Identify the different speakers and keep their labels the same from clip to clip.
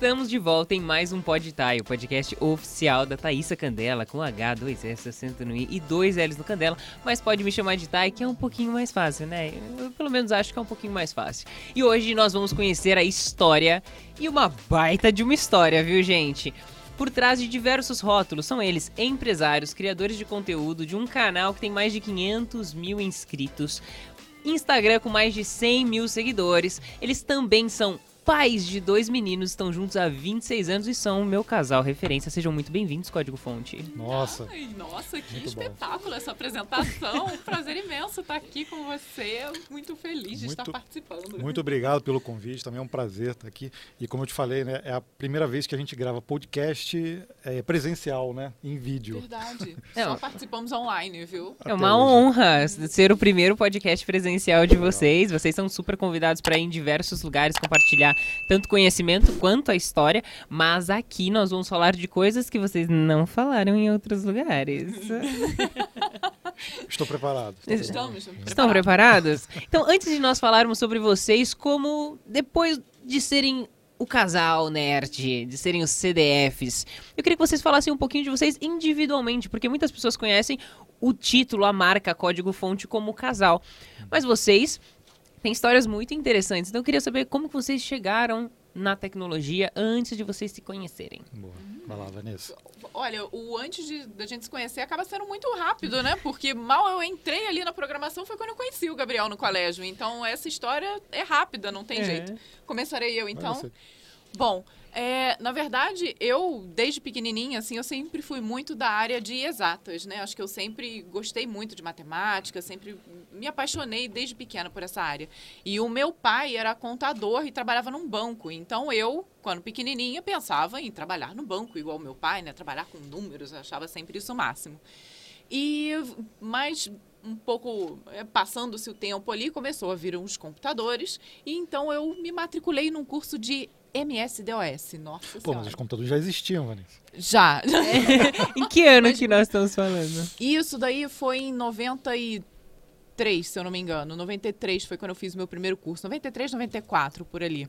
Speaker 1: Estamos de volta em mais um Podtai, o podcast oficial da Thaísa Candela, com H, 2S, acento no I e dois L's no Candela, mas pode me chamar de Thay, que é um pouquinho mais fácil, né? Eu pelo menos acho que é um pouquinho mais fácil. E hoje nós vamos conhecer a história e uma baita de uma história, viu, gente? Por trás de diversos rótulos, são eles empresários, criadores de conteúdo de um canal que tem mais de 500 mil inscritos, Instagram com mais de 100 mil seguidores. Eles também são pais de dois meninos, estão juntos há 26 anos e são o meu casal referência. Sejam muito bem-vindos, Código Fonte.
Speaker 2: Nossa.
Speaker 3: Ai, nossa, que espetáculo bom. essa apresentação. Um prazer imenso estar aqui com você. Muito feliz de
Speaker 2: muito,
Speaker 3: estar participando.
Speaker 2: Muito obrigado pelo convite. Também é um prazer estar aqui. E como eu te falei, né, é a primeira vez que a gente grava podcast é, presencial, né? Em vídeo.
Speaker 3: Verdade. É, Só participamos online, viu?
Speaker 1: É uma hoje. honra ser o primeiro podcast presencial de vocês. Vocês são super convidados para ir em diversos lugares compartilhar tanto conhecimento quanto a história, mas aqui nós vamos falar de coisas que vocês não falaram em outros lugares.
Speaker 2: Estou preparado.
Speaker 3: Estou Estamos
Speaker 1: Estão preparados? Então, antes de nós falarmos sobre vocês, como depois de serem o casal nerd, de serem os CDFs. Eu queria que vocês falassem um pouquinho de vocês individualmente, porque muitas pessoas conhecem o título, a marca, código fonte como casal. Mas vocês tem histórias muito interessantes. Então eu queria saber como vocês chegaram na tecnologia antes de vocês se conhecerem.
Speaker 2: Boa. Vai lá, Vanessa.
Speaker 3: Olha, o antes de da gente se conhecer acaba sendo muito rápido, né? Porque mal eu entrei ali na programação foi quando eu conheci o Gabriel no colégio. Então essa história é rápida, não tem é. jeito. Começarei eu então. Bom, é, na verdade, eu, desde pequenininha, assim, eu sempre fui muito da área de exatas, né? Acho que eu sempre gostei muito de matemática, sempre me apaixonei desde pequena por essa área. E o meu pai era contador e trabalhava num banco. Então, eu, quando pequenininha, pensava em trabalhar no banco, igual meu pai, né? Trabalhar com números, achava sempre isso o máximo. E, mais um pouco é, passando-se o tempo ali, começou a vir uns computadores. E então, eu me matriculei num curso de MS-DOS, nossa
Speaker 2: Pô, mas os computadores já existiam, Vanessa.
Speaker 3: Já.
Speaker 1: em que ano mas, que nós estamos falando?
Speaker 3: Isso daí foi em 93, se eu não me engano. 93 foi quando eu fiz o meu primeiro curso. 93, 94, por ali.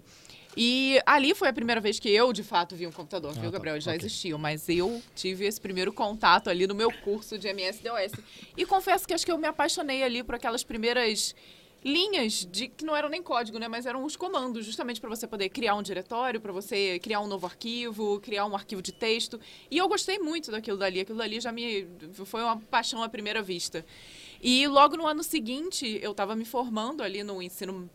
Speaker 3: E ali foi a primeira vez que eu, de fato, vi um computador, ah, viu, tá. Gabriel? Já okay. existiam, mas eu tive esse primeiro contato ali no meu curso de MS-DOS. E confesso que acho que eu me apaixonei ali por aquelas primeiras linhas de que não eram nem código, né, mas eram os comandos, justamente para você poder criar um diretório, para você criar um novo arquivo, criar um arquivo de texto. E eu gostei muito daquilo dali, aquilo dali já me foi uma paixão à primeira vista. E logo no ano seguinte, eu estava me formando ali no ensino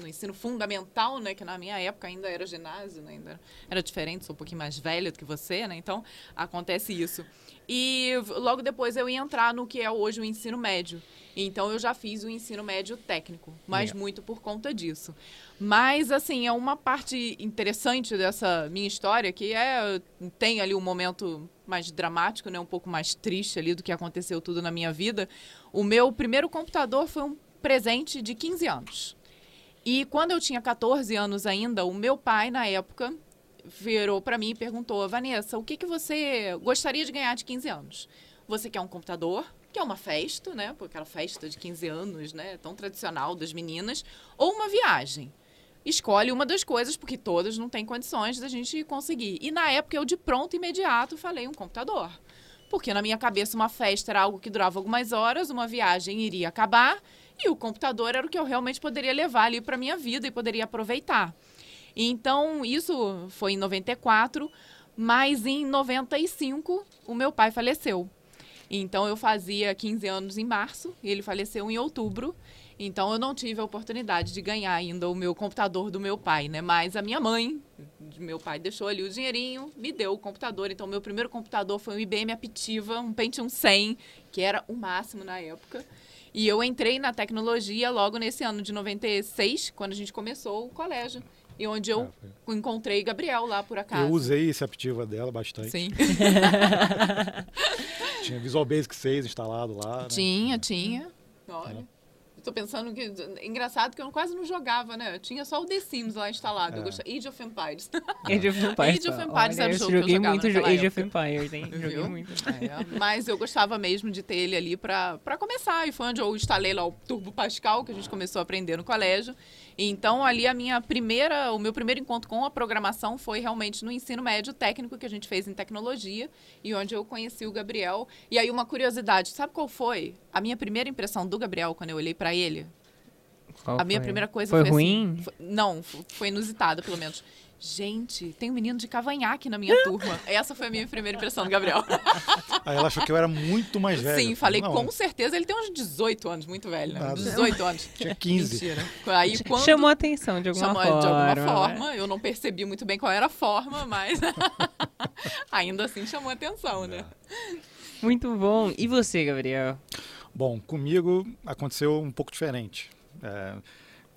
Speaker 3: no ensino fundamental, né, que na minha época ainda era ginásio, né, ainda era diferente, sou um pouquinho mais velha do que você, né? Então, acontece isso. E logo depois eu ia entrar no que é hoje o ensino médio. Então eu já fiz o ensino médio técnico, mas muito por conta disso. Mas assim, é uma parte interessante dessa minha história que é tem ali um momento mais dramático, né, um pouco mais triste ali do que aconteceu tudo na minha vida. O meu primeiro computador foi um presente de 15 anos. E quando eu tinha 14 anos ainda, o meu pai na época virou para mim e perguntou: "Vanessa, o que que você gostaria de ganhar de 15 anos? Você quer um computador? que é uma festa, né? Porque aquela festa de 15 anos, né? Tão tradicional das meninas, ou uma viagem. Escolhe uma das coisas, porque todas não têm condições da gente conseguir. E na época eu, de pronto, imediato, falei um computador. Porque na minha cabeça uma festa era algo que durava algumas horas, uma viagem iria acabar, e o computador era o que eu realmente poderia levar ali para minha vida e poderia aproveitar. Então, isso foi em 94, mas em 95 o meu pai faleceu. Então eu fazia 15 anos em março e ele faleceu em outubro. Então eu não tive a oportunidade de ganhar ainda o meu computador do meu pai, né? Mas a minha mãe, meu pai deixou ali o dinheirinho, me deu o computador. Então meu primeiro computador foi um IBM Aptiva, um Pentium 100, que era o máximo na época. E eu entrei na tecnologia logo nesse ano de 96, quando a gente começou o colégio. E onde eu ah, encontrei Gabriel lá por acaso.
Speaker 2: Eu usei esse Aptiva dela bastante.
Speaker 3: Sim.
Speaker 2: tinha Visual Basic 6 instalado lá. Né?
Speaker 3: Tinha, tinha. Olha. Tô pensando que. Engraçado que eu quase não jogava, né? Eu tinha só o The Sims lá instalado.
Speaker 2: É.
Speaker 3: Eu gostava. Age of Empires.
Speaker 1: Age of Empires.
Speaker 3: Age of. Empires era o jogo que eu
Speaker 1: joguei
Speaker 3: jogava
Speaker 1: muito Age of
Speaker 3: época.
Speaker 1: Empires, hein? Joguei
Speaker 3: Viu?
Speaker 1: muito.
Speaker 3: É, mas eu gostava mesmo de ter ele ali pra, pra começar. E foi onde eu instalei lá o Turbo Pascal, que a gente começou a aprender no colégio. Então, ali, a minha primeira, o meu primeiro encontro com a programação foi realmente no ensino médio técnico que a gente fez em tecnologia e onde eu conheci o Gabriel. E aí, uma curiosidade, sabe qual foi a minha primeira impressão do Gabriel quando eu olhei pra ele?
Speaker 1: Qual
Speaker 3: A minha
Speaker 1: foi?
Speaker 3: primeira coisa
Speaker 1: Foi
Speaker 3: foi,
Speaker 1: ruim?
Speaker 3: assim. foi- não, foi inusitada, pelo menos. Gente, tem um menino de cavanhaque na minha turma. Essa foi a minha primeira impressão do Gabriel.
Speaker 2: Aí ela achou que eu era muito mais velho.
Speaker 3: Sim, falei
Speaker 2: não,
Speaker 3: com certeza. Ele tem uns 18 anos, muito velho, né?
Speaker 2: Nada.
Speaker 3: 18 anos.
Speaker 2: Tinha 15.
Speaker 3: Mentira. Aí quando
Speaker 1: Chamou a atenção de alguma
Speaker 3: chamou
Speaker 1: forma.
Speaker 3: de alguma
Speaker 1: né?
Speaker 3: forma, eu não percebi muito bem qual era a forma, mas ainda assim chamou a atenção, né?
Speaker 1: Muito bom. E você, Gabriel?
Speaker 2: Bom, comigo aconteceu um pouco diferente. É,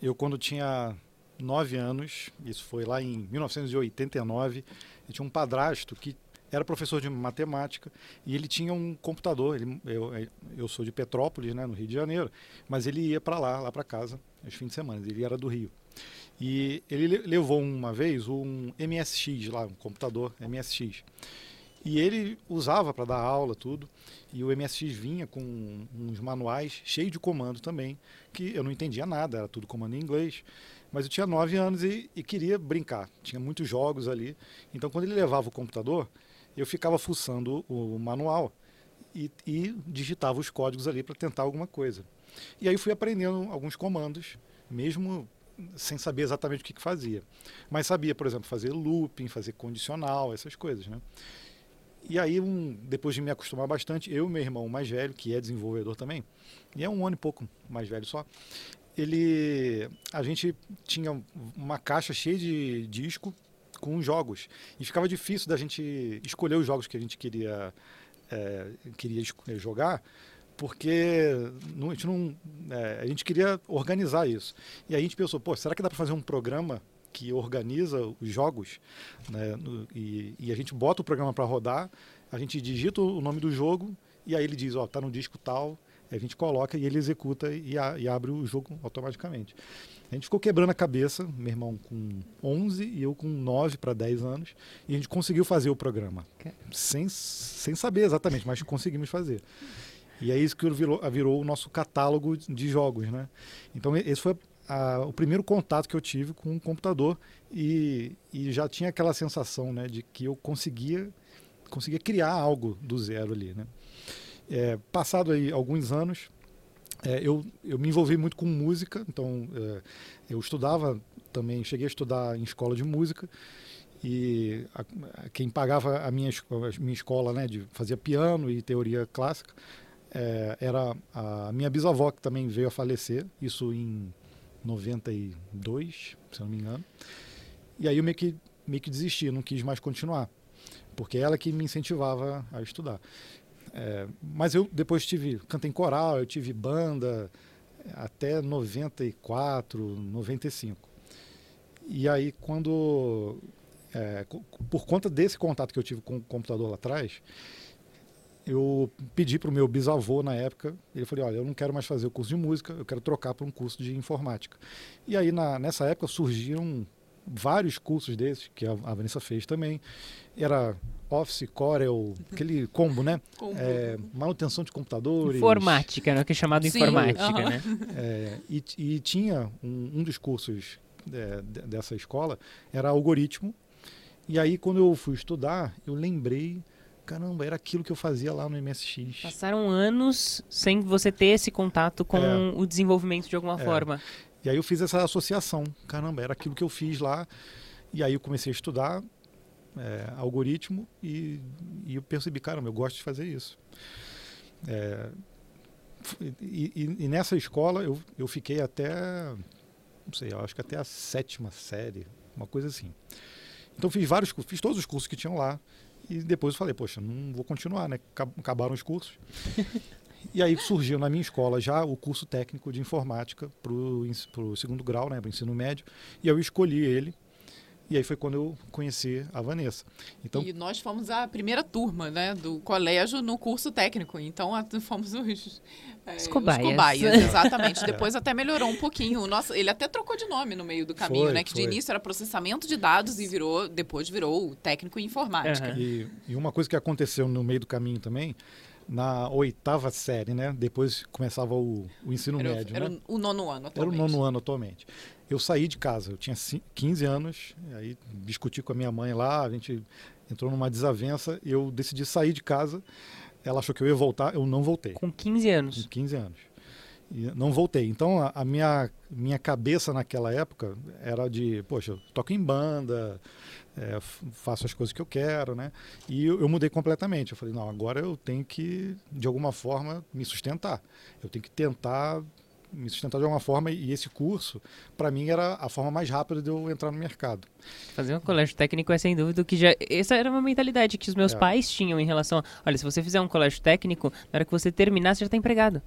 Speaker 2: eu, quando tinha nove anos, isso foi lá em 1989, eu tinha um padrasto que era professor de matemática e ele tinha um computador. Ele, eu, eu sou de Petrópolis, né, no Rio de Janeiro, mas ele ia para lá, lá para casa, aos fins de semana. Ele era do Rio. E ele le- levou uma vez um MSX lá, um computador MSX. E ele usava para dar aula, tudo. E o MSX vinha com uns manuais cheios de comando também, que eu não entendia nada, era tudo comando em inglês. Mas eu tinha nove anos e, e queria brincar. Tinha muitos jogos ali. Então, quando ele levava o computador, eu ficava fuçando o manual e, e digitava os códigos ali para tentar alguma coisa. E aí fui aprendendo alguns comandos, mesmo sem saber exatamente o que, que fazia. Mas sabia, por exemplo, fazer looping, fazer condicional, essas coisas, né? E aí, um, depois de me acostumar bastante, eu e meu irmão mais velho, que é desenvolvedor também, e é um ano e pouco mais velho só, ele, a gente tinha uma caixa cheia de disco com jogos. E ficava difícil da gente escolher os jogos que a gente queria é, queria esco- jogar porque a, gente não, é, a gente queria organizar isso. E a gente pensou pô será que dá para fazer um programa que organiza os jogos né, e, e a gente bota o programa para rodar a gente digita o nome do jogo e aí ele diz ó tá no disco tal a gente coloca e ele executa e, a- e abre o jogo automaticamente a gente ficou quebrando a cabeça, meu irmão com 11 e eu com 9 para 10 anos, e a gente conseguiu fazer o programa. Sem, sem saber exatamente, mas conseguimos fazer. E é isso que virou, virou o nosso catálogo de jogos, né? Então esse foi a- o primeiro contato que eu tive com o computador e, e já tinha aquela sensação, né, de que eu conseguia conseguia criar algo do zero ali, né? É, passado aí alguns anos, é, eu, eu me envolvi muito com música, então é, eu estudava também, cheguei a estudar em escola de música e a- a- quem pagava a minha, a minha escola, né, de fazia piano e teoria clássica, é, era a minha bisavó que também veio a falecer, isso em 92, se eu não me engano. E aí eu meio que, meio que desisti, não quis mais continuar, porque ela que me incentivava a estudar. É, mas eu depois tive, cantei em coral, eu tive banda até 94, 95. E aí quando, é, por conta desse contato que eu tive com o computador lá atrás, eu pedi para o meu bisavô na época, ele falou, olha, eu não quero mais fazer o curso de música, eu quero trocar para um curso de informática. E aí na, nessa época surgiram vários cursos desses, que a, a Vanessa fez também. Era Office, Corel, aquele combo, né?
Speaker 3: Com-
Speaker 2: É, manutenção de computadores.
Speaker 1: Informática, né? Que é chamado
Speaker 3: Sim,
Speaker 1: informática, né?
Speaker 2: É, e, e tinha um, um dos cursos é, de- dessa escola, era algoritmo. E aí, quando eu fui estudar, eu lembrei, caramba, era aquilo que eu fazia lá no MSX.
Speaker 1: Passaram anos sem você ter esse contato com
Speaker 2: É.
Speaker 1: o desenvolvimento de alguma
Speaker 2: É.
Speaker 1: forma.
Speaker 2: E aí eu fiz essa associação. Caramba, era aquilo que eu fiz lá. E aí eu comecei a estudar é, algoritmo e, e eu percebi, caramba, eu gosto de fazer isso. É, e, e- e nessa escola eu, eu fiquei até, não sei, acho que até a sétima série, uma coisa assim. Então fiz vários cursos, fiz todos os cursos que tinham lá. E depois eu falei, poxa, não vou continuar, né? Acab- Acabaram os cursos. E aí surgiu na minha escola já o curso técnico de informática para o segundo grau, né, para o ensino médio, e eu escolhi ele. E aí foi quando eu conheci a Vanessa. Então,
Speaker 3: E nós fomos a primeira turma, né, do colégio no curso técnico. Então, a- fomos os, é,
Speaker 1: Os
Speaker 3: os
Speaker 1: cobaias.
Speaker 3: exatamente. Depois até melhorou um pouquinho. O nosso, ele até trocou de nome no meio do caminho,
Speaker 2: Foi,
Speaker 3: né? Que de
Speaker 2: foi.
Speaker 3: início era processamento de dados e virou, depois virou o técnico em informática.
Speaker 1: Aham.
Speaker 2: E, e uma coisa que aconteceu no meio do caminho também, na oitava série, né? Depois começava o, o ensino
Speaker 3: Era,
Speaker 2: médio,
Speaker 3: era
Speaker 2: né?
Speaker 3: o nono ano
Speaker 2: Era o
Speaker 3: atualmente.
Speaker 2: nono ano atualmente. Eu saí de casa, eu tinha ci- 15 anos, e aí discuti com a minha mãe lá, a gente entrou numa desavença, eu decidi sair de casa. Ela achou que eu ia voltar, eu não voltei.
Speaker 1: Com 15
Speaker 2: Com
Speaker 1: anos.
Speaker 2: 15 anos. E não voltei. Então a, a minha, minha cabeça naquela época era de, poxa, eu toco em banda, é, faço as coisas que eu quero, né? E eu, eu mudei completamente. Eu falei, não, agora eu tenho que, de alguma forma, me sustentar. Eu tenho que tentar me sustentar de alguma forma e esse curso, para mim, era a forma mais rápida de eu entrar no mercado.
Speaker 1: Fazer um colégio técnico é sem dúvida que já. Essa era uma mentalidade que os meus
Speaker 2: É.
Speaker 1: pais tinham em relação. a, Olha, se você fizer um colégio técnico, na hora que você terminar, você já está empregado.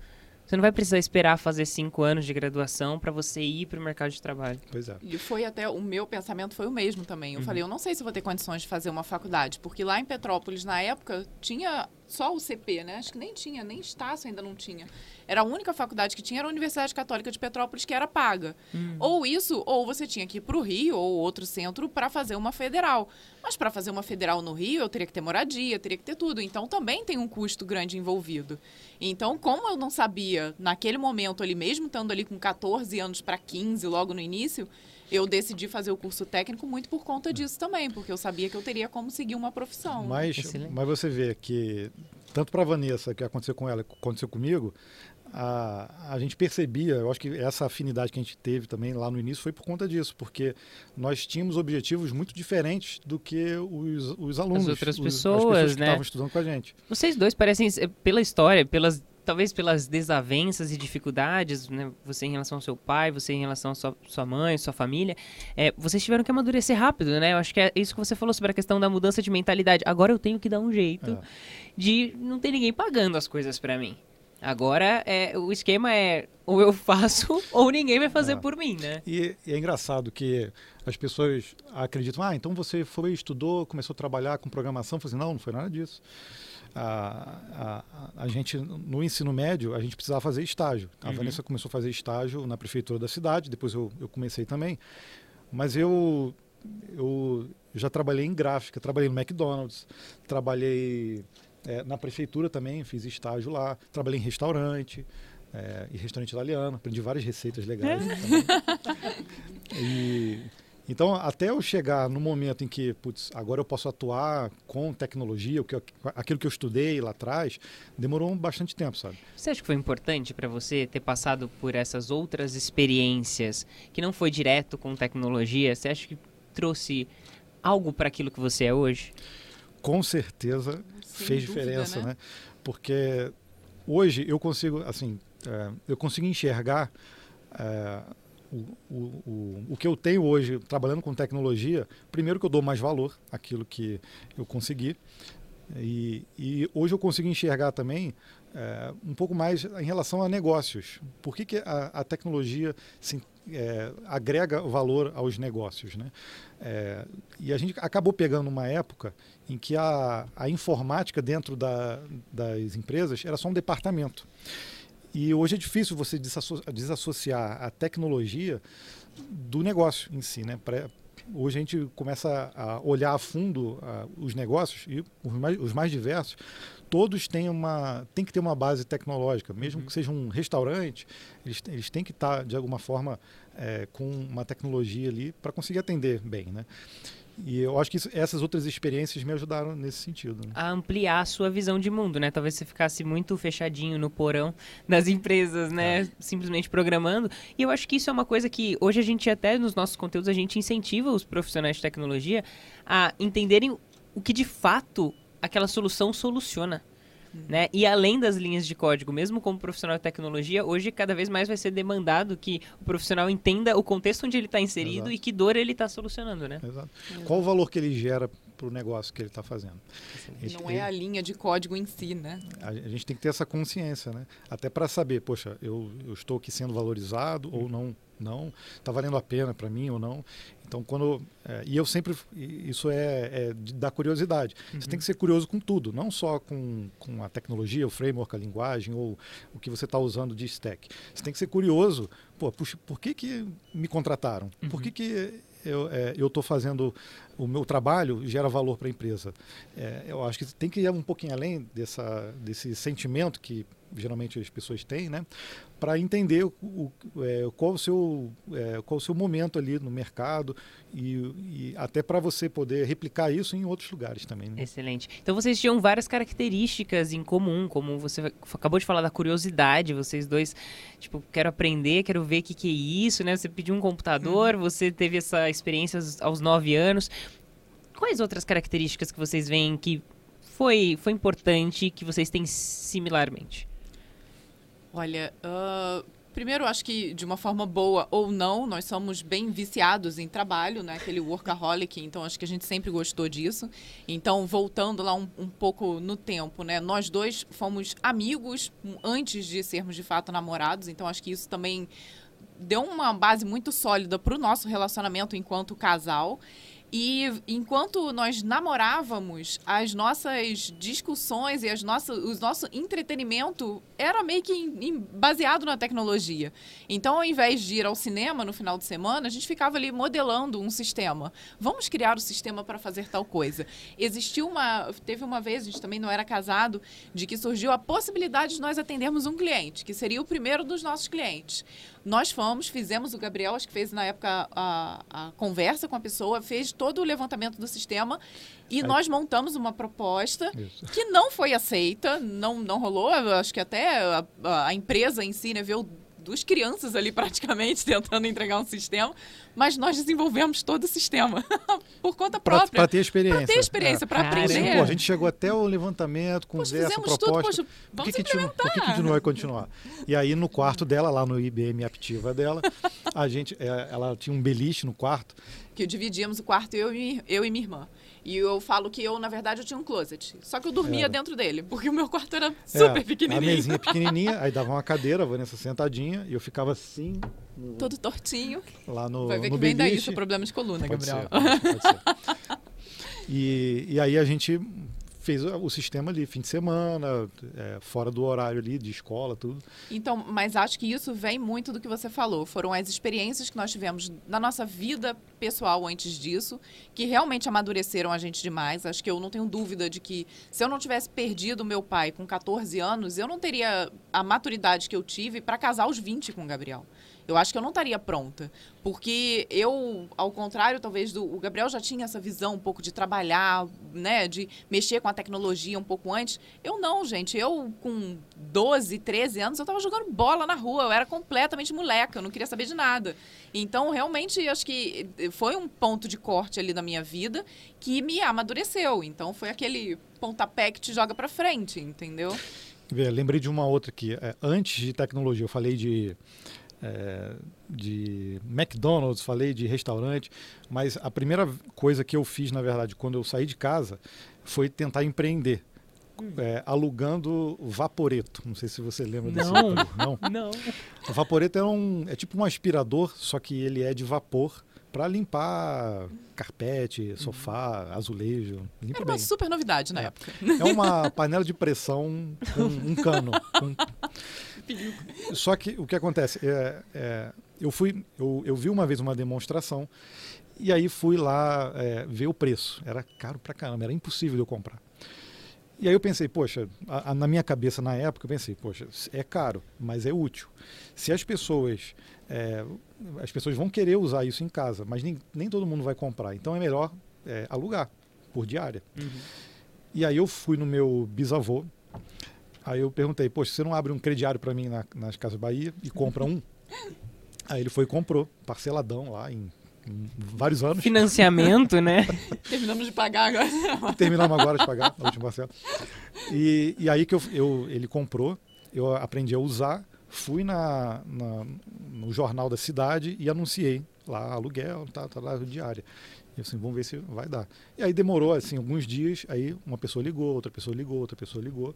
Speaker 1: Você não vai precisar esperar fazer cinco anos de graduação para você ir para o mercado de trabalho.
Speaker 2: Pois é.
Speaker 3: E foi até, o meu pensamento foi o mesmo também. Eu
Speaker 1: Uhum.
Speaker 3: falei, eu não sei se vou ter condições de fazer uma faculdade, porque lá em Petrópolis, na época, tinha só o CP, né? Acho que nem tinha, nem Estácio ainda não tinha. Era a única faculdade que tinha, era a Universidade Católica de Petrópolis, que era paga. Ou isso, ou você tinha que ir para o Rio ou outro centro para fazer uma federal. Mas para fazer uma federal no Rio, eu teria que ter moradia, teria que ter tudo. Então também tem um custo grande envolvido. Então, como eu não sabia, naquele momento ali, mesmo estando ali com 14 anos para 15, logo no início, eu decidi fazer o curso técnico muito por conta disso também, porque eu sabia que eu teria como seguir uma profissão.
Speaker 2: Mas,
Speaker 1: Excelente.
Speaker 2: mas você vê que, tanto para a Vanessa, que aconteceu com ela, que aconteceu comigo, a, a gente percebia, eu acho que essa afinidade que a gente teve também lá no início foi por conta disso, porque nós tínhamos objetivos muito diferentes do que os, os alunos,
Speaker 1: outras
Speaker 2: os-
Speaker 1: pessoas,
Speaker 2: as pessoas que
Speaker 1: né?
Speaker 2: estavam estudando com a gente.
Speaker 1: Vocês dois parecem, eh, pela história, pelas talvez pelas desavenças e dificuldades, né? Você em relação ao seu pai, você em relação à sua, sua mãe, sua família, é, vocês tiveram que amadurecer rápido, né? Eu acho que é isso que você falou sobre a questão da mudança de mentalidade. Agora eu tenho que dar um jeito
Speaker 2: É.
Speaker 1: de não ter ninguém pagando as coisas pra mim. Agora é, o esquema é ou eu faço ou ninguém vai fazer
Speaker 2: É.
Speaker 1: por mim, né?
Speaker 2: E, e é engraçado que as pessoas acreditam, ah, então você foi, estudou, começou a trabalhar com programação. Eu falei assim, não, não foi nada disso. A, a, a gente, no ensino médio, a gente precisava fazer estágio. A
Speaker 1: Uhum.
Speaker 2: Vanessa começou a fazer estágio na prefeitura da cidade, depois eu, eu comecei também. Mas eu, eu já trabalhei em gráfica, trabalhei no McDonald's, trabalhei eh, na prefeitura também, fiz estágio lá, trabalhei em restaurante, eh, e restaurante italiano, aprendi várias receitas legais. também. E, então, até eu chegar no momento em que, putz, agora eu posso atuar com tecnologia, o que eu- aquilo que eu estudei lá atrás, demorou bastante tempo, sabe?
Speaker 1: Você acha que foi importante pra você ter passado por essas outras experiências que não foi direto com tecnologia? Você acha que trouxe algo pra aquilo que você é hoje?
Speaker 2: Com certeza
Speaker 3: Sem
Speaker 2: fez
Speaker 3: dúvida,
Speaker 2: diferença,
Speaker 3: né?
Speaker 2: né? Porque hoje eu consigo, assim, é, eu consigo enxergar é, o, o, o, que eu tenho hoje trabalhando com tecnologia. Primeiro que eu dou mais valor àquilo que eu consegui. E, e hoje eu consigo enxergar também é, um pouco mais em relação a negócios. Por que, que a, a tecnologia se, é, agrega valor aos negócios? Né? É, e a gente acabou pegando uma época em que a, a informática dentro da, das empresas era só um departamento. E hoje é difícil você desasso- desassociar a tecnologia do negócio em si. Né? Hoje a gente começa a olhar a fundo os negócios e os mais, os mais diversos, todos têm uma tem que ter uma base tecnológica, mesmo que seja um restaurante, eles, eles têm que estar de alguma forma eh, com uma tecnologia ali para conseguir atender bem, né? E eu acho que isso- essas outras experiências me ajudaram nesse sentido. Né?
Speaker 1: A ampliar a sua visão de mundo, né? Talvez você ficasse muito fechadinho no porão das empresas, né? Simplesmente programando. E eu acho que isso é uma coisa que hoje a gente até nos nossos conteúdos a gente incentiva os profissionais de tecnologia a entenderem o que de fato aquela solução soluciona. Né? E além das linhas de código, mesmo como profissional de tecnologia, hoje cada vez mais vai ser demandado que o profissional entenda o contexto onde ele está inserido
Speaker 2: Exato.
Speaker 1: e que dor ele está solucionando, né?
Speaker 2: Exato. Qual o valor que ele gera para o negócio que ele está fazendo? Ele-
Speaker 3: Não é a linha de código em si, né?
Speaker 2: a a gente tem que ter essa consciência, né? Até para saber, poxa, eu, eu estou aqui sendo valorizado ou não, não, está valendo a pena para mim ou não. Então, quando. É, e eu sempre. Isso é, é da curiosidade. Uhum. Você tem que ser curioso com tudo, não só com, com a tecnologia, o framework, a linguagem ou o que você está usando de stack. Você tem que ser curioso. Pô, puxa, por que, que me contrataram? Uhum. Por que, que eu é, estou fazendo o meu trabalho gera valor para a empresa. É, eu acho que tem que ir um pouquinho além dessa, desse sentimento que geralmente as pessoas têm, né? Para entender o, o é, qual, o seu, é, qual o seu momento ali no mercado e, e até para você poder replicar isso em outros lugares também. Né?
Speaker 1: Excelente. Então vocês tinham várias características em comum, como você acabou de falar da curiosidade, vocês dois, tipo, quero aprender, quero ver o que, que é isso, né? Você pediu um computador, hum. você teve essa experiência aos nove anos. Quais outras características que vocês veem que foi, foi importante que vocês têm similarmente?
Speaker 3: Olha, uh, primeiro, acho que de uma forma boa ou não, nós somos bem viciados em trabalho, né? Aquele workaholic, então acho que a gente sempre gostou disso. Então, voltando lá um, um pouco no tempo, né? Nós dois fomos amigos antes de sermos de fato namorados, então acho que isso também deu uma base muito sólida para o nosso relacionamento enquanto casal. E enquanto nós namorávamos, as nossas discussões e as nossas, o nosso entretenimento era meio que baseado na tecnologia. Então, ao invés de ir ao cinema no final de semana, a gente ficava ali modelando um sistema. Vamos criar o um sistema para fazer tal coisa. Existiu uma. Teve uma vez, a gente também não era casado, de que surgiu a possibilidade de nós atendermos um cliente, que seria o primeiro dos nossos clientes. Nós fomos, fizemos, o Gabriel, acho que fez na época a, a conversa com a pessoa, fez todo o levantamento do sistema e Aí. nós montamos uma proposta Isso. que não foi aceita, não, não rolou. Acho que até a, a empresa em si né, viu duas crianças ali praticamente tentando entregar um sistema, mas nós desenvolvemos todo o sistema por conta própria.
Speaker 2: Para ter experiência. Para
Speaker 3: ter experiência, é. para aprender.
Speaker 2: Pô, a gente chegou até o levantamento, conversa, poxa, proposta. Tudo, poxa,
Speaker 3: vamos
Speaker 2: por que, que, por que, que não vai continuar? E aí no quarto dela, lá no IBM Aptiva dela, a gente, é, ela tinha um beliche no quarto.
Speaker 3: Que dividíamos o quarto eu e, eu e minha irmã. E eu falo que eu, na verdade, eu tinha um closet. Só que eu dormia dentro dele, porque o meu quarto era super é, pequenininho.
Speaker 2: A mesinha pequenininha, aí dava uma cadeira, a Vanessa sentadinha, e eu ficava assim...
Speaker 3: No... Todo tortinho.
Speaker 2: Lá no
Speaker 3: Vai ver
Speaker 2: no
Speaker 3: que vem daí o problema de coluna, pode Gabriel.
Speaker 2: Ser, pode ser. E, e aí a gente fez o sistema ali, fim de semana, é, fora do horário ali, de escola, tudo.
Speaker 3: Então, mas acho que isso vem muito do que você falou. Foram as experiências que nós tivemos na nossa vida pessoal antes disso, que realmente amadureceram a gente demais. Acho que eu não tenho dúvida de que se eu não tivesse perdido meu pai com 14 anos, eu não teria a maturidade que eu tive para casar aos 20 com o Gabriel eu acho que eu não estaria pronta. Porque eu, ao contrário, talvez, do o Gabriel já tinha essa visão um pouco de trabalhar, né? De mexer com a tecnologia um pouco antes. Eu não, gente. Eu, com 12, 13 anos, eu estava jogando bola na rua. Eu era completamente moleca, eu não queria saber de nada. Então, realmente, acho que foi um ponto de corte ali na minha vida que me amadureceu. Então, foi aquele pontapé que te joga para frente, entendeu?
Speaker 2: Lembrei de uma outra aqui. É, antes de tecnologia, eu falei de é, de McDonald's, falei de restaurante, mas a primeira coisa que eu fiz, na verdade, quando eu saí de casa, foi tentar empreender. É, alugando vaporeto. Não sei se você lembra desse
Speaker 1: Não,
Speaker 2: não.
Speaker 1: não.
Speaker 2: O vaporeto é, um, é tipo um aspirador, só que ele é de vapor para limpar carpete, sofá, azulejo. Limpa
Speaker 3: Era uma
Speaker 2: bem.
Speaker 3: super novidade na
Speaker 2: é.
Speaker 3: época.
Speaker 2: É uma panela de pressão com um cano. Com... Só que o que acontece? É, é, eu, fui, eu, eu vi uma vez uma demonstração e aí fui lá é, ver o preço. Era caro pra caramba, era impossível de eu comprar. E aí eu pensei, poxa, a, a, na minha cabeça na época eu pensei, poxa, é caro, mas é útil. Se as pessoas é, as pessoas vão querer usar isso em casa, mas nem, nem todo mundo vai comprar. Então é melhor é, alugar por diária. Uhum. E aí eu fui no meu bisavô, aí eu perguntei, poxa, você não abre um crediário para mim na, nas Casas Bahia e compra um? aí ele foi e comprou, parceladão lá em, vários anos.
Speaker 1: Financiamento, né?
Speaker 3: Terminamos de pagar agora.
Speaker 2: Terminamos agora de pagar, a última parcela. E, e aí que eu, eu, ele comprou, eu aprendi a usar fui na, na, no jornal da cidade e anunciei lá aluguel, tá, tá lá diária. E assim, vamos ver se vai dar. E aí demorou assim alguns dias, aí uma pessoa ligou, outra pessoa ligou, outra pessoa ligou.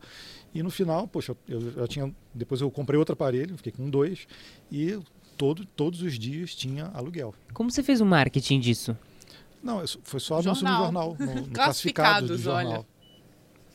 Speaker 2: E no final, poxa, eu já tinha, depois eu comprei outro aparelho, fiquei com dois e todo, todos os dias tinha aluguel.
Speaker 1: Como você fez o marketing disso?
Speaker 2: Não, isso foi só anúncio no jornal, no, no classificados
Speaker 3: Classificados,
Speaker 2: do jornal.
Speaker 3: olha.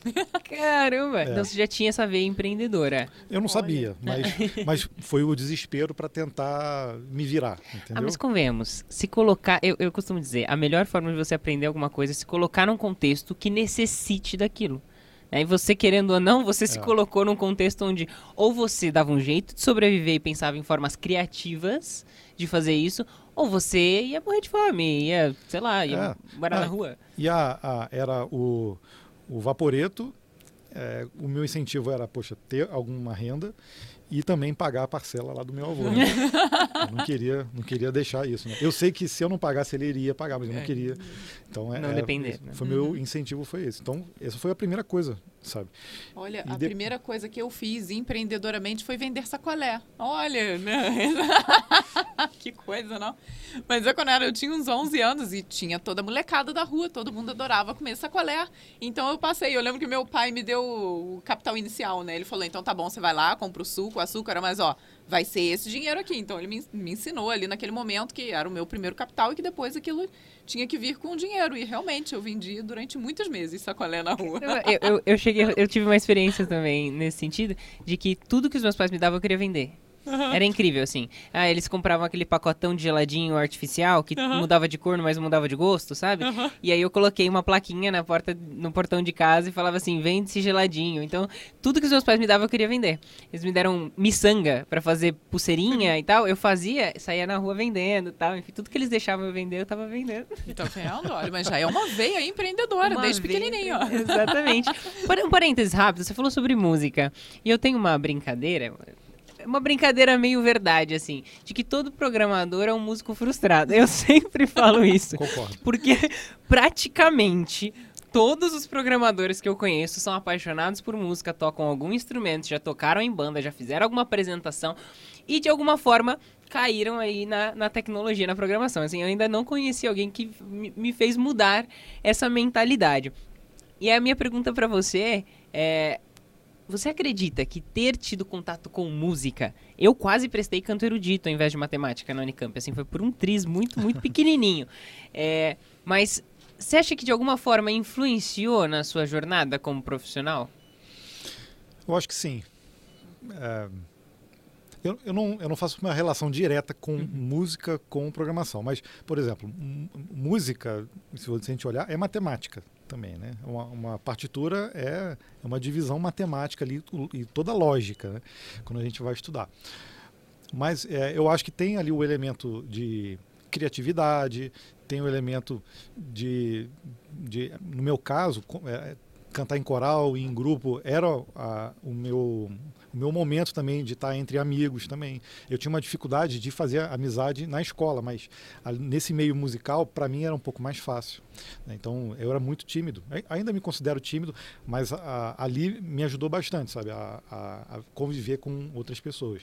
Speaker 1: Caramba!
Speaker 2: É.
Speaker 1: Então você já tinha essa veia empreendedora.
Speaker 2: Eu não
Speaker 3: Olha.
Speaker 2: sabia, mas, mas foi o desespero para tentar me virar,
Speaker 1: Ah,
Speaker 2: entendeu?
Speaker 1: mas convenhamos, se colocar, eu, eu costumo dizer, a melhor forma de você aprender alguma coisa é se colocar num contexto que necessite daquilo. Aí você, querendo ou não, você se
Speaker 2: É.
Speaker 1: colocou num contexto onde ou você dava um jeito de sobreviver e pensava em formas criativas de fazer isso, ou você ia morrer de fome, ia, sei lá, ia morar na
Speaker 2: Ah,
Speaker 1: rua.
Speaker 2: E a, a- era o, o Vaporeto, é, o meu incentivo era, poxa, ter alguma renda e também pagar a parcela lá do meu avô. né? eu não queria, não queria deixar isso. né? Eu sei que se eu não pagasse, ele iria pagar, mas eu não
Speaker 3: É.
Speaker 2: queria. Então, é,
Speaker 1: Não
Speaker 2: é,
Speaker 1: depender, né?
Speaker 2: Foi meu incentivo foi esse. Então, essa foi a primeira coisa, sabe?
Speaker 3: Olha,
Speaker 2: E
Speaker 3: a
Speaker 2: de-
Speaker 3: primeira coisa que eu fiz empreendedoramente foi vender sacolé. Olha, né? que coisa, não? Mas eu, quando era, eu tinha uns 11 anos e tinha toda a molecada da rua, todo mundo adorava comer sacolé. Então eu passei, eu lembro que meu pai me deu o capital inicial, né? Ele falou, então tá bom, você vai lá, compra o suco, o açúcar, mas ó, vai ser esse dinheiro aqui. Então ele me, me ensinou ali naquele momento que era o meu primeiro capital e que depois aquilo tinha que vir com dinheiro. E realmente, eu vendi durante muitos meses sacolé na rua.
Speaker 1: Eu, eu, eu cheguei, eu tive uma experiência também nesse sentido, de que tudo que os meus pais me davam eu queria vender. Era incrível, assim. Ah, eles compravam aquele pacotão de geladinho artificial que
Speaker 3: Aham.
Speaker 1: mudava de cor, mas mudava de gosto, sabe?
Speaker 3: Aham.
Speaker 1: E aí eu coloquei uma plaquinha na porta, no portão de casa e falava assim, vende esse geladinho. Então, tudo que os meus pais me davam eu queria vender. Eles me deram miçanga pra fazer pulseirinha e tal. Eu fazia, saía na rua vendendo e tal. Enfim, tudo que eles deixavam eu vender, eu tava vendendo.
Speaker 3: Tá vendo? Olha, mas já é uma veia empreendedora,
Speaker 1: Uma
Speaker 3: desde
Speaker 1: veia-
Speaker 3: pequenininho. ó.
Speaker 1: Exatamente. Um parênteses rápido, você falou sobre música. E eu tenho uma brincadeira, uma brincadeira meio verdade, assim, de que todo programador é um músico frustrado. Eu sempre falo isso.
Speaker 2: Concordo.
Speaker 1: Porque praticamente todos os programadores que eu conheço são apaixonados por música, tocam algum instrumento, já tocaram em banda, já fizeram alguma apresentação e de alguma forma caíram aí na, na tecnologia, na programação. Assim, eu ainda não conheci alguém que me, fez mudar essa mentalidade. E a minha pergunta pra você é. Você acredita que ter tido contato com música, eu quase prestei canto erudito ao invés de matemática na Unicamp, assim, foi por um triz muito, muito pequenininho. É, mas você acha que de alguma forma influenciou na sua jornada como profissional?
Speaker 2: Eu acho que sim. É, eu, eu, não, eu não faço uma relação direta com música com programação, mas, por exemplo, música, se a gente olhar, é matemática também, né? Uma, uma partitura é, é uma divisão matemática ali e toda lógica, né? Quando a gente vai estudar. Mas é, eu acho que tem ali o elemento de criatividade, tem o elemento de, de no meu caso, é, cantar em coral e em grupo era a- o meu o meu momento também de estar entre amigos também. Eu tinha uma dificuldade de fazer amizade na escola, mas a- nesse meio musical para mim era um pouco mais fácil. né? Então eu era muito tímido. Ai- Ainda me considero tímido, mas a- ali me ajudou bastante, sabe, a, a- a conviver com outras pessoas.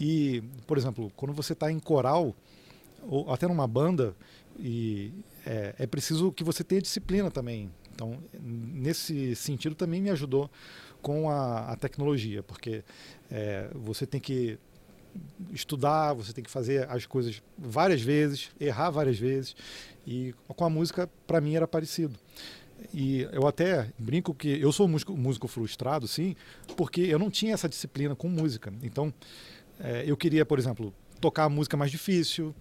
Speaker 2: E, por exemplo, quando você está em coral ou até numa banda e é, é preciso que você tenha disciplina também. Então, nesse sentido, também me ajudou com a, a tecnologia, porque é, você tem que estudar, você tem que fazer as coisas várias vezes, errar várias vezes, e com a música, para mim, era parecido. E eu até brinco que eu sou músico, músico frustrado, sim, porque eu não tinha essa disciplina com música. Então, é, eu queria, por exemplo, tocar a música mais difícil,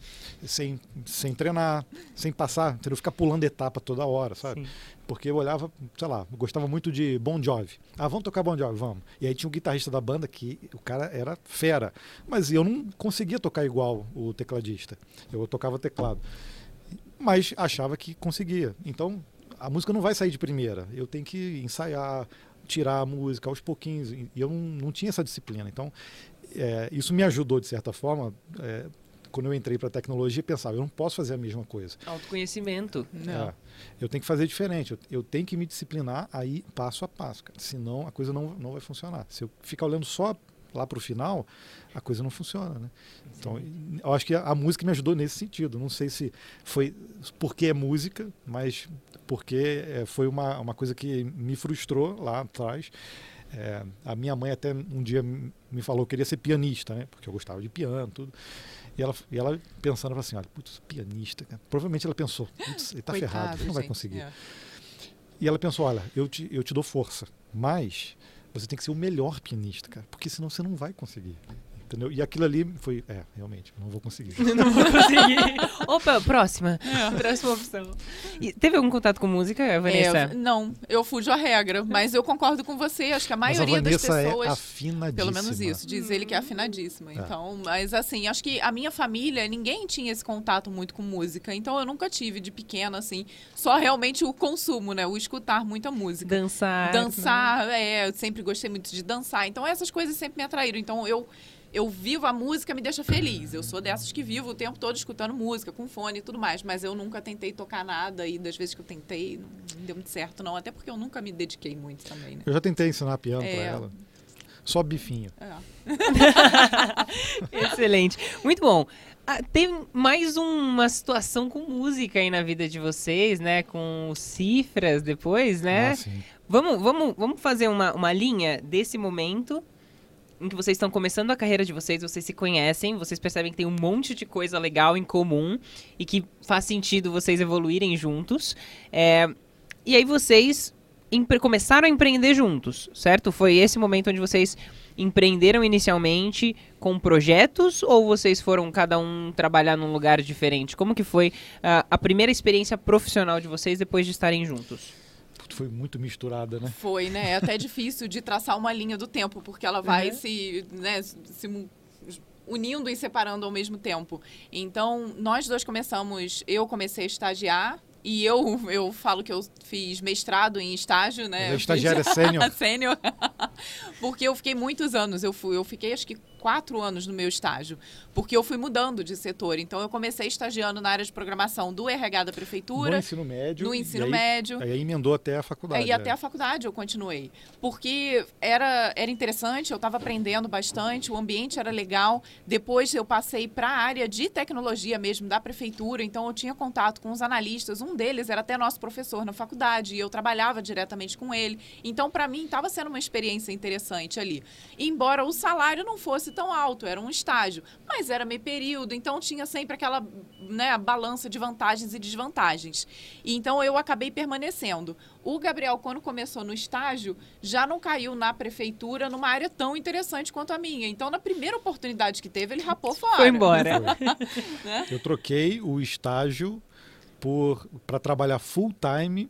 Speaker 2: sem, sem treinar, sem passar, entendeu? ficar pulando etapa toda hora, sabe?
Speaker 1: Sim.
Speaker 2: Porque eu olhava, sei lá, gostava muito de Bon Jovi. Ah, vamos tocar Bon Jovi, vamos. E aí tinha um guitarrista da banda que o cara era fera, mas eu não conseguia tocar igual o tecladista. Eu tocava teclado. Mas achava que conseguia. Então, a música não vai sair de primeira. Eu tenho que ensaiar, tirar a música aos pouquinhos. E eu não, não tinha essa disciplina. Então, é, isso me ajudou, de certa forma, é, quando eu entrei para a tecnologia, pensava, eu não posso fazer a mesma coisa.
Speaker 1: Autoconhecimento.
Speaker 3: Não.
Speaker 2: É, eu tenho que fazer diferente. Eu, eu tenho que me disciplinar aí passo a passo, cara. Senão a coisa não, não vai funcionar. Se eu ficar olhando só lá para o final, a coisa não funciona, né? Então, eu acho que a, a música me ajudou nesse sentido. Não sei se foi porque é música, mas porque é, foi uma, uma coisa que me frustrou lá atrás. É, a minha mãe até um dia me falou que queria ser pianista, né? Porque eu gostava de piano, tudo. E ela, e ela pensando assim, olha, putz, pianista, cara. Provavelmente ela pensou, putz, ele tá
Speaker 3: Coitado,
Speaker 2: ferrado, ele não vai conseguir.
Speaker 3: É.
Speaker 2: E ela pensou, olha, eu te, eu te dou força, mas você tem que ser o melhor pianista, cara, porque senão você não vai conseguir. Entendeu? E aquilo ali foi, é, realmente, não vou conseguir.
Speaker 1: Não vou conseguir. Opa, próxima. Próxima opção. E teve algum contato com música, Vanessa?
Speaker 3: É, não, eu fujo a regra, mas eu concordo com você, acho que a
Speaker 2: Mas a
Speaker 3: maioria das
Speaker 2: Vanessa
Speaker 3: pessoas.
Speaker 2: é afinadíssima.
Speaker 3: Pelo menos isso, diz ele que é afinadíssima. Então, mas assim, acho que a minha família, ninguém tinha esse contato muito com música. Então eu nunca tive de pequena, assim, só realmente o consumo, né? O escutar muita música.
Speaker 1: Dançar.
Speaker 3: Dançar, é, eu sempre gostei muito de dançar. Então essas coisas sempre me atraíram. Então eu. Eu vivo a música, me deixa feliz. Eu sou dessas que vivo o tempo todo escutando música, com fone e tudo mais. Mas eu nunca tentei tocar nada e das vezes que eu tentei, não não deu muito certo, não. Até porque eu nunca me dediquei muito também, né?
Speaker 2: Eu já tentei ensinar piano
Speaker 3: É.
Speaker 2: pra ela. Só bifinho.
Speaker 3: É.
Speaker 1: Excelente. Muito bom. Ah, tem mais uma situação com música aí na vida de vocês, né? Com cifras depois, né?
Speaker 2: Ah, sim.
Speaker 1: Vamos, vamos, vamos fazer uma, uma linha desse momento em que vocês estão começando a carreira de vocês, vocês se conhecem, vocês percebem que tem um monte de coisa legal em comum e que faz sentido vocês evoluírem juntos. É, e aí vocês começaram a empreender juntos, certo? Foi esse momento onde vocês empreenderam inicialmente com projetos ou vocês foram cada um trabalhar num lugar diferente? Como que foi ah, a primeira experiência profissional de vocês depois de estarem juntos?
Speaker 2: Foi muito misturada, né?
Speaker 3: Foi, né? É até difícil de traçar uma linha do tempo, porque ela vai
Speaker 1: Uhum.
Speaker 3: se, né, se unindo e separando ao mesmo tempo. Então, nós dois começamos, eu comecei a estagiar e eu, eu falo que eu fiz mestrado em estágio, né?
Speaker 2: Ela é
Speaker 3: Eu
Speaker 2: estagiária sênior.
Speaker 3: Sênior. Porque eu fiquei muitos anos. Eu, fui, eu fiquei acho que quatro anos no meu estágio. Porque eu fui mudando de setor. Então eu comecei estagiando na área de programação do RH da
Speaker 2: No
Speaker 3: prefeitura,
Speaker 2: ensino médio.
Speaker 3: no ensino
Speaker 2: aí-
Speaker 3: médio.
Speaker 2: Aí emendou até a faculdade.
Speaker 3: É, e
Speaker 2: né?
Speaker 3: até a faculdade eu continuei. Porque era, era interessante, eu estava aprendendo bastante, o ambiente era legal. Depois eu passei para a área de tecnologia mesmo da prefeitura, então eu tinha contato com os analistas. Um deles era até nosso professor na faculdade e eu trabalhava diretamente com ele. Então, para mim, estava sendo uma experiência interessante ali. Embora o salário não fosse tão alto, era um estágio, mas era meio período, então tinha sempre aquela né, balança de vantagens e desvantagens. E então eu acabei permanecendo. O Gabriel, quando começou no estágio, já não caiu na prefeitura numa área tão interessante quanto a minha. Então, na primeira oportunidade que teve, ele rapou fora.
Speaker 1: Foi embora.
Speaker 3: Né?
Speaker 2: Eu troquei o estágio por para trabalhar full time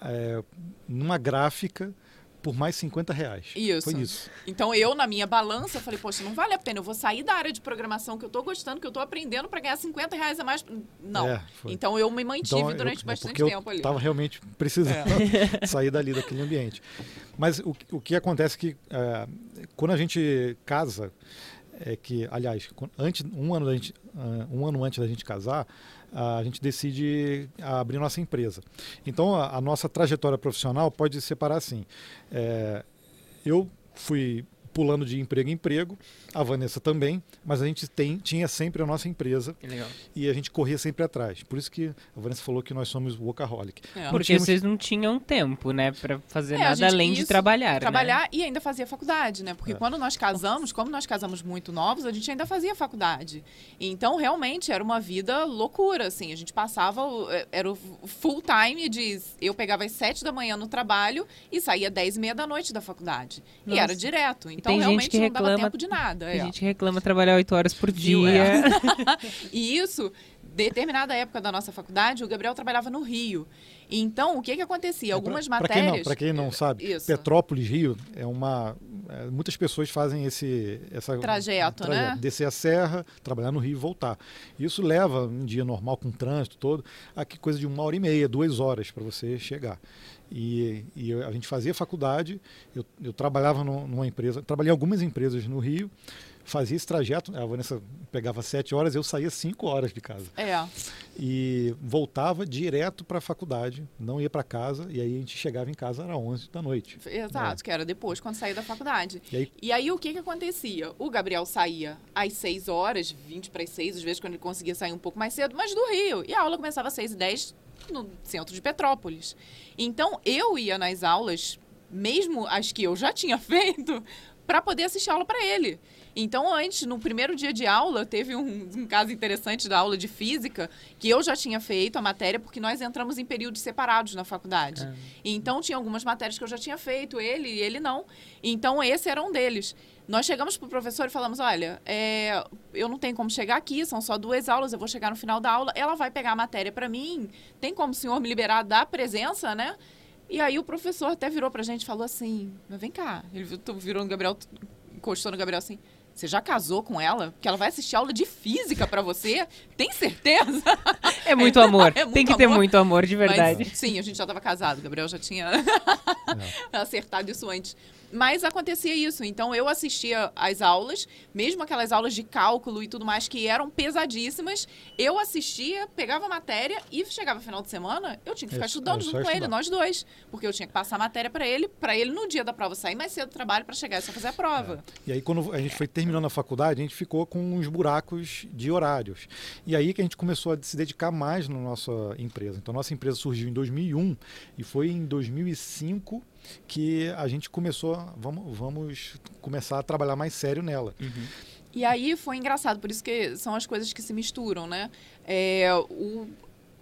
Speaker 2: é, numa gráfica por mais 50 reais.
Speaker 3: Isso.
Speaker 2: Foi isso.
Speaker 3: Então, eu, na minha balança, falei, poxa, não vale a pena. Eu vou sair da área de programação que eu tô gostando, que eu tô aprendendo para ganhar 50 reais a mais. Não.
Speaker 2: É,
Speaker 3: então, eu me mantive
Speaker 2: Então, eu-
Speaker 3: durante
Speaker 2: é
Speaker 3: bastante
Speaker 2: porque
Speaker 3: tempo
Speaker 2: eu
Speaker 3: ali.
Speaker 2: estava realmente precisando sair dali daquele ambiente. Mas o, o que acontece é que é, quando a gente casa, é que, aliás, antes, um ano, da gente, ah, um ano antes da gente casar, a gente decide abrir nossa empresa. Então a, a nossa trajetória profissional pode se separar assim. É, eu fui pulando de emprego em emprego, a Vanessa também, mas a gente tem, tinha sempre a nossa empresa
Speaker 1: Que legal.
Speaker 2: e a gente corria sempre atrás. Por isso que a Vanessa falou que nós somos workaholic.
Speaker 3: É.
Speaker 1: Porque
Speaker 2: tínhamos-
Speaker 1: vocês não tinham tempo, né, Pra fazer
Speaker 3: É,
Speaker 1: nada além de
Speaker 3: isso,
Speaker 1: trabalhar, né?
Speaker 3: Trabalhar e ainda fazia faculdade, né? Porque
Speaker 2: É.
Speaker 3: quando nós casamos, como nós casamos muito novos, a gente ainda fazia faculdade. Então, realmente, era uma vida loucura, assim. A gente passava, o- é, era o full time de... Eu pegava às sete da manhã no trabalho e saía dez e meia da noite da faculdade.
Speaker 1: Nossa.
Speaker 3: E era direto. Então,
Speaker 1: tem gente
Speaker 3: realmente,
Speaker 1: que
Speaker 3: não dava
Speaker 1: reclama-
Speaker 3: tempo de nada.
Speaker 1: A
Speaker 3: é.
Speaker 1: gente reclama trabalhar oito horas por
Speaker 3: Viu,
Speaker 1: dia.
Speaker 3: é. E isso, determinada época da nossa faculdade, o Gabriel trabalhava no Rio. Então, o que que acontecia? Algumas
Speaker 2: Para quem não,
Speaker 3: matérias...
Speaker 2: pra quem não sabe,
Speaker 3: Isso.
Speaker 2: Petrópolis, Rio, é uma. é, muitas pessoas fazem esse essa,
Speaker 3: Trajeto, né?
Speaker 2: Descer a serra, trabalhar no Rio e voltar. Isso leva um dia normal com trânsito todo, a que coisa de uma hora e meia, duas horas para você chegar. E, e a gente fazia faculdade, eu, eu trabalhava no- numa empresa, trabalhei em algumas empresas no Rio, fazia esse trajeto, a Vanessa pegava sete horas, eu saía cinco horas de casa
Speaker 3: É.
Speaker 2: e voltava direto para a faculdade, não ia para casa, e aí a gente chegava em casa era 11 da noite.
Speaker 3: Exato, que era depois, quando saía da faculdade.
Speaker 2: E aí-
Speaker 3: E aí, o que que acontecia? O Gabriel saía às 6 horas, 20 para as 6, às vezes quando ele conseguia sair um pouco mais cedo, mas do Rio. E a aula começava às 6 e 10 no centro de Petrópolis. Então, eu ia nas aulas, mesmo as que eu já tinha feito, para poder assistir aula para ele. Então, antes, no primeiro dia de aula, teve um, um, caso interessante da aula de física, que eu já tinha feito a matéria, porque nós entramos em períodos separados na faculdade. Ah. Então, tinha algumas matérias que eu já tinha feito, ele e ele não. Então, esse era um deles. Nós chegamos para o professor e falamos: olha, é, eu não tenho como chegar aqui, são só duas aulas, eu vou chegar no final da aula, ela vai pegar a matéria para mim, tem como o senhor me liberar da presença, né? E aí o professor até virou para a gente e falou assim: mas vem cá. Ele virou no Gabriel, encostou no Gabriel assim: você já casou com ela? Que ela vai assistir aula de física para você? Tem certeza?
Speaker 1: É muito amor. É muito Tem que amor. ter muito amor, de verdade.
Speaker 3: Mas, sim, a gente já estava casado. O Gabriel já tinha acertado isso antes. Mas acontecia isso. Então eu assistia às aulas, mesmo aquelas aulas de cálculo e tudo mais que eram pesadíssimas, eu assistia, pegava a matéria e chegava no final de semana, eu tinha que ficar estudando é junto com ele, nós dois, porque eu tinha que passar a matéria para ele, para ele no dia da prova sair mais cedo do trabalho para chegar e só fazer a prova.
Speaker 2: É. E aí quando a gente foi terminando a faculdade, a gente ficou com uns buracos de horários. E aí que a gente começou a se dedicar mais na nossa empresa. Então nossa empresa surgiu em 2001 e foi em 2005 que a gente começou, vamos, vamos começar a trabalhar mais sério nela.
Speaker 3: Uhum. E aí foi engraçado, por isso que são as coisas que se misturam, né? É, o,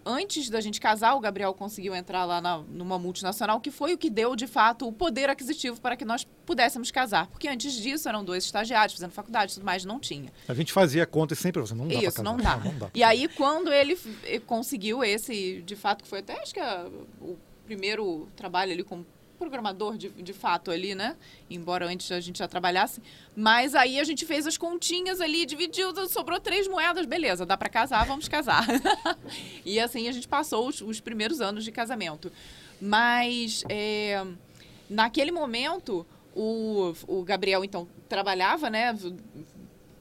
Speaker 3: antes da gente casar, o Gabriel conseguiu entrar lá na, numa multinacional, que foi o que deu, de fato, o poder aquisitivo para que nós pudéssemos casar. Porque antes disso eram dois estagiários fazendo faculdade e tudo mais, não tinha.
Speaker 2: A gente fazia conta e sempre você não dá
Speaker 3: Isso, não dá. não dá. E aí, quando ele conseguiu esse, de fato, que foi até, acho que a, o primeiro trabalho ali como programador de, de fato ali, né? Embora antes a gente já trabalhasse. Mas aí a gente fez as continhas ali, dividiu, sobrou três moedas, beleza, dá para casar, vamos casar. e assim a gente passou os, os primeiros anos de casamento. Mas é, naquele momento, o, o Gabriel, então, trabalhava, né?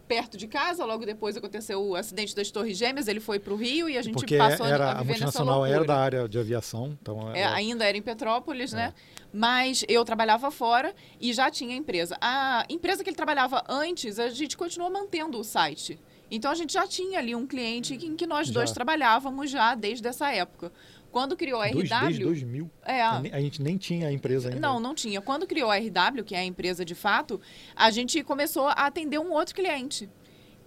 Speaker 3: Perto de casa. Logo depois aconteceu o acidente das Torres Gêmeas. Ele foi para o Rio e a gente
Speaker 2: Porque
Speaker 3: passou
Speaker 2: era,
Speaker 3: a
Speaker 2: a multinacional era da área de aviação, então
Speaker 3: é, ainda era em Petrópolis, né? é. né? Mas eu trabalhava fora e já tinha empresa. A empresa que ele trabalhava antes, a gente continuou mantendo o site. Então a gente já tinha ali um cliente em que nós já. dois trabalhávamos já desde essa época. Quando criou a RW.
Speaker 2: Desde 2000. É, a gente nem tinha a empresa ainda.
Speaker 3: Não, não tinha. Quando criou a RW, que é a empresa de fato, a gente começou a atender um outro cliente.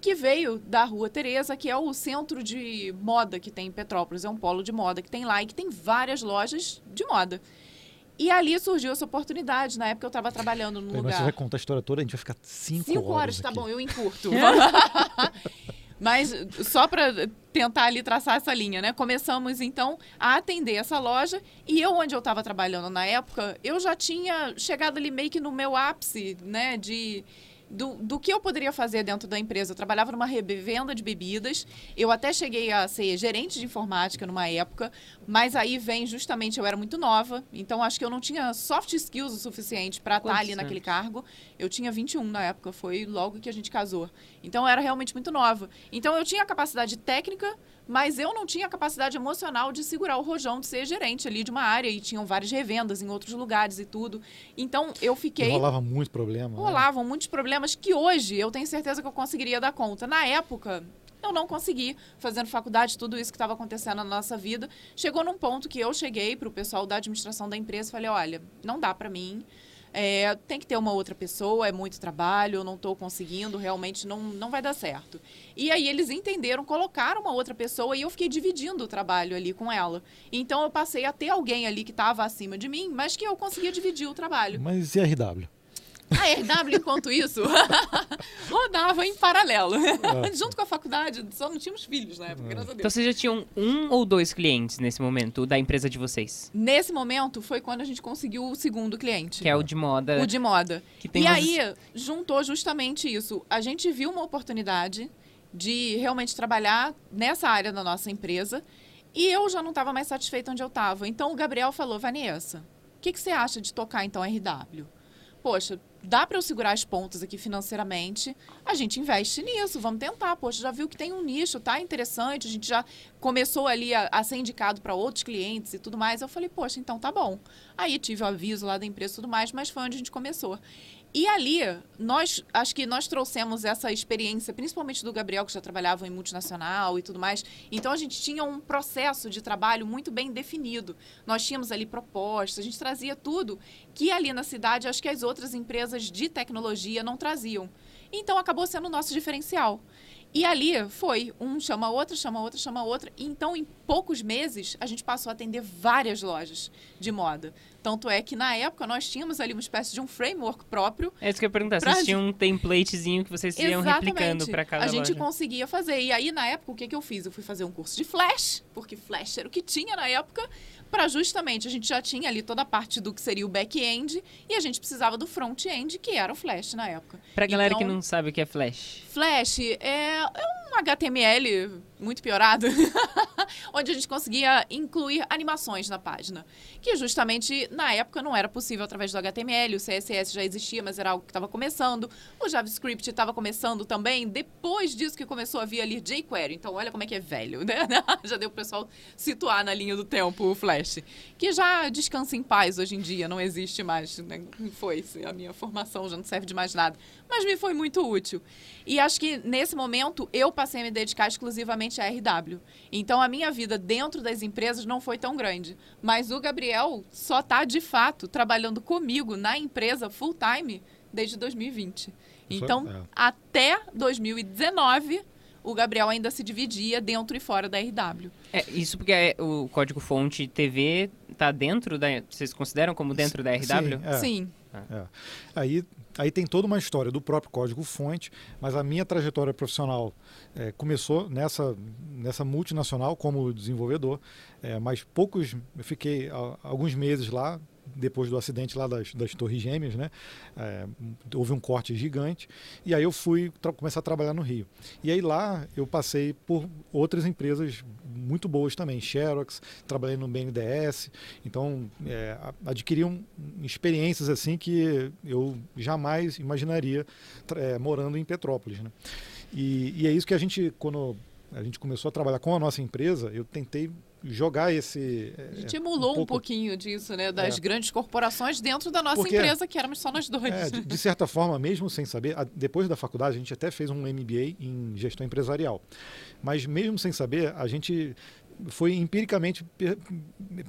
Speaker 3: Que veio da Rua Tereza, que é o centro de moda que tem em Petrópolis. É um polo de moda que tem lá e que tem várias lojas de moda. E ali surgiu essa oportunidade. Na época eu estava trabalhando no lugar.
Speaker 2: Você vai contar a história toda, a gente vai ficar cinco, cinco horas. Cinco horas,
Speaker 3: tá bom, eu encurto. Mas só para tentar ali traçar essa linha, né? Começamos então a atender essa loja e eu onde eu estava trabalhando na época, eu já tinha chegado ali meio que no meu ápice, né, de do, do que eu poderia fazer dentro da empresa. Eu trabalhava numa revenda de bebidas, eu até cheguei a ser gerente de informática numa época, mas aí vem justamente, eu era muito nova, então acho que eu não tinha soft skills o suficiente para estar tá ali naquele cargo. Eu tinha 21 na época, foi logo que a gente casou. Então eu era realmente muito nova. Então eu tinha capacidade técnica, mas eu não tinha capacidade emocional de segurar o rojão de ser gerente ali de uma área e tinham várias revendas em outros lugares e tudo. Então eu fiquei. E
Speaker 2: rolava muito problema.
Speaker 3: Né? Rolavam né? muitos problemas que hoje eu tenho certeza que eu conseguiria dar conta. Na época, eu não consegui, fazendo faculdade, tudo isso que estava acontecendo na nossa vida. Chegou num ponto que eu cheguei para o pessoal da administração da empresa e falei: olha, não dá para mim. É, tem que ter uma outra pessoa, é muito trabalho, eu não estou conseguindo, realmente não, não vai dar certo. E aí eles entenderam, colocaram uma outra pessoa e eu fiquei dividindo o trabalho ali com ela. Então eu passei a ter alguém ali que estava acima de mim, mas que eu conseguia dividir o trabalho.
Speaker 2: Mas e a RW?
Speaker 3: A RW, enquanto isso, rodava em paralelo. É. Junto com a faculdade, só não tínhamos filhos na época, é. graças a Deus.
Speaker 1: Então vocês já tinham um ou dois clientes nesse momento da empresa de vocês?
Speaker 3: Nesse momento foi quando a gente conseguiu o segundo cliente.
Speaker 1: Que é o de moda.
Speaker 3: O de moda. e aí, juntou justamente isso. A gente viu uma oportunidade de realmente trabalhar nessa área da nossa empresa e eu já não estava mais satisfeita onde eu estava. Então o Gabriel falou, Vanessa, o que, que você acha de tocar então RW? Poxa, dá para eu segurar as pontas aqui financeiramente, a gente investe nisso, vamos tentar. Poxa, já viu que tem um nicho, tá interessante, a gente já começou ali a, a ser indicado para outros clientes e tudo mais. Eu falei, poxa, então tá bom. Aí tive o aviso lá da empresa e tudo mais, mas foi onde a gente começou. E ali, nós acho que nós trouxemos essa experiência, principalmente do Gabriel, que já trabalhava em multinacional e tudo mais. Então a gente tinha um processo de trabalho muito bem definido. Nós tínhamos ali propostas, a gente trazia tudo que ali na cidade acho que as outras empresas de tecnologia não traziam. Então acabou sendo o nosso diferencial. E ali foi, um chama outro, chama outro, chama outro. Então, em poucos meses, a gente passou a atender várias lojas de moda. Tanto é que, na época, nós tínhamos ali uma espécie de um framework próprio.
Speaker 1: É isso que eu ia perguntar.
Speaker 3: Pra
Speaker 1: Vocês tinham um templatezinho que vocês iam replicando para cada
Speaker 3: A gente
Speaker 1: loja.
Speaker 3: conseguia fazer. E aí, na época, o que, que eu fiz? Eu fui fazer um curso de Flash, porque Flash era o que tinha na época, para justamente, a gente já tinha ali toda a parte do que seria o back-end, e a gente precisava do front-end, que era o Flash na época.
Speaker 1: Pra galera que
Speaker 3: Então,
Speaker 1: não sabe o que é Flash.
Speaker 3: Flash é, é um HTML muito piorado, onde a gente conseguia incluir animações na página. Que justamente na época não era possível através do HTML, o CSS já existia, mas era algo que estava começando. O JavaScript estava começando também, depois disso que começou a vir ali jQuery. Então olha como é que é velho, né? Já deu pro pessoal situar na linha do tempo o Flash. Que já descansa em paz hoje em dia, não existe mais. Né? Foi, a minha formação já não serve de mais nada. Mas me foi muito útil. E acho que nesse momento eu passei a me dedicar exclusivamente à RW. Então a minha vida dentro das empresas não foi tão grande. Mas o Gabriel só está de fato trabalhando comigo na empresa full time desde 2020. Então,
Speaker 2: é.
Speaker 3: até 2019, o Gabriel ainda se dividia dentro e fora da RW.
Speaker 1: É, isso porque é- o código fonte TV tá dentro da. Vocês consideram como dentro da RW?
Speaker 2: Sim, é.
Speaker 3: Sim.
Speaker 2: É. Aí, aí tem toda uma história do próprio código-fonte, mas a minha trajetória profissional é, começou nessa, nessa multinacional como desenvolvedor, é, mas poucos, eu fiquei a- alguns meses lá, depois do acidente lá das, das Torres Gêmeas, né? É, houve um corte gigante, e aí eu fui começar a trabalhar no Rio. E aí lá eu passei por outras empresas muito boas também, Xerox, trabalhei no BNDES, então é, adquiri um- experiências assim que eu jamais imaginaria é, morando em Petrópolis, né? E, e é isso que a gente, quando a gente começou a trabalhar com a nossa empresa, eu tentei jogar esse...
Speaker 3: A
Speaker 2: é,
Speaker 3: gente emulou um,
Speaker 2: pouco-
Speaker 3: pouquinho disso, né? Das
Speaker 2: É.
Speaker 3: grandes corporações dentro da nossa
Speaker 2: Porque-
Speaker 3: empresa, que éramos só nós dois.
Speaker 2: É, de, de certa forma, mesmo sem saber, a- depois da faculdade a gente até fez um MBA em gestão empresarial. Mas mesmo sem saber, a gente foi empiricamente per-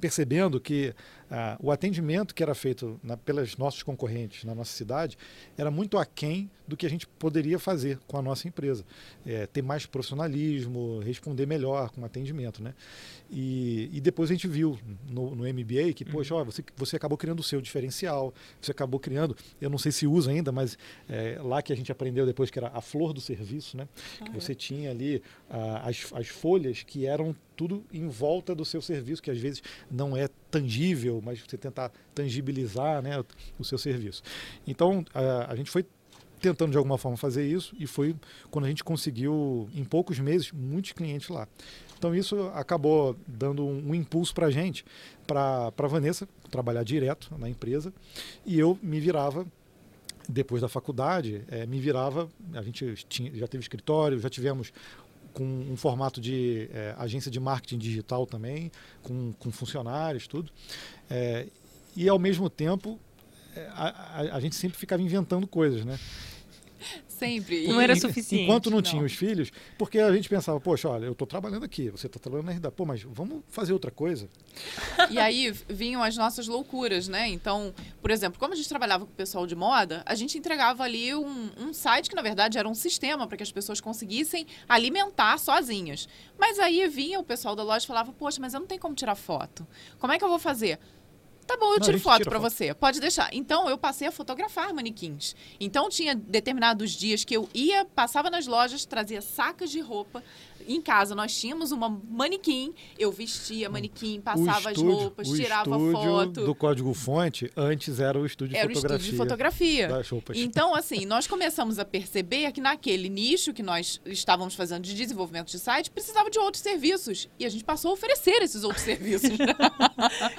Speaker 2: percebendo que ah, o atendimento que era feito na, pelas nossos concorrentes na nossa cidade era muito aquém do que a gente poderia fazer com a nossa empresa. É, ter mais profissionalismo, responder melhor com atendimento. Né? E, e depois a gente viu no, no MBA que, poxa, ó, você, você acabou criando o seu diferencial, você acabou criando, eu não sei se usa ainda, mas é, lá que a gente aprendeu depois que era a flor do serviço, né?
Speaker 3: Ah,
Speaker 2: Que
Speaker 3: é.
Speaker 2: você tinha ali ah, as, as folhas que eram tudo em volta do seu serviço, que às vezes não é tangível, mas você tentar tangibilizar né, o, seu serviço. Então, a, a gente foi tentando de alguma forma fazer isso e foi quando a gente conseguiu, em poucos meses, muitos clientes lá. Então isso acabou dando um, um impulso para a gente, para a Vanessa trabalhar direto na empresa e eu me virava depois da faculdade, eh, me virava, a gente tinha, já teve escritório, já tivemos com um formato de eh, agência de marketing digital também, com, com funcionários, tudo. Eh, e ao mesmo tempo, eh, a, a, a gente sempre ficava inventando coisas, né?
Speaker 3: Sempre.
Speaker 1: Não era suficiente.
Speaker 2: Enquanto não,
Speaker 3: não.
Speaker 2: tinha os filhos, porque a gente pensava, poxa, olha, eu estou trabalhando aqui, você está trabalhando na RDA, pô, mas vamos fazer outra coisa.
Speaker 3: E aí vinham as nossas loucuras, né? Então, por exemplo, como a gente trabalhava com o pessoal de moda, a gente entregava ali um, um site que, na verdade, era um sistema para que as pessoas conseguissem alimentar sozinhas. Mas aí vinha o pessoal da loja e falava, poxa, mas eu não tenho como tirar foto. Como é que eu vou fazer? Tá bom, eu
Speaker 2: Não,
Speaker 3: tiro
Speaker 2: gente
Speaker 3: foto para você. Pode deixar. Então, eu passei a fotografar manequins. Então, tinha determinados dias que eu ia, passava nas lojas, trazia sacas de roupa. Em casa, nós tínhamos uma manequim. Eu vestia manequim, passava as roupas,
Speaker 2: o
Speaker 3: tirava
Speaker 2: estúdio
Speaker 3: foto.
Speaker 2: do código fonte antes era o estúdio de
Speaker 3: Era o
Speaker 2: fotografia.
Speaker 3: estúdio de fotografia.
Speaker 2: das roupas.
Speaker 3: Então, assim, nós começamos a perceber que naquele nicho que nós estávamos fazendo de desenvolvimento de site, precisava de outros serviços. E a gente passou a oferecer esses outros serviços.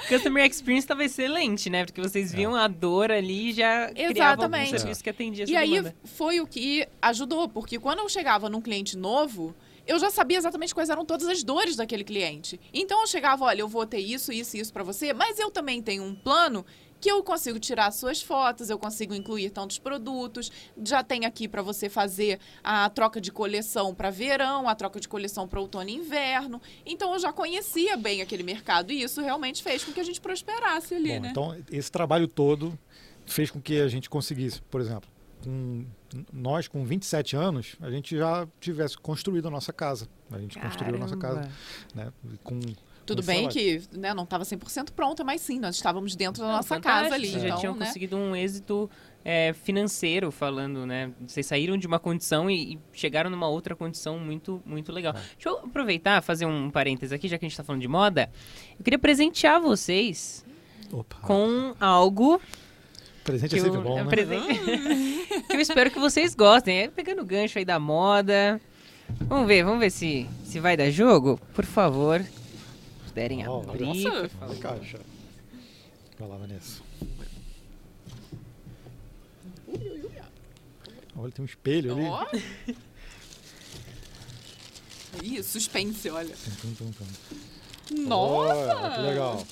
Speaker 1: Customer Experience estava excelente, né? Porque vocês viam a dor ali e já criavam um
Speaker 3: Exatamente.
Speaker 1: serviço que atendia essa
Speaker 3: e aí
Speaker 1: demanda.
Speaker 3: foi o que ajudou, porque quando eu chegava num cliente novo, eu já sabia exatamente quais eram todas as dores daquele cliente. Então eu chegava, olha, eu vou ter isso, isso e isso para você, mas eu também tenho um plano que eu consigo tirar suas fotos, eu consigo incluir tantos produtos, já tem aqui para você fazer a troca de coleção para verão, a troca de coleção para outono e inverno. Então eu já conhecia bem aquele mercado e isso realmente fez com que a gente prosperasse ali,
Speaker 2: Bom,
Speaker 3: né?
Speaker 2: então esse trabalho todo fez com que a gente conseguisse, por exemplo, com nós com 27 anos, a gente já tivesse construído a nossa casa. A gente construiu a nossa casa, né? Com
Speaker 3: tudo
Speaker 2: com
Speaker 3: bem
Speaker 2: salário.
Speaker 3: que né, não estava 100% pronta, mas sim, nós estávamos dentro da
Speaker 1: Não,
Speaker 3: nossa
Speaker 1: fantástico,
Speaker 3: casa ali.
Speaker 1: Vocês já
Speaker 3: então,
Speaker 1: tinham
Speaker 3: né?
Speaker 1: conseguido um êxito é, financeiro, falando, né? Vocês saíram de uma condição e, e chegaram numa outra condição muito, muito legal.
Speaker 2: É.
Speaker 1: Deixa eu aproveitar, fazer um parênteses aqui, já que a gente tá falando de moda. Eu queria presentear vocês
Speaker 2: Opa,
Speaker 1: com algo
Speaker 2: presente é sempre
Speaker 1: eu,
Speaker 2: bom,
Speaker 1: é
Speaker 2: né?
Speaker 1: presente- que eu espero que vocês gostem. É, pegando o gancho aí da moda. Vamos ver, vamos ver se, se vai dar jogo. Por favor, puderem
Speaker 2: Ó,
Speaker 1: abrir.
Speaker 3: nossa.
Speaker 1: por
Speaker 2: a caixa. Vai lá, Vanessa. Olha, tem um espelho ali.
Speaker 3: Ó. Ih, suspense, olha.
Speaker 2: Tum, tum, tum, tum.
Speaker 3: Nossa!
Speaker 2: Olha, que legal.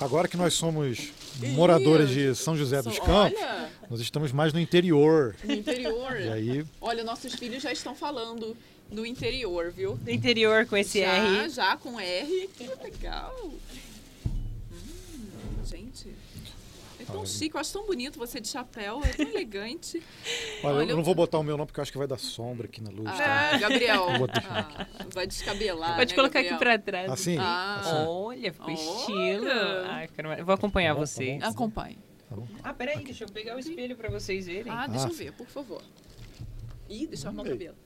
Speaker 2: Agora que nós somos moradores de São José dos Campos,
Speaker 3: Olha,
Speaker 2: nós estamos mais no interior.
Speaker 3: no interior.
Speaker 2: E aí,
Speaker 3: Olha, nossos filhos já estão falando do interior, viu?
Speaker 1: Do interior com esse
Speaker 3: já,
Speaker 1: R.
Speaker 3: já com R. Que legal. Hum, gente. É tão
Speaker 2: Olha.
Speaker 3: chique, eu acho tão bonito você de chapéu, é tão elegante.
Speaker 2: olha,
Speaker 3: Olha,
Speaker 2: eu não vou botar o meu não porque eu acho que vai dar sombra aqui na luz. tá?
Speaker 3: Ah, Gabriel.
Speaker 2: Vou botar.
Speaker 3: ah, vai descabelar.
Speaker 1: Pode
Speaker 3: né,
Speaker 1: colocar
Speaker 3: Gabriel?
Speaker 1: aqui pra trás.
Speaker 2: Assim?
Speaker 3: Ah.
Speaker 2: assim.
Speaker 1: Olha, ficou estilo. Ai. Eu vou acompanhar
Speaker 2: Tá bom, tá.
Speaker 3: Acompanhe.
Speaker 2: Tá bom?
Speaker 1: Ah, peraí, deixa eu pegar o espelho pra vocês verem.
Speaker 3: Ah, deixa
Speaker 2: Ah.
Speaker 3: eu ver, por favor. Ih, deixa eu arrumar o cabelo.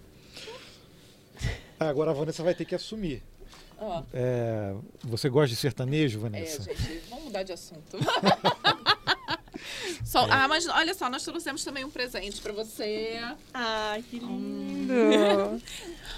Speaker 2: Ah, agora a Vanessa vai ter que assumir.
Speaker 3: Ó,
Speaker 2: É, você gosta de sertanejo,
Speaker 3: é,
Speaker 2: Vanessa?
Speaker 3: gente, vamos mudar de assunto. Só- ah, mas olha só, nós trouxemos também um presente pra você.
Speaker 1: Ai, que lindo.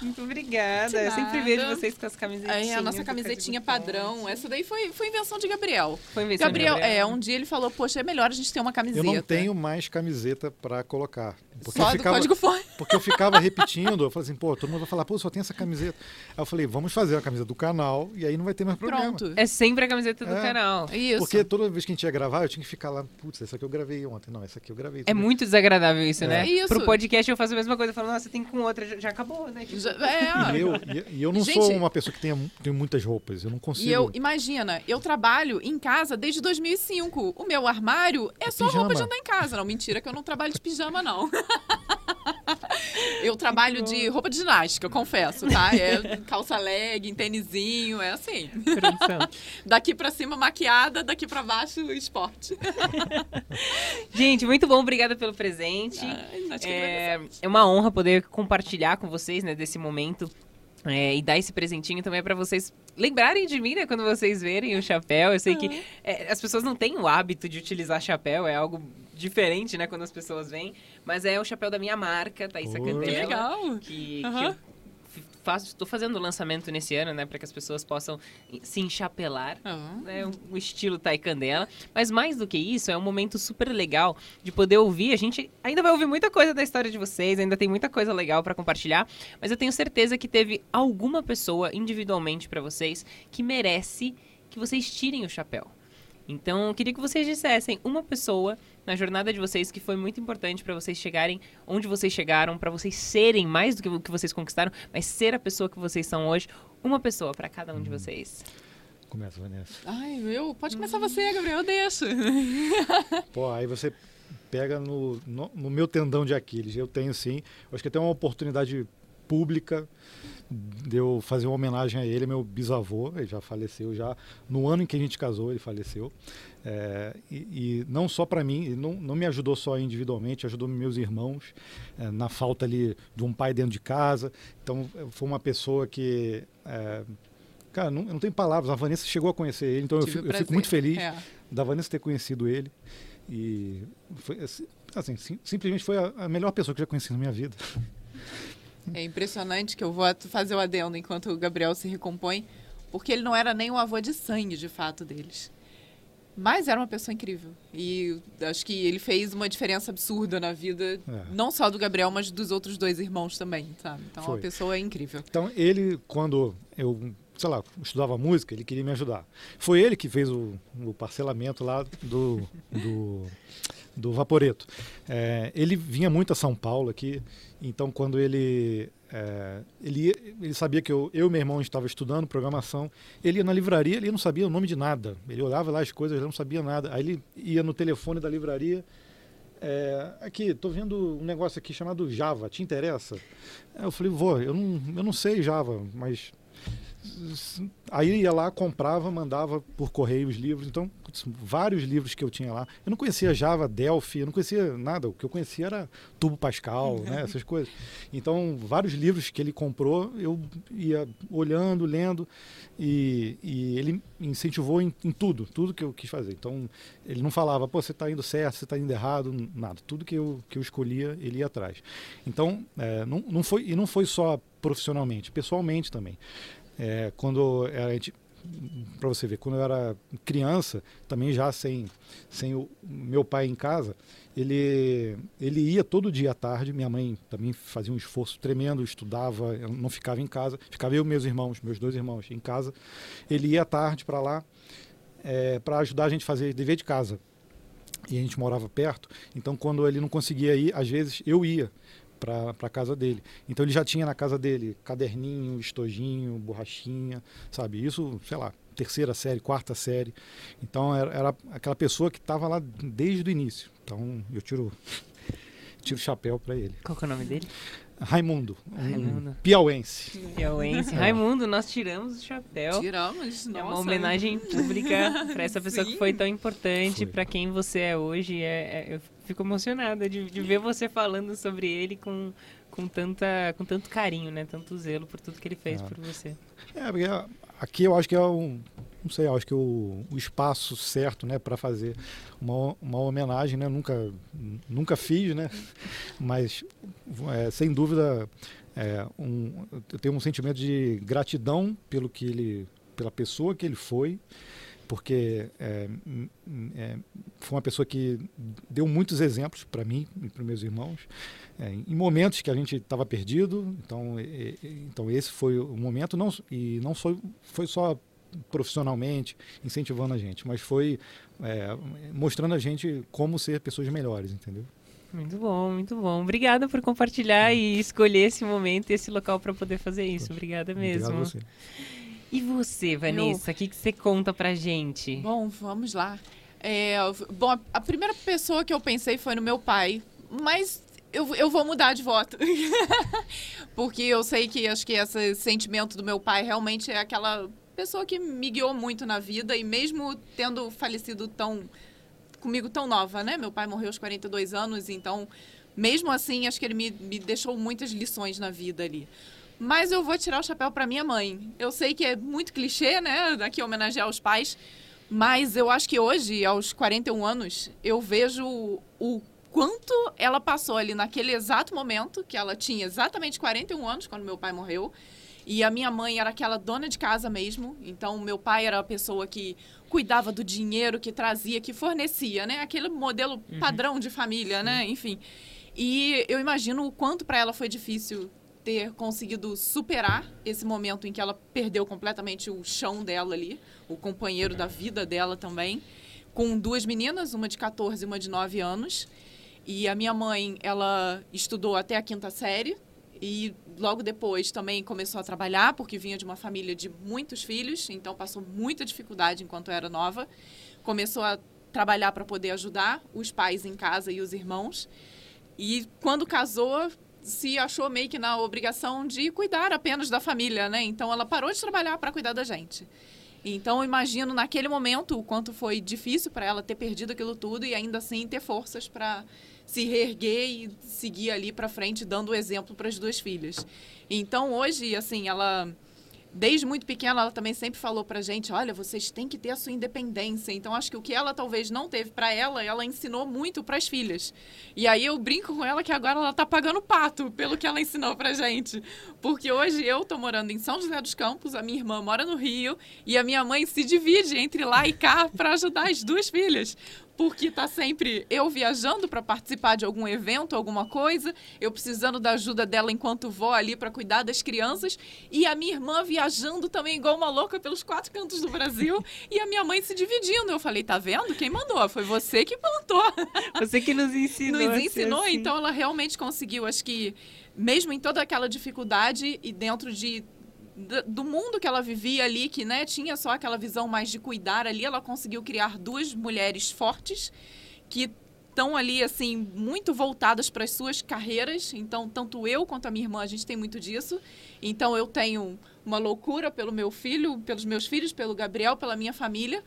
Speaker 1: Muito obrigada. Eu sempre vejo vocês com as camisetinhas.
Speaker 3: É, a nossa camisetinha padrão.
Speaker 1: Ponte.
Speaker 3: Essa daí foi, foi invenção de Gabriel.
Speaker 1: Foi invenção de
Speaker 3: Gabriel, é, um dia ele falou, poxa, é melhor a gente ter uma camiseta.
Speaker 2: Eu não tenho mais camiseta pra colocar. Porque
Speaker 3: Só
Speaker 2: eu
Speaker 3: do
Speaker 2: ficava,
Speaker 3: código fone.
Speaker 2: Porque eu ficava repetindo, eu falei assim, pô, todo mundo vai falar, pô, só tem essa camiseta. Aí eu falei, vamos fazer a camiseta do canal e aí não vai ter mais problema.
Speaker 3: Pronto.
Speaker 1: É sempre a camiseta do
Speaker 2: É.
Speaker 1: canal.
Speaker 3: Isso.
Speaker 2: Porque toda vez que a gente ia gravar, eu tinha que ficar lá, putz, essa aqui eu gravei ontem. Não, essa aqui eu gravei.
Speaker 1: É
Speaker 2: também.
Speaker 1: muito desagradável isso,
Speaker 2: É.
Speaker 1: né?
Speaker 3: Isso.
Speaker 1: Pro podcast eu faço a mesma coisa. Eu falo, nossa, tem com outra, já, já acabou, né? Tipo,
Speaker 3: Já- é,
Speaker 2: E eu, e, eu não
Speaker 3: Gente-
Speaker 2: sou uma pessoa que tenha, tem muitas roupas, eu não consigo.
Speaker 3: E eu, imagina, eu trabalho em casa desde 2005. O meu armário é,
Speaker 2: É
Speaker 3: só roupa de
Speaker 2: pijama.
Speaker 3: andar em casa. Não, mentira que eu não trabalho de pijama, não. eu trabalho de roupa de ginástica, confesso, tá? É calça leg, tênisinho, é assim. Daqui pra cima maquiada, daqui pra baixo esporte.
Speaker 1: Gente, muito bom. Obrigada pelo presente.
Speaker 3: Que
Speaker 1: É, é uma honra poder compartilhar com vocês, né, desse momento. é, e dar esse presentinho também para vocês lembrarem de mim, né? Quando vocês verem o chapéu. Eu sei que é, as pessoas não têm o hábito de utilizar chapéu, é algo diferente, né? Quando as pessoas vêm. Mas é o chapéu da minha marca, Thaísa
Speaker 2: Pô.
Speaker 1: Candela.
Speaker 3: Que legal.
Speaker 1: Que,
Speaker 3: Aham.
Speaker 1: que estou fazendo o lançamento nesse ano, né? Para que as pessoas possam se enchapelar
Speaker 3: Ah,
Speaker 1: né, o estilo Thay Candela. Mas mais do que isso, é um momento super legal de poder ouvir. A gente ainda vai ouvir muita coisa da história de vocês, ainda tem muita coisa legal para compartilhar, mas eu tenho certeza que teve alguma pessoa individualmente para vocês que merece que vocês tirem o chapéu. Então, eu queria que vocês dissessem uma pessoa na jornada de vocês que foi muito importante para vocês chegarem onde vocês chegaram, para vocês serem mais do que o que vocês conquistaram, mas ser a pessoa que vocês são hoje. Uma pessoa para cada um de vocês.
Speaker 2: Começa, Vanessa.
Speaker 3: Ai, eu, pode começar você, Gabriel, eu deixo.
Speaker 2: Pô, aí você pega no, no, no meu tendão de Aquiles. Eu tenho sim. Eu acho que tem uma oportunidade pública de eu fazer uma homenagem a ele, meu bisavô, ele já faleceu já no ano em que a gente casou, ele faleceu. É, e, e não só para mim, não, não me ajudou só individualmente, ajudou meus irmãos é, na falta ali de um pai dentro de casa. Então foi uma pessoa que é, Cara, não, eu não tenho palavras. A Vanessa chegou a conhecer ele, então eu fico, eu fico muito feliz
Speaker 3: É.
Speaker 2: da Vanessa ter conhecido ele. E foi assim, sim- simplesmente foi a, a melhor pessoa que eu já conheci na minha vida.
Speaker 3: É impressionante que eu vou fazer o adendo enquanto o Gabriel se recompõe, porque ele não era nem o avô de sangue, de fato, deles. Mas era uma pessoa incrível. E acho que ele fez uma diferença absurda na vida,
Speaker 2: É.
Speaker 3: não só do Gabriel, mas dos outros dois irmãos também, sabe? Então, é uma
Speaker 2: Foi.
Speaker 3: pessoa incrível.
Speaker 2: Então, ele, quando eu, sei lá, estudava música, ele queria me ajudar. Foi ele que fez o, o parcelamento lá do, do, do Vaporeto. É, ele vinha muito a São Paulo aqui, então quando ele. é, ele, ele sabia que eu, eu e meu irmão estava estudando programação. Ele ia na livraria, ele não sabia o nome de nada. Ele olhava lá as coisas, ele não sabia nada. Aí ele ia no telefone da livraria é, aqui, tô vendo um negócio aqui chamado Java, te interessa? Eu falei, vou, eu não, eu não sei Java, mas Aí ia lá, comprava, mandava por correio os livros. Então, vários livros que eu tinha lá. Eu não conhecia Java, Delphi, eu não conhecia nada. O que eu conhecia era Turbo Pascal, né, essas coisas. Então, vários livros que ele comprou, eu ia olhando, lendo. E, e ele incentivou em, em, tudo, tudo que eu quis fazer. Então, ele não falava, pô, você está indo certo, você está indo errado, nada. Tudo que eu, que eu escolhia, ele ia atrás. Então, é, não, não foi, e não foi só profissionalmente, pessoalmente também. É, quando a gente para você ver, quando eu era criança, também já sem, sem o meu pai em casa, ele, ele ia todo dia à tarde, minha mãe também fazia um esforço tremendo, estudava, não ficava em casa, ficava eu e meus irmãos, meus dois irmãos em casa. Ele ia à tarde para lá é, para ajudar a gente a fazer dever de casa. E a gente morava perto, então quando ele não conseguia ir, às vezes eu ia para a casa dele. Então ele já tinha na casa dele caderninho, estojinho, borrachinha, sabe? Isso, sei lá, terceira série, quarta série. Então era, era aquela pessoa que estava lá desde o início. Então eu tiro tiro o chapéu para ele.
Speaker 1: Qual é o nome dele?
Speaker 2: Raimundo, um piauense.
Speaker 1: Piauense. Raimundo, nós tiramos o chapéu.
Speaker 3: Tiramos, nossa.
Speaker 1: É uma homenagem pública para essa pessoa Sim. que foi tão importante para quem você é hoje. É, é, eu fico emocionada de, de ver você falando sobre ele com, com, tanta, com tanto carinho, né? Tanto zelo por tudo que ele fez é. por você.
Speaker 2: É, porque aqui eu acho que é um, não sei, acho que o, o espaço certo, né, para fazer uma, uma homenagem, né, nunca, nunca fiz, né, mas é, sem dúvida é, um, eu tenho um sentimento de gratidão pelo que ele, pela pessoa que ele foi, porque é, é, foi uma pessoa que deu muitos exemplos para mim e para meus irmãos é, em momentos que a gente estava perdido então então esse foi o momento não e não foi foi só profissionalmente incentivando a gente mas foi é, mostrando a gente como ser pessoas melhores entendeu
Speaker 1: muito bom, muito bom. Obrigada por compartilhar e escolher esse momento e esse local para poder fazer isso. Obrigada mesmo. Obrigado a você. E você, Vanessa, o que, que você conta pra gente?
Speaker 3: Bom, vamos lá. É, bom, a primeira pessoa que eu pensei foi no meu pai, mas eu, eu vou mudar de voto. Porque eu sei que acho que esse sentimento do meu pai realmente é aquela pessoa que me guiou muito na vida e mesmo tendo falecido tão comigo tão nova, né? Meu pai morreu aos 42 anos, então mesmo assim acho que ele me, me deixou muitas lições na vida ali. Mas eu vou tirar o chapéu para minha mãe. Eu sei que é muito clichê, né? Aqui homenagear os pais. Mas eu acho que hoje, aos 41 anos, eu vejo o quanto ela passou ali naquele exato momento, que ela tinha exatamente 41 anos quando meu pai morreu. E a minha mãe era aquela dona de casa mesmo. Então, meu pai era a pessoa que cuidava do dinheiro, que trazia, que fornecia, né? Aquele modelo uhum. padrão de família, né? Enfim. E eu imagino o quanto para ela foi difícil ter conseguido superar esse momento em que ela perdeu completamente o chão dela ali, o companheiro da vida dela também, com duas meninas, uma de 14 e uma de 9 anos. E a minha mãe, ela estudou até a quinta série e logo depois também começou a trabalhar, porque vinha de uma família de muitos filhos, então passou muita dificuldade enquanto era nova. Começou a trabalhar para poder ajudar os pais em casa e os irmãos. E quando casou, se achou meio que na obrigação de cuidar apenas da família, né? Então ela parou de trabalhar para cuidar da gente. Então eu imagino naquele momento o quanto foi difícil para ela ter perdido aquilo tudo e ainda assim ter forças para se reerguer e seguir ali para frente dando o exemplo para as duas filhas. Então hoje, assim, ela desde muito pequena, ela também sempre falou pra gente: olha, vocês têm que ter a sua independência. Então, acho que o que ela talvez não teve para ela, ela ensinou muito para as filhas. E aí eu brinco com ela que agora ela tá pagando pato pelo que ela ensinou pra gente. Porque hoje eu tô morando em São José dos Campos, a minha irmã mora no Rio e a minha mãe se divide entre lá e cá para ajudar as duas filhas porque tá sempre eu viajando para participar de algum evento, alguma coisa, eu precisando da ajuda dela enquanto vou ali para cuidar das crianças, e a minha irmã viajando também igual uma louca pelos quatro cantos do Brasil, e a minha mãe se dividindo. Eu falei, tá vendo? Quem mandou? Foi você que plantou.
Speaker 1: Você que nos ensinou.
Speaker 3: Nos ensinou, assim. então ela realmente conseguiu, acho que mesmo em toda aquela dificuldade e dentro de do mundo que ela vivia ali, que né, tinha só aquela visão mais de cuidar ali, ela conseguiu criar duas mulheres fortes que estão ali, assim, muito voltadas para as suas carreiras. Então, tanto eu quanto a minha irmã, a gente tem muito disso. Então, eu tenho uma loucura pelo meu filho, pelos meus filhos, pelo Gabriel, pela minha família.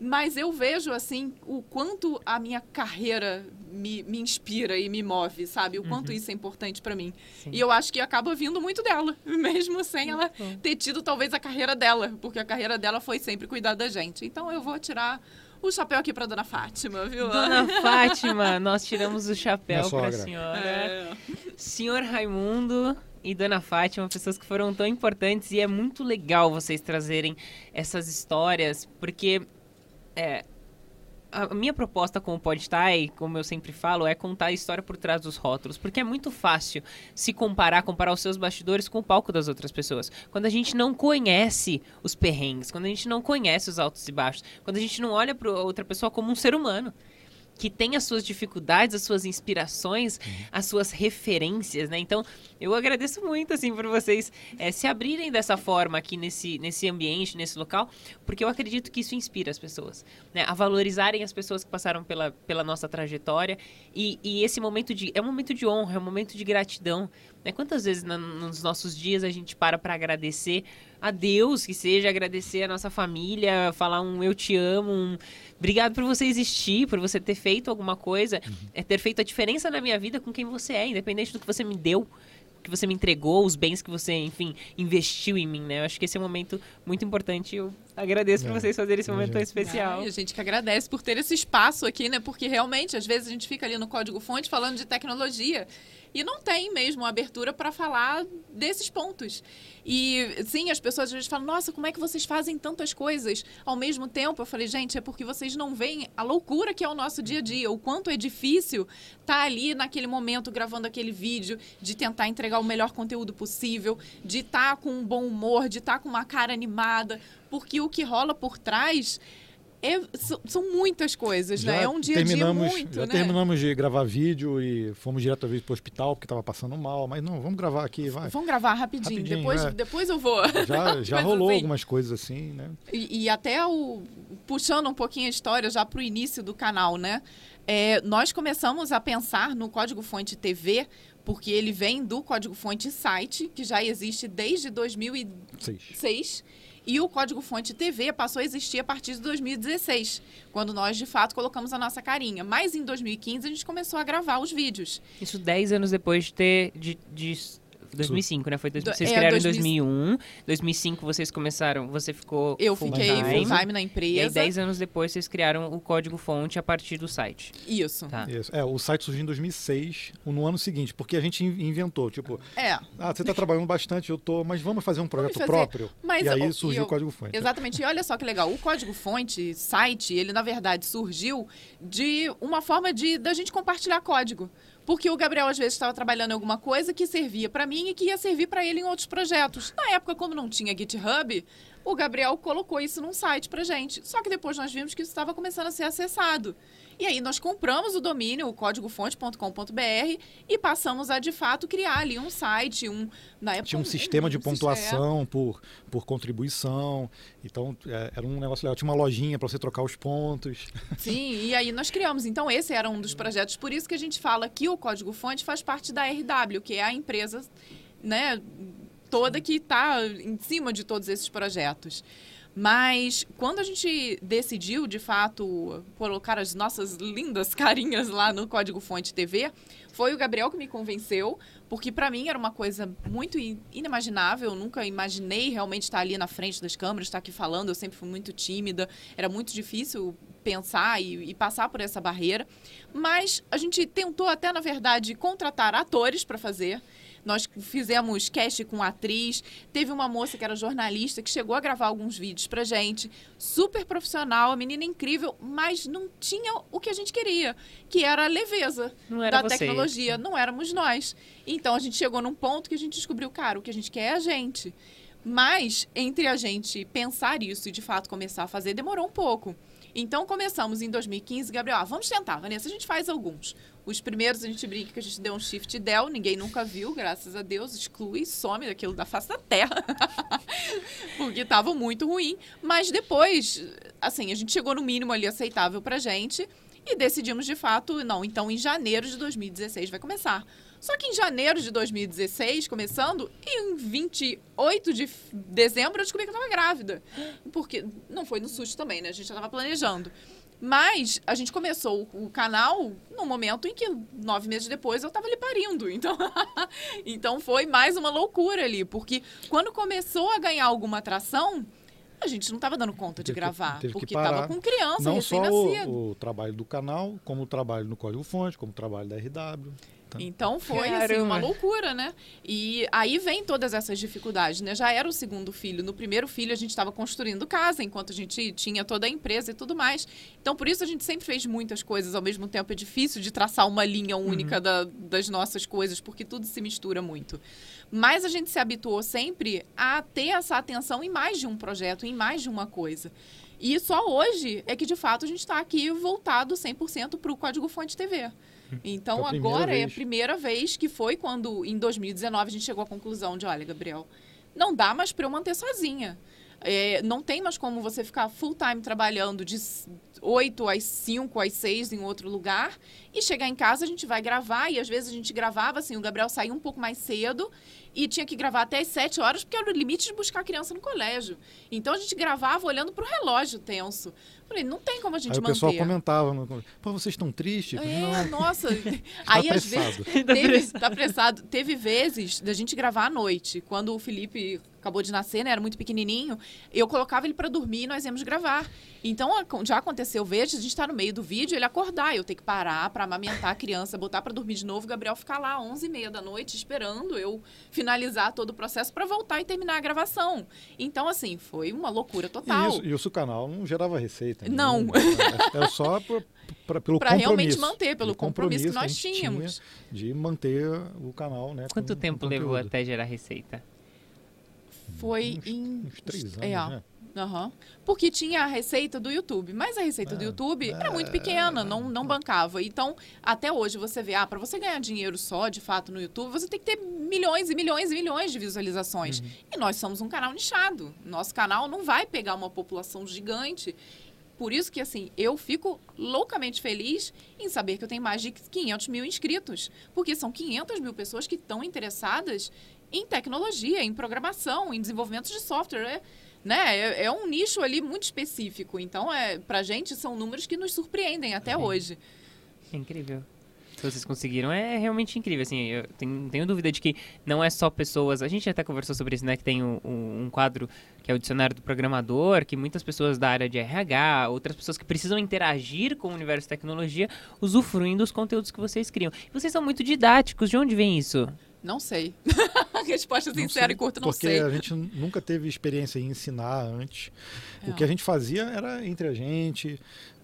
Speaker 3: Mas eu vejo, assim, o quanto a minha carreira me, me inspira e me move, sabe? O quanto
Speaker 1: Uhum.
Speaker 3: isso é importante para mim.
Speaker 1: Sim.
Speaker 3: E eu acho que acaba vindo muito dela, mesmo sem ela
Speaker 1: bom.
Speaker 3: ter tido talvez a carreira dela, porque a carreira dela foi sempre cuidar da gente. Então eu vou tirar o chapéu aqui para dona Fátima, viu?
Speaker 1: Dona Fátima, nós tiramos o chapéu para a senhora.
Speaker 3: É.
Speaker 1: Senhor Raimundo e Dona Fátima, pessoas que foram tão importantes e é muito legal vocês trazerem essas histórias, porque é, a minha proposta com o Podtai, como eu sempre falo, é contar a história por trás dos rótulos, porque é muito fácil se comparar, comparar os seus bastidores com o palco das outras pessoas. Quando a gente não conhece os perrengues, quando a gente não conhece os altos e baixos, quando a gente não olha para outra pessoa como um ser humano que tem as suas dificuldades, as suas inspirações, as suas referências, né? Então, eu agradeço muito, assim, por vocês eh, se abrirem dessa forma aqui nesse, nesse ambiente, nesse local, porque eu acredito que isso inspira as pessoas, né? A valorizarem as pessoas que passaram pela, pela nossa trajetória e, e esse momento de... É um momento de honra, é um momento de gratidão, né? Quantas vezes na- nos nossos dias a gente para para agradecer a Deus, que seja agradecer a nossa família, falar um eu te amo, um obrigado por você existir, por você ter feito alguma coisa, é ter feito a diferença na minha vida com quem você é, independente do que você me deu, que você me entregou, os bens que você, enfim, investiu em mim, né? Eu acho que esse é um momento muito importante. Eu agradeço por
Speaker 2: É,
Speaker 1: vocês fazerem esse momento tão especial.
Speaker 3: Ai, a gente que agradece por ter esse espaço aqui, né? Porque realmente, às vezes, a gente fica ali no código-fonte falando de tecnologia e não tem mesmo abertura para falar desses pontos. E sim, as pessoas às vezes falam: nossa, como é que vocês fazem tantas coisas ao mesmo tempo? Eu falei: gente, é porque vocês não veem a loucura que é o nosso dia a dia, o quanto é difícil estar ali naquele momento gravando aquele vídeo, de tentar entregar o melhor conteúdo possível, de estar com um bom humor, de estar com uma cara animada, porque o que rola por trás. É- são, muitas coisas, né? É um dia a dia muito,
Speaker 2: já
Speaker 3: né?
Speaker 2: terminamos de gravar vídeo e fomos diretamente para o hospital porque estava passando mal, mas não, vamos gravar aqui, vai.
Speaker 3: Vamos gravar rapidinho,
Speaker 2: Rapidinho,
Speaker 3: depois,
Speaker 2: é.
Speaker 3: depois eu vou.
Speaker 2: Já, já rolou
Speaker 3: assim,
Speaker 2: algumas coisas assim, né?
Speaker 3: E, e até o puxando um pouquinho a história já para o início do canal, né? É, nós começamos a pensar no Código Fonte TV porque ele vem do Código Fonte site que já existe desde 2006
Speaker 2: Seis.
Speaker 3: E o Código Fonte TV passou a existir a partir de 2016, quando nós de fato colocamos a nossa carinha. Mas em 2015 a gente começou a gravar os vídeos.
Speaker 1: Isso 10 anos depois de ter. De, de 2005, né? Foi vocês
Speaker 3: é,
Speaker 1: criaram em
Speaker 3: 2000.
Speaker 1: 2001. 2005 vocês começaram. Você ficou.
Speaker 3: Eu
Speaker 1: full
Speaker 3: fiquei
Speaker 1: time.
Speaker 3: full time na
Speaker 1: E aí,
Speaker 3: empresa.
Speaker 1: 10 anos depois, vocês criaram o código fonte a partir do site.
Speaker 3: Isso.
Speaker 1: Tá.
Speaker 2: Isso. É, o site surgiu em 2006, no ano seguinte, porque a gente in- inventou, tipo,
Speaker 3: É.
Speaker 2: ah, você está trabalhando bastante, eu tô, mas vamos fazer um projeto
Speaker 3: fazer.
Speaker 2: próprio.
Speaker 3: Mas
Speaker 2: e aí surgiu
Speaker 3: eu-
Speaker 2: o código fonte.
Speaker 3: Exatamente. E olha só que legal. O código-fonte, site, ele na verdade surgiu de uma forma de da gente compartilhar código. Porque o Gabriel às vezes estava trabalhando em alguma coisa que servia para mim e que ia servir para ele em outros projetos. Na época, como não tinha GitHub, o Gabriel colocou isso num site pra gente. Só que depois nós vimos que isso estava começando a ser acessado. E aí nós compramos o domínio, o códigofonte.com.br, e passamos a de fato criar ali um site, um na época
Speaker 2: Tinha um sistema de
Speaker 3: um-
Speaker 2: pontuação por, por contribuição. Então, é, era um negócio legal. Tinha uma lojinha para você trocar os pontos.
Speaker 3: Sim, e aí nós criamos. Então, esse era um dos projetos. Por isso que a gente fala que o Código Fonte faz parte da RW, que é a empresa né, toda que está em cima de todos esses projetos. Mas quando a gente decidiu, de fato, colocar as nossas lindas carinhas lá no Código Fonte TV, foi o Gabriel que me convenceu, porque para mim era uma coisa muito in- inimaginável. Eu nunca imaginei realmente estar ali na frente das câmeras, estar aqui falando. Eu sempre fui muito tímida, era muito difícil pensar e, e passar por essa barreira. Mas a gente tentou até, na verdade, contratar atores para fazer. Nós fizemos cast com atriz. Teve uma moça que era jornalista que chegou a gravar alguns vídeos pra gente. Super profissional, a menina incrível, mas não tinha o que a gente queria, que era a leveza
Speaker 1: era
Speaker 3: da
Speaker 1: você.
Speaker 3: tecnologia. Não éramos nós. Então a gente chegou num ponto que a gente descobriu, cara, o que a gente quer é a gente. Mas entre a gente pensar isso e de fato começar a fazer, demorou um pouco. Então começamos em 2015, Gabriel, ah, vamos tentar, Vanessa, a gente faz alguns. Os primeiros a gente brinca que a gente deu um shift del, ninguém nunca viu, graças a Deus, exclui, some daquilo da face da terra. Porque estava muito ruim. Mas depois, assim, a gente chegou no mínimo ali aceitável pra gente. E decidimos de fato, não, então em janeiro de 2016 vai começar. Só que em janeiro de 2016, começando, em 28 de dezembro eu descobri que eu estava grávida. Porque não foi no susto também, né? A gente já estava planejando. Mas a gente começou o canal no momento em que, nove meses depois, eu estava ali parindo. Então, então foi mais uma loucura ali. Porque quando começou a ganhar alguma atração, a gente não estava dando conta de
Speaker 2: Teve
Speaker 3: gravar.
Speaker 2: que
Speaker 3: porque estava com criança,
Speaker 2: Não só o, o trabalho do canal, como o trabalho no Código Fonte, como o trabalho da RW.
Speaker 3: Então foi assim, uma loucura, né? E aí vem todas essas dificuldades, né? Já era o segundo filho. No primeiro filho a gente estava construindo casa, enquanto a gente tinha toda a empresa e tudo mais. Então por isso a gente sempre fez muitas coisas ao mesmo tempo. É difícil de traçar uma linha única da- das nossas coisas, porque tudo se mistura muito. Mas a gente se habituou sempre a ter essa atenção em mais de um projeto, em mais de uma coisa. E só hoje é que, de fato, a gente está aqui voltado 100% para o Código Fonte TV. Então, agora é a
Speaker 2: vez.
Speaker 3: primeira vez que foi quando, em 2019, a gente chegou à conclusão de, olha, Gabriel, não dá mais para eu manter sozinha. É, não tem mais como você ficar full time trabalhando de s- 8 às 5, às 6 em outro lugar e chegar em casa a gente vai gravar e às vezes a gente gravava assim, o Gabriel saía um pouco mais cedo e tinha que gravar até às 7 horas porque era o limite de buscar a criança no colégio. Então a gente gravava olhando pro relógio tenso. Falei, não tem como a gente
Speaker 2: Aí o
Speaker 3: manter.
Speaker 2: pessoal comentava, pô, vocês estão tristes?
Speaker 3: É,
Speaker 2: Não,
Speaker 3: nossa.
Speaker 2: tá
Speaker 3: Aí às vezes teve, tá apressado. Teve vezes da gente gravar à noite. Quando o Felipe acabou de nascer, né? Era muito pequenininho. Eu colocava ele pra dormir e nós íamos gravar. Então, já aconteceu vezes, a gente tá no meio do vídeo, ele acordar. Eu ter que parar pra amamentar a criança, botar pra dormir de novo. O Gabriel ficar lá 11 e meia da noite esperando eu finalizar todo o processo pra voltar e terminar a gravação. Então, assim, foi uma loucura
Speaker 2: E
Speaker 3: total.
Speaker 2: isso, e isso o canal não gerava receita.
Speaker 3: Não.
Speaker 2: nenhuma. Era só pra, pra- pelo
Speaker 3: Pra
Speaker 2: compromisso.
Speaker 3: realmente manter, pelo
Speaker 2: Pelo
Speaker 3: compromisso que nós tínhamos.
Speaker 2: tinha de manter o canal, né?
Speaker 1: Quanto
Speaker 2: com-
Speaker 1: tempo
Speaker 2: com
Speaker 1: levou até gerar receita?
Speaker 3: Foi
Speaker 2: Uns-
Speaker 3: em.
Speaker 2: Uns três anos,
Speaker 3: é,
Speaker 2: né?
Speaker 3: Aham. Porque tinha a receita do YouTube, mas a receita do
Speaker 2: É,
Speaker 3: YouTube era muito
Speaker 2: é,
Speaker 3: pequena, não, não bancava. Então, até hoje você vê, ah, para você ganhar dinheiro só, de fato, no YouTube, você tem que ter milhões e milhões e milhões de visualizações. E nós somos um canal nichado. Nosso canal não vai pegar uma população gigante. Por isso que, assim, eu fico loucamente feliz em saber que eu tenho mais de 500 mil inscritos. Porque são 500 mil pessoas que estão interessadas em tecnologia, em programação, em desenvolvimento de software. É, né? é, é um nicho ali muito específico. Então, é, pra gente, são números que nos surpreendem até hoje.
Speaker 1: É incrível. Se vocês conseguiram, é realmente incrível. Assim, eu tenho, não tenho dúvida de que não é só pessoas. A gente até conversou sobre isso, né? Que tem um, um- quadro que é o dicionário do programador, que muitas pessoas da área de RH, outras pessoas que precisam interagir com o universo de tecnologia, usufruem dos conteúdos que vocês criam. E vocês são muito didáticos. De onde vem isso?
Speaker 3: Não sei. resposta sincera
Speaker 2: sei,
Speaker 3: e curta, não
Speaker 2: porque
Speaker 3: sei.
Speaker 2: a gente nunca teve experiência em ensinar antes.
Speaker 3: É.
Speaker 2: O que a gente fazia era entre a gente,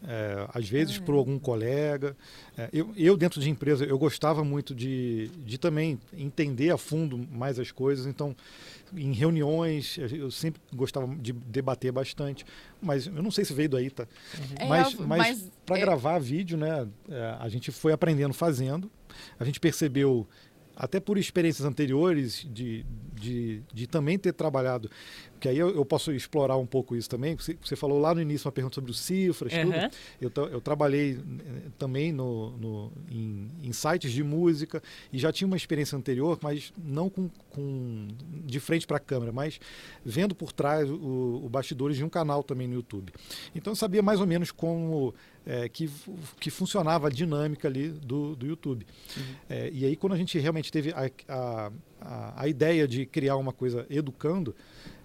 Speaker 2: é, às vezes por algum colega. É, eu, eu, dentro de empresa, eu gostava muito de, de também entender a fundo mais as coisas. Então, em reuniões, eu sempre gostava de debater bastante. Mas eu não sei se veio daí, tá?
Speaker 3: É,
Speaker 2: mas
Speaker 3: mas
Speaker 2: mas para
Speaker 3: é-
Speaker 2: gravar vídeo, né, é, a gente foi aprendendo fazendo. A gente percebeu, até por experiências anteriores, de, de, de também ter trabalhado, que aí eu, eu posso explorar um pouco isso também. Você, você falou lá no início uma pergunta sobre os cifras, tudo.
Speaker 1: Aham.
Speaker 2: Eu, eu trabalhei também no, no- em, em sites de música e já tinha uma experiência anterior, mas não com, com- de frente para a câmera, mas vendo por trás o, o bastidores de um canal também no YouTube. Então eu sabia mais ou menos como eh, que, que funcionava a dinâmica ali do, do YouTube. Eh, e aí quando a gente realmente teve a, a, a ideia de criar uma coisa educando,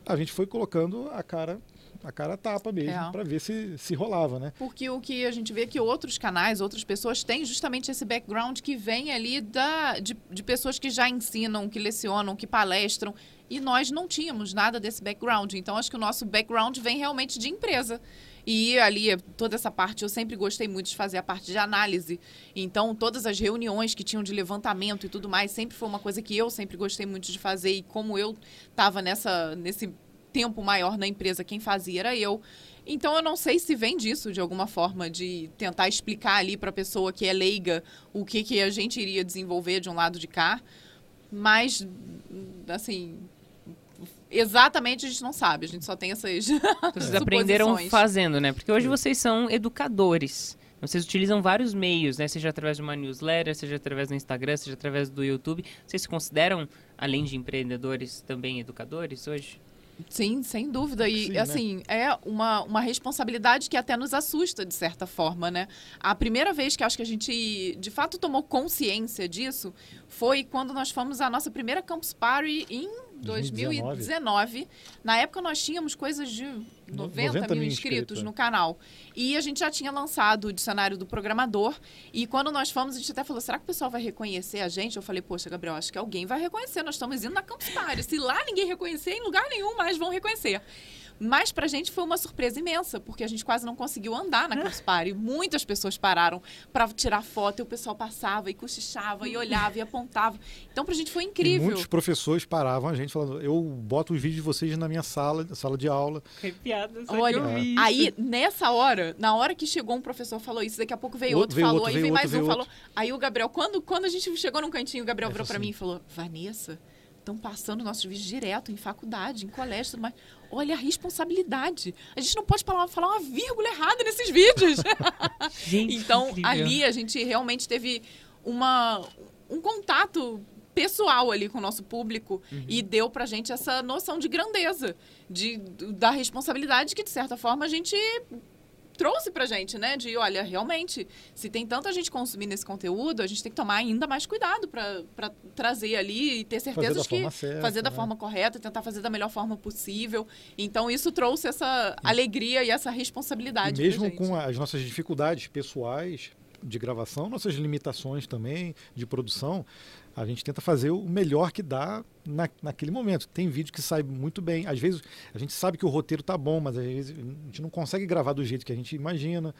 Speaker 2: a gente foi colocando a cara a cara a tapa mesmo
Speaker 3: É.
Speaker 2: para ver se, se rolava, né?
Speaker 3: Porque o que a gente vê é que outros canais, outras pessoas têm justamente esse background que vem ali da, de, de pessoas que já ensinam, que lecionam, que palestram. E nós não tínhamos nada desse background. Então, acho que o nosso background vem realmente de empresa. E ali, toda essa parte, eu sempre gostei muito de fazer a parte de análise. Então, todas as reuniões que tinham de levantamento e tudo mais, sempre foi uma coisa que eu sempre gostei muito de fazer. E como eu estava nessa, nesse tempo maior na empresa, quem fazia era eu. Então eu não sei se vem disso de alguma forma de tentar explicar ali para a pessoa que é leiga o que que a gente iria desenvolver de um lado de cá, mas assim, exatamente a gente não sabe, a gente só tem essas
Speaker 1: Vocês aprenderam fazendo, né? Porque hoje vocês são educadores. Vocês utilizam vários meios, né? Seja através de uma newsletter, seja através do Instagram, seja através do YouTube. Vocês se consideram, além de empreendedores, também educadores hoje?
Speaker 3: Sim, sem dúvida. E,
Speaker 2: Sim, né?
Speaker 3: assim, é uma, uma responsabilidade que até nos assusta, de certa forma, né? A primeira vez que acho que a gente, de fato, tomou consciência disso foi quando nós fomos à nossa primeira Campus Party em 2019. Na época, nós tínhamos coisas de 90,
Speaker 2: 90
Speaker 3: mil inscritos
Speaker 2: inscritos,
Speaker 3: no canal. E a gente já tinha lançado o dicionário do programador. E quando nós fomos, a gente até falou: será que o pessoal vai reconhecer a gente? Eu falei: poxa, Gabriel, acho que alguém vai reconhecer. Nós estamos indo na Campus Party. Se lá ninguém reconhecer, em lugar nenhum mais vão reconhecer. Mas pra gente foi uma surpresa imensa, porque a gente quase não conseguiu andar na Campus Party. Muitas pessoas pararam para tirar foto e o pessoal passava e cochichava e olhava e apontava. Então pra gente foi
Speaker 2: E
Speaker 3: incrível.
Speaker 2: muitos professores paravam a gente falando, eu boto os vídeos de vocês na minha sala, sala de aula.
Speaker 1: Arrepiada, só
Speaker 3: Olha,
Speaker 1: isso.
Speaker 3: Aí, nessa hora, na hora que chegou um professor falou isso, daqui a pouco veio
Speaker 2: Outro,
Speaker 3: outro,
Speaker 2: veio
Speaker 3: falou,
Speaker 2: outro,
Speaker 3: aí
Speaker 2: veio outro,
Speaker 3: mais
Speaker 2: veio
Speaker 3: um, falou. Aí o Gabriel, quando, quando a gente chegou num cantinho, o Gabriel
Speaker 2: É,
Speaker 3: virou pra
Speaker 2: assim.
Speaker 3: mim e falou: Vanessa, estão passando nossos vídeos direto em faculdade, em colégio e tudo mais. Olha a responsabilidade. A gente não pode falar, falar uma vírgula errada nesses vídeos.
Speaker 1: Gente,
Speaker 3: Então,
Speaker 1: incrível.
Speaker 3: ali a gente realmente teve uma, um contato pessoal ali com o nosso público
Speaker 1: Uhum.
Speaker 3: e deu pra gente essa noção de grandeza, de, da responsabilidade que, de certa forma, a gente trouxe pra gente, né? De, olha, realmente, se tem tanta gente consumindo esse conteúdo, a gente tem que tomar ainda mais cuidado pra trazer ali e ter certeza de que
Speaker 2: forma certa.
Speaker 3: fazer da
Speaker 2: né?
Speaker 3: forma correta, tentar fazer da melhor forma possível. Então, isso trouxe essa alegria e essa responsabilidade
Speaker 2: E mesmo com as nossas dificuldades pessoais de gravação, nossas limitações também de produção, a gente tenta fazer o melhor que dá na, naquele momento. Tem vídeo que sai muito bem. Às vezes a gente sabe que o roteiro tá bom, mas às vezes a gente não consegue gravar do jeito que a gente imagina.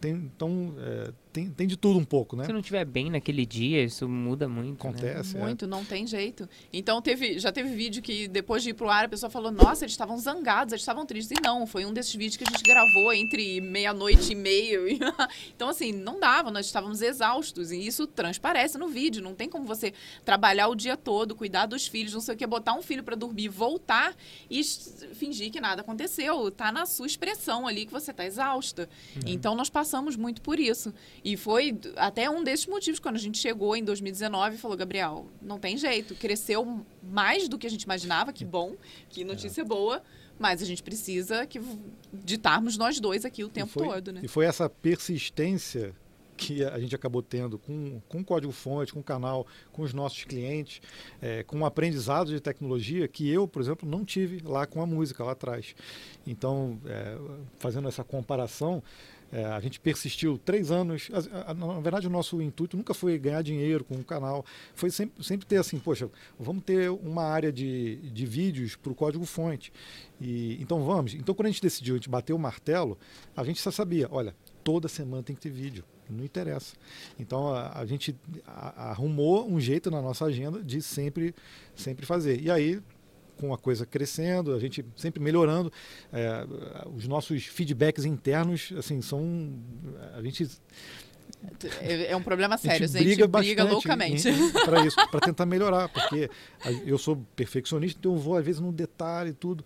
Speaker 2: Tem, então, é, tem, tem de tudo um pouco, né?
Speaker 1: Se não estiver bem naquele dia, isso muda muito. né?
Speaker 2: Acontece. é.
Speaker 3: Muito, não tem jeito. Então teve, já teve vídeo que depois de ir pro ar a pessoa falou: "Nossa, eles estavam zangados, eles estavam tristes". E não, foi um desses vídeos que a gente gravou entre meia-noite e meio. Então assim, não dava, nós estávamos exaustos e isso transparece no vídeo, não tem como você trabalhar o dia todo, cuidar dos filhos, não sei o que, botar um filho para dormir, voltar e fingir que nada aconteceu. Tá na sua expressão ali que você tá exausta. Então nós passamos muito por isso. E foi até um desses motivos quando a gente chegou em 2019 e falou, Gabriel, não tem jeito, cresceu mais do que a gente imaginava, que bom, que notícia boa, mas a gente precisa que estarmos nós dois aqui o tempo
Speaker 2: foi,
Speaker 3: todo, né?
Speaker 2: E foi essa persistência que a gente acabou tendo com, com código-fonte, com canal, com os nossos clientes, é, com o aprendizado de tecnologia que eu, por exemplo, não tive lá com a música, lá atrás. Então, é, fazendo essa comparação, é, a gente persistiu três anos. Na verdade, o nosso intuito nunca foi ganhar dinheiro com o canal. Foi sempre, sempre ter assim, poxa, vamos ter uma área de, de vídeos para o código-fonte. E, então vamos. Então, quando a gente decidiu, a gente bateu o martelo, a gente só sabia, olha, toda semana tem que ter vídeo. Não interessa. Então a, a gente a- arrumou um jeito na nossa agenda de sempre, sempre fazer. E aí, com a coisa crescendo, a gente sempre melhorando, é, os nossos feedbacks internos, assim, são. A gente
Speaker 3: É, é um problema
Speaker 2: a
Speaker 3: sério,
Speaker 2: gente
Speaker 3: a gente
Speaker 2: briga
Speaker 3: briga,
Speaker 2: bastante
Speaker 3: loucamente.
Speaker 2: para isso, para tentar melhorar, porque a- eu sou perfeccionista, então eu vou às vezes no detalhe e tudo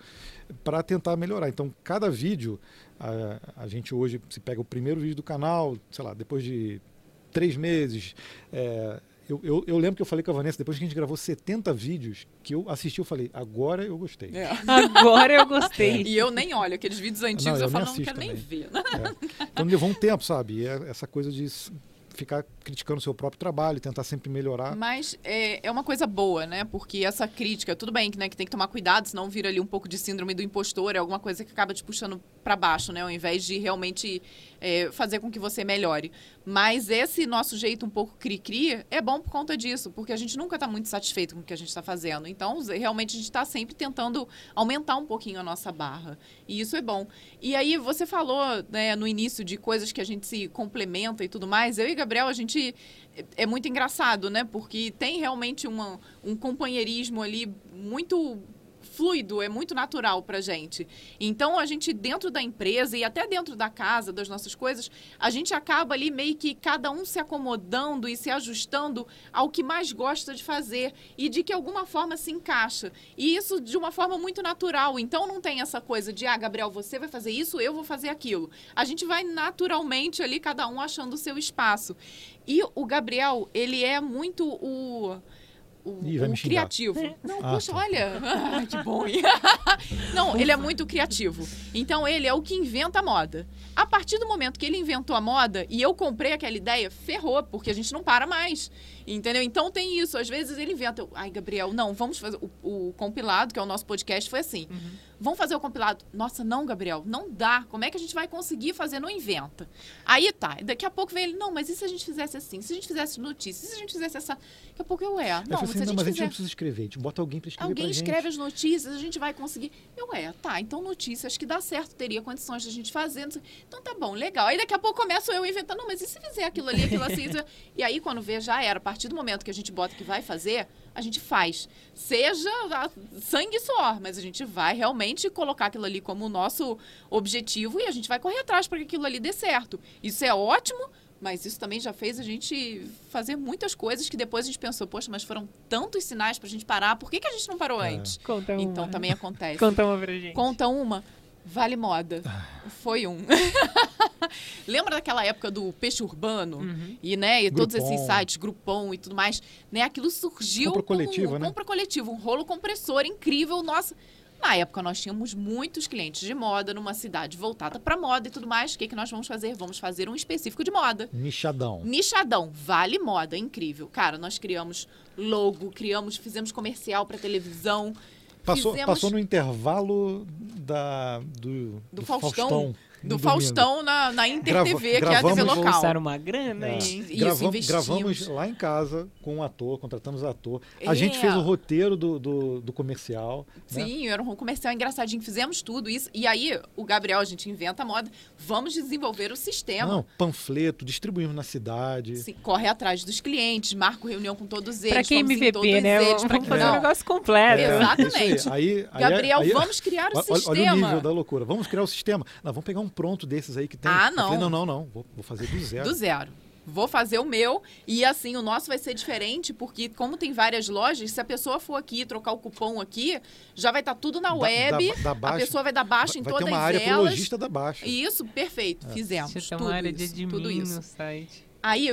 Speaker 2: para tentar melhorar. Então, cada vídeo, a, a gente hoje se pega o primeiro vídeo do canal, sei lá, depois de três meses, é, eu, eu, eu lembro que eu falei com a Vanessa, depois que a gente gravou 70 vídeos, que eu assisti, eu falei, agora eu gostei.
Speaker 3: É.
Speaker 1: Agora eu gostei.
Speaker 3: E eu nem olho aqueles vídeos antigos,
Speaker 2: Não, eu
Speaker 3: eu, falo,
Speaker 2: nem
Speaker 3: não quero
Speaker 2: assisto
Speaker 3: nem
Speaker 2: também.
Speaker 3: ver.
Speaker 2: É. Então levou um tempo, sabe? E é essa coisa de ficar criticando o seu próprio trabalho, tentar sempre melhorar.
Speaker 3: Mas é, é uma coisa boa, né? Porque essa crítica, tudo bem né, que tem que tomar cuidado, senão vira ali um pouco de síndrome do impostor, é alguma coisa que acaba te puxando para baixo, né? Ao invés de realmente é, fazer com que você melhore. Mas esse nosso jeito um pouco cri-cri é bom por conta disso, porque a gente nunca está muito satisfeito com o que a gente está fazendo. Então, realmente, a gente está sempre tentando aumentar um pouquinho a nossa barra. E isso é bom. E aí, você falou né, no início de coisas que a gente se complementa e tudo mais. Eu e Gabriel, a gente é muito engraçado, né? Porque tem realmente uma, um companheirismo ali muito fluido, é muito natural pra gente. Então a gente dentro da empresa e até dentro da casa, das nossas coisas, a gente acaba ali meio que cada um se acomodando e se ajustando ao que mais gosta de fazer e de que alguma forma se encaixa. E isso de uma forma muito natural. Então não tem essa coisa de, ah, Gabriel, você vai fazer isso, eu vou fazer aquilo. A gente vai naturalmente ali, cada um achando o seu espaço. E o Gabriel, ele é muito o o,
Speaker 2: Ih, vai
Speaker 3: o criativo. Não,
Speaker 2: Ah,
Speaker 3: poxa,
Speaker 2: tá.
Speaker 3: olha. Ah, que bom. hein? Não, ele é muito criativo. Então, ele é o que inventa a moda. A partir do momento que ele inventou a moda e eu comprei aquela ideia, ferrou, porque a gente não para mais. Entendeu? Então, tem isso. Às vezes ele inventa. Ai, Gabriel, não, vamos fazer. O, o compilado, que é o nosso podcast, foi assim. Vamos fazer o compilado. Nossa, não, Gabriel, não dá. Como é que a gente vai conseguir fazer? Não inventa. Aí tá. Daqui a pouco vem ele, não, mas e se a gente fizesse assim? Se a gente fizesse notícia? E se a gente fizesse essa. Daqui a pouco eu é.
Speaker 2: Eu
Speaker 3: Não,
Speaker 2: falei
Speaker 3: se
Speaker 2: assim,
Speaker 3: a
Speaker 2: não,
Speaker 3: gente
Speaker 2: mas a gente
Speaker 3: fizer.
Speaker 2: não precisa escrever, a gente bota alguém para escrever
Speaker 3: Alguém escreve as notícias, a gente vai conseguir. Eu, é, tá, então notícias que dá certo, teria condições de a gente fazer. não Então tá bom, legal. Aí daqui a pouco começo eu inventando, não, mas e se fizer aquilo ali, aquilo assim? e aí quando vê, já era. A partir do momento que a gente bota que vai fazer, a gente faz. Seja a- sangue e suor, mas a gente vai realmente colocar aquilo ali como o nosso objetivo e a gente vai correr atrás para que aquilo ali dê certo. Isso é ótimo. Mas isso também já fez a gente fazer muitas coisas que depois a gente pensou, poxa, mas foram tantos sinais pra gente parar, por que, que a gente não parou
Speaker 2: É.
Speaker 3: antes?
Speaker 1: Conta uma.
Speaker 3: Então também acontece.
Speaker 1: Conta uma pra gente.
Speaker 3: Conta uma. Vale moda. Foi um. Lembra daquela época do peixe urbano?
Speaker 1: Uhum.
Speaker 3: E, né, e todos
Speaker 2: Groupon.
Speaker 3: esses sites, Groupon e tudo mais, né? Aquilo surgiu
Speaker 2: Compra coletiva,
Speaker 3: um,
Speaker 2: né?
Speaker 3: compra coletivo, um rolo compressor incrível, nossa. Na época nós tínhamos muitos clientes de moda numa cidade voltada para moda e tudo mais. O que que nós vamos fazer? Vamos fazer um específico de moda.
Speaker 2: Nichadão.
Speaker 3: Nichadão, vale moda, incrível. Cara, nós criamos logo, criamos, fizemos comercial para televisão.
Speaker 2: Passou,
Speaker 3: fizemos
Speaker 2: passou no intervalo da, do,
Speaker 3: Do Faustão. Do Faustão na, na Inter
Speaker 2: Grava-
Speaker 3: TV, que é a
Speaker 2: gravamos-
Speaker 3: TV local.
Speaker 1: usar uma grana
Speaker 2: É.
Speaker 1: e...
Speaker 3: Isso,
Speaker 2: Gravamos,
Speaker 3: investimos.
Speaker 2: gravamos lá em casa com um ator, contratamos ator. A
Speaker 3: É.
Speaker 2: gente fez o roteiro do, do, do comercial. né?
Speaker 3: Sim, era um comercial engraçadinho. Fizemos tudo isso. E aí, o Gabriel, a gente inventa a moda. Vamos desenvolver o sistema.
Speaker 2: Não, panfleto, distribuímos na cidade.
Speaker 3: Sim, corre atrás dos clientes, marco reunião com todos eles.
Speaker 1: Pra quem MVP,
Speaker 3: todos
Speaker 1: né?
Speaker 3: Eles, pra
Speaker 1: Vamos fazer um negócio completo.
Speaker 2: É,
Speaker 3: Exatamente.
Speaker 2: isso aí. Aí- aí-
Speaker 3: Gabriel,
Speaker 2: aí-
Speaker 3: vamos criar o
Speaker 2: Olha, olha
Speaker 3: sistema.
Speaker 2: o nível da loucura. Vamos criar o sistema. Não, vamos pegar um pronto desses aí que tem.
Speaker 3: Ah,
Speaker 2: Eu falei,
Speaker 3: não.
Speaker 2: não, não, não. Vou, vou fazer do zero.
Speaker 3: Do zero. Vou fazer o meu e assim o nosso vai ser diferente porque como tem várias lojas, se a pessoa for aqui trocar o cupom aqui, já vai estar tudo na
Speaker 2: Da-
Speaker 3: web.
Speaker 2: da- da
Speaker 3: a
Speaker 2: baixa-
Speaker 3: pessoa vai dar baixa em
Speaker 2: vai
Speaker 3: todas
Speaker 2: ter uma área
Speaker 3: elas.
Speaker 2: lojista da baixa.
Speaker 3: Isso, perfeito. Fizemos
Speaker 1: eu ter
Speaker 3: tudo
Speaker 1: uma área de
Speaker 3: isso, tudo isso.
Speaker 1: no site.
Speaker 3: Aí,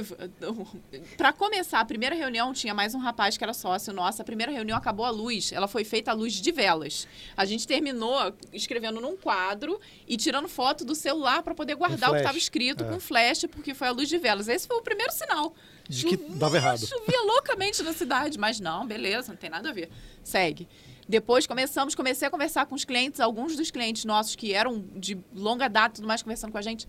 Speaker 3: para começar, a primeira reunião tinha mais um rapaz que era sócio nosso. A primeira reunião acabou a luz. Ela foi feita à luz de velas. A gente terminou escrevendo num quadro e tirando foto do celular para poder guardar o que estava escrito
Speaker 2: é.
Speaker 3: com flash, porque foi a luz de velas. Esse foi o primeiro sinal.
Speaker 2: De que dava errado.
Speaker 3: Chovia loucamente na cidade, mas não, beleza, não tem nada a ver. Segue. Depois começamos, comecei a conversar com os clientes, alguns dos clientes nossos que eram de longa data e tudo mais, conversando com a gente.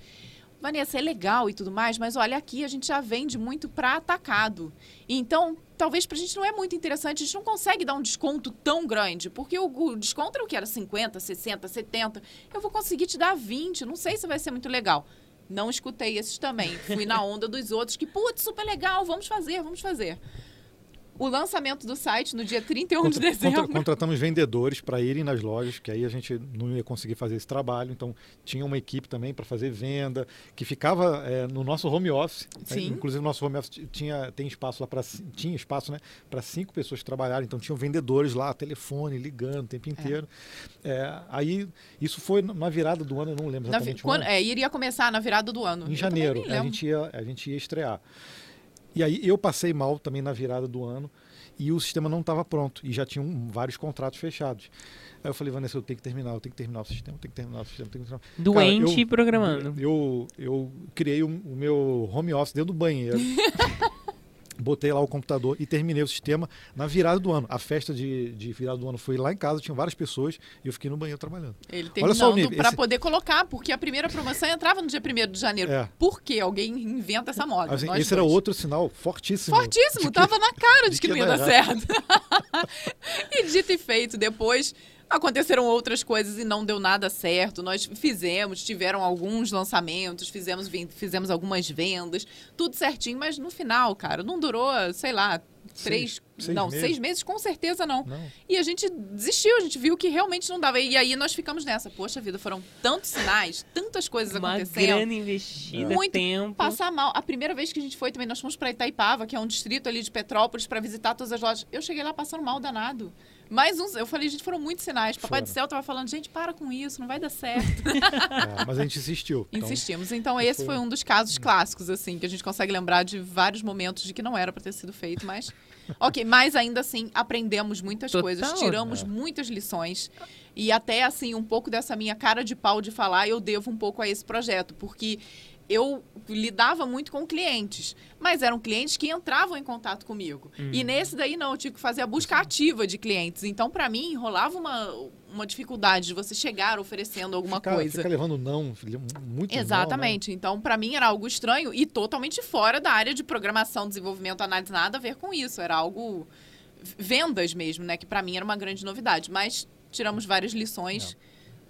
Speaker 3: Vanessa, é legal e tudo mais, mas olha, aqui a gente já vende muito para atacado. Então, talvez pra gente não é muito interessante, a gente não consegue dar um desconto tão grande, porque o, o desconto era o que era 50, 60, 70. Eu vou conseguir te dar 20, não sei se vai ser muito legal. Não escutei esses também. Fui na onda dos outros que, putz, super legal, vamos fazer, vamos fazer. O lançamento do site no dia 31 de
Speaker 2: Contra-
Speaker 3: dezembro.
Speaker 2: contra- contratamos vendedores para irem nas lojas, que aí a gente não ia conseguir fazer esse trabalho. Então, tinha uma equipe também para fazer venda, que ficava é, no nosso home office. É,
Speaker 3: Sim.
Speaker 2: inclusive, o nosso home office tinha, tem espaço lá para tinha espaço né, para cinco pessoas trabalharem. Então, tinham vendedores lá, telefone, ligando o tempo inteiro. É, aí, isso foi na virada do ano, eu não lembro
Speaker 3: Na
Speaker 2: exatamente
Speaker 3: quando-
Speaker 2: quando.
Speaker 3: é, iria começar na virada do ano.
Speaker 2: Em
Speaker 3: Eu
Speaker 2: janeiro, a gente, ia, a gente ia estrear. E aí eu passei mal também na virada do ano e o sistema não estava pronto e já tinham vários contratos fechados. Aí eu falei, Vanessa, eu tenho que terminar, eu tenho que terminar o sistema, eu tenho que terminar o sistema, eu tenho que terminar.
Speaker 1: Doente
Speaker 2: Cara, eu-
Speaker 1: programando.
Speaker 2: Eu, eu criei o, o meu home office dentro do banheiro. Botei lá o computador e terminei o sistema na virada do ano. A festa de, de virada do ano foi lá em casa, tinha várias pessoas e eu fiquei no banheiro trabalhando.
Speaker 3: Ele terminando para
Speaker 2: esse-
Speaker 3: poder colocar, porque a primeira promoção entrava no dia 1 de janeiro.
Speaker 2: É.
Speaker 3: Por que alguém inventa essa moda?
Speaker 2: Assim, esse era
Speaker 3: dois.
Speaker 2: outro sinal fortíssimo.
Speaker 3: Fortíssimo,
Speaker 2: que-
Speaker 3: tava na cara de,
Speaker 2: de
Speaker 3: que,
Speaker 2: que
Speaker 3: não ia dar
Speaker 2: dar
Speaker 3: certo. e dito e feito, depois aconteceram outras coisas e não deu nada certo. Nós fizemos, tiveram alguns lançamentos, fizemos, fizemos algumas vendas, tudo certinho, mas no final, cara, não durou, sei lá, três.
Speaker 2: Seis
Speaker 3: não,
Speaker 2: meses.
Speaker 3: seis meses com certeza não.
Speaker 2: Não.
Speaker 3: E a gente desistiu, a gente viu que realmente não dava. E aí nós ficamos nessa. Poxa vida, foram tantos sinais, tantas coisas
Speaker 1: Uma
Speaker 3: acontecendo.
Speaker 1: grana investida,
Speaker 3: Muito
Speaker 1: tempo.
Speaker 3: Passar mal. A primeira vez que a gente foi também, nós fomos para Itaipava, que é um distrito ali de Petrópolis, para visitar todas as lojas. Eu cheguei lá passando mal danado. Mais uns, eu falei, gente, foram muitos sinais. Papai
Speaker 2: Foram.
Speaker 3: do céu tava falando, gente, para com isso, não vai dar certo.
Speaker 2: É, mas a gente insistiu. Então,
Speaker 3: Insistimos. Então, esse foi um dos casos clássicos, assim, que a gente consegue lembrar de vários momentos de que não era para ter sido feito, mas. Ok, mas ainda assim, aprendemos muitas
Speaker 1: Total,
Speaker 3: coisas, tiramos
Speaker 2: é.
Speaker 3: muitas lições. E até, assim, um pouco dessa minha cara de pau de falar, eu devo um pouco a esse projeto, porque eu lidava muito com clientes, mas eram clientes que entravam em contato comigo. E nesse daí não, eu tive que fazer a busca ativa de clientes. Então, para mim, rolava uma, uma dificuldade de você chegar oferecendo alguma
Speaker 2: fica,
Speaker 3: coisa.
Speaker 2: Fica levando não, muito não, né?
Speaker 3: Exatamente. Então, para mim, era algo estranho e totalmente fora da área de programação, desenvolvimento, análise, nada a ver com isso. Era algo. vendas mesmo, né? Que para mim era uma grande novidade. Mas tiramos várias lições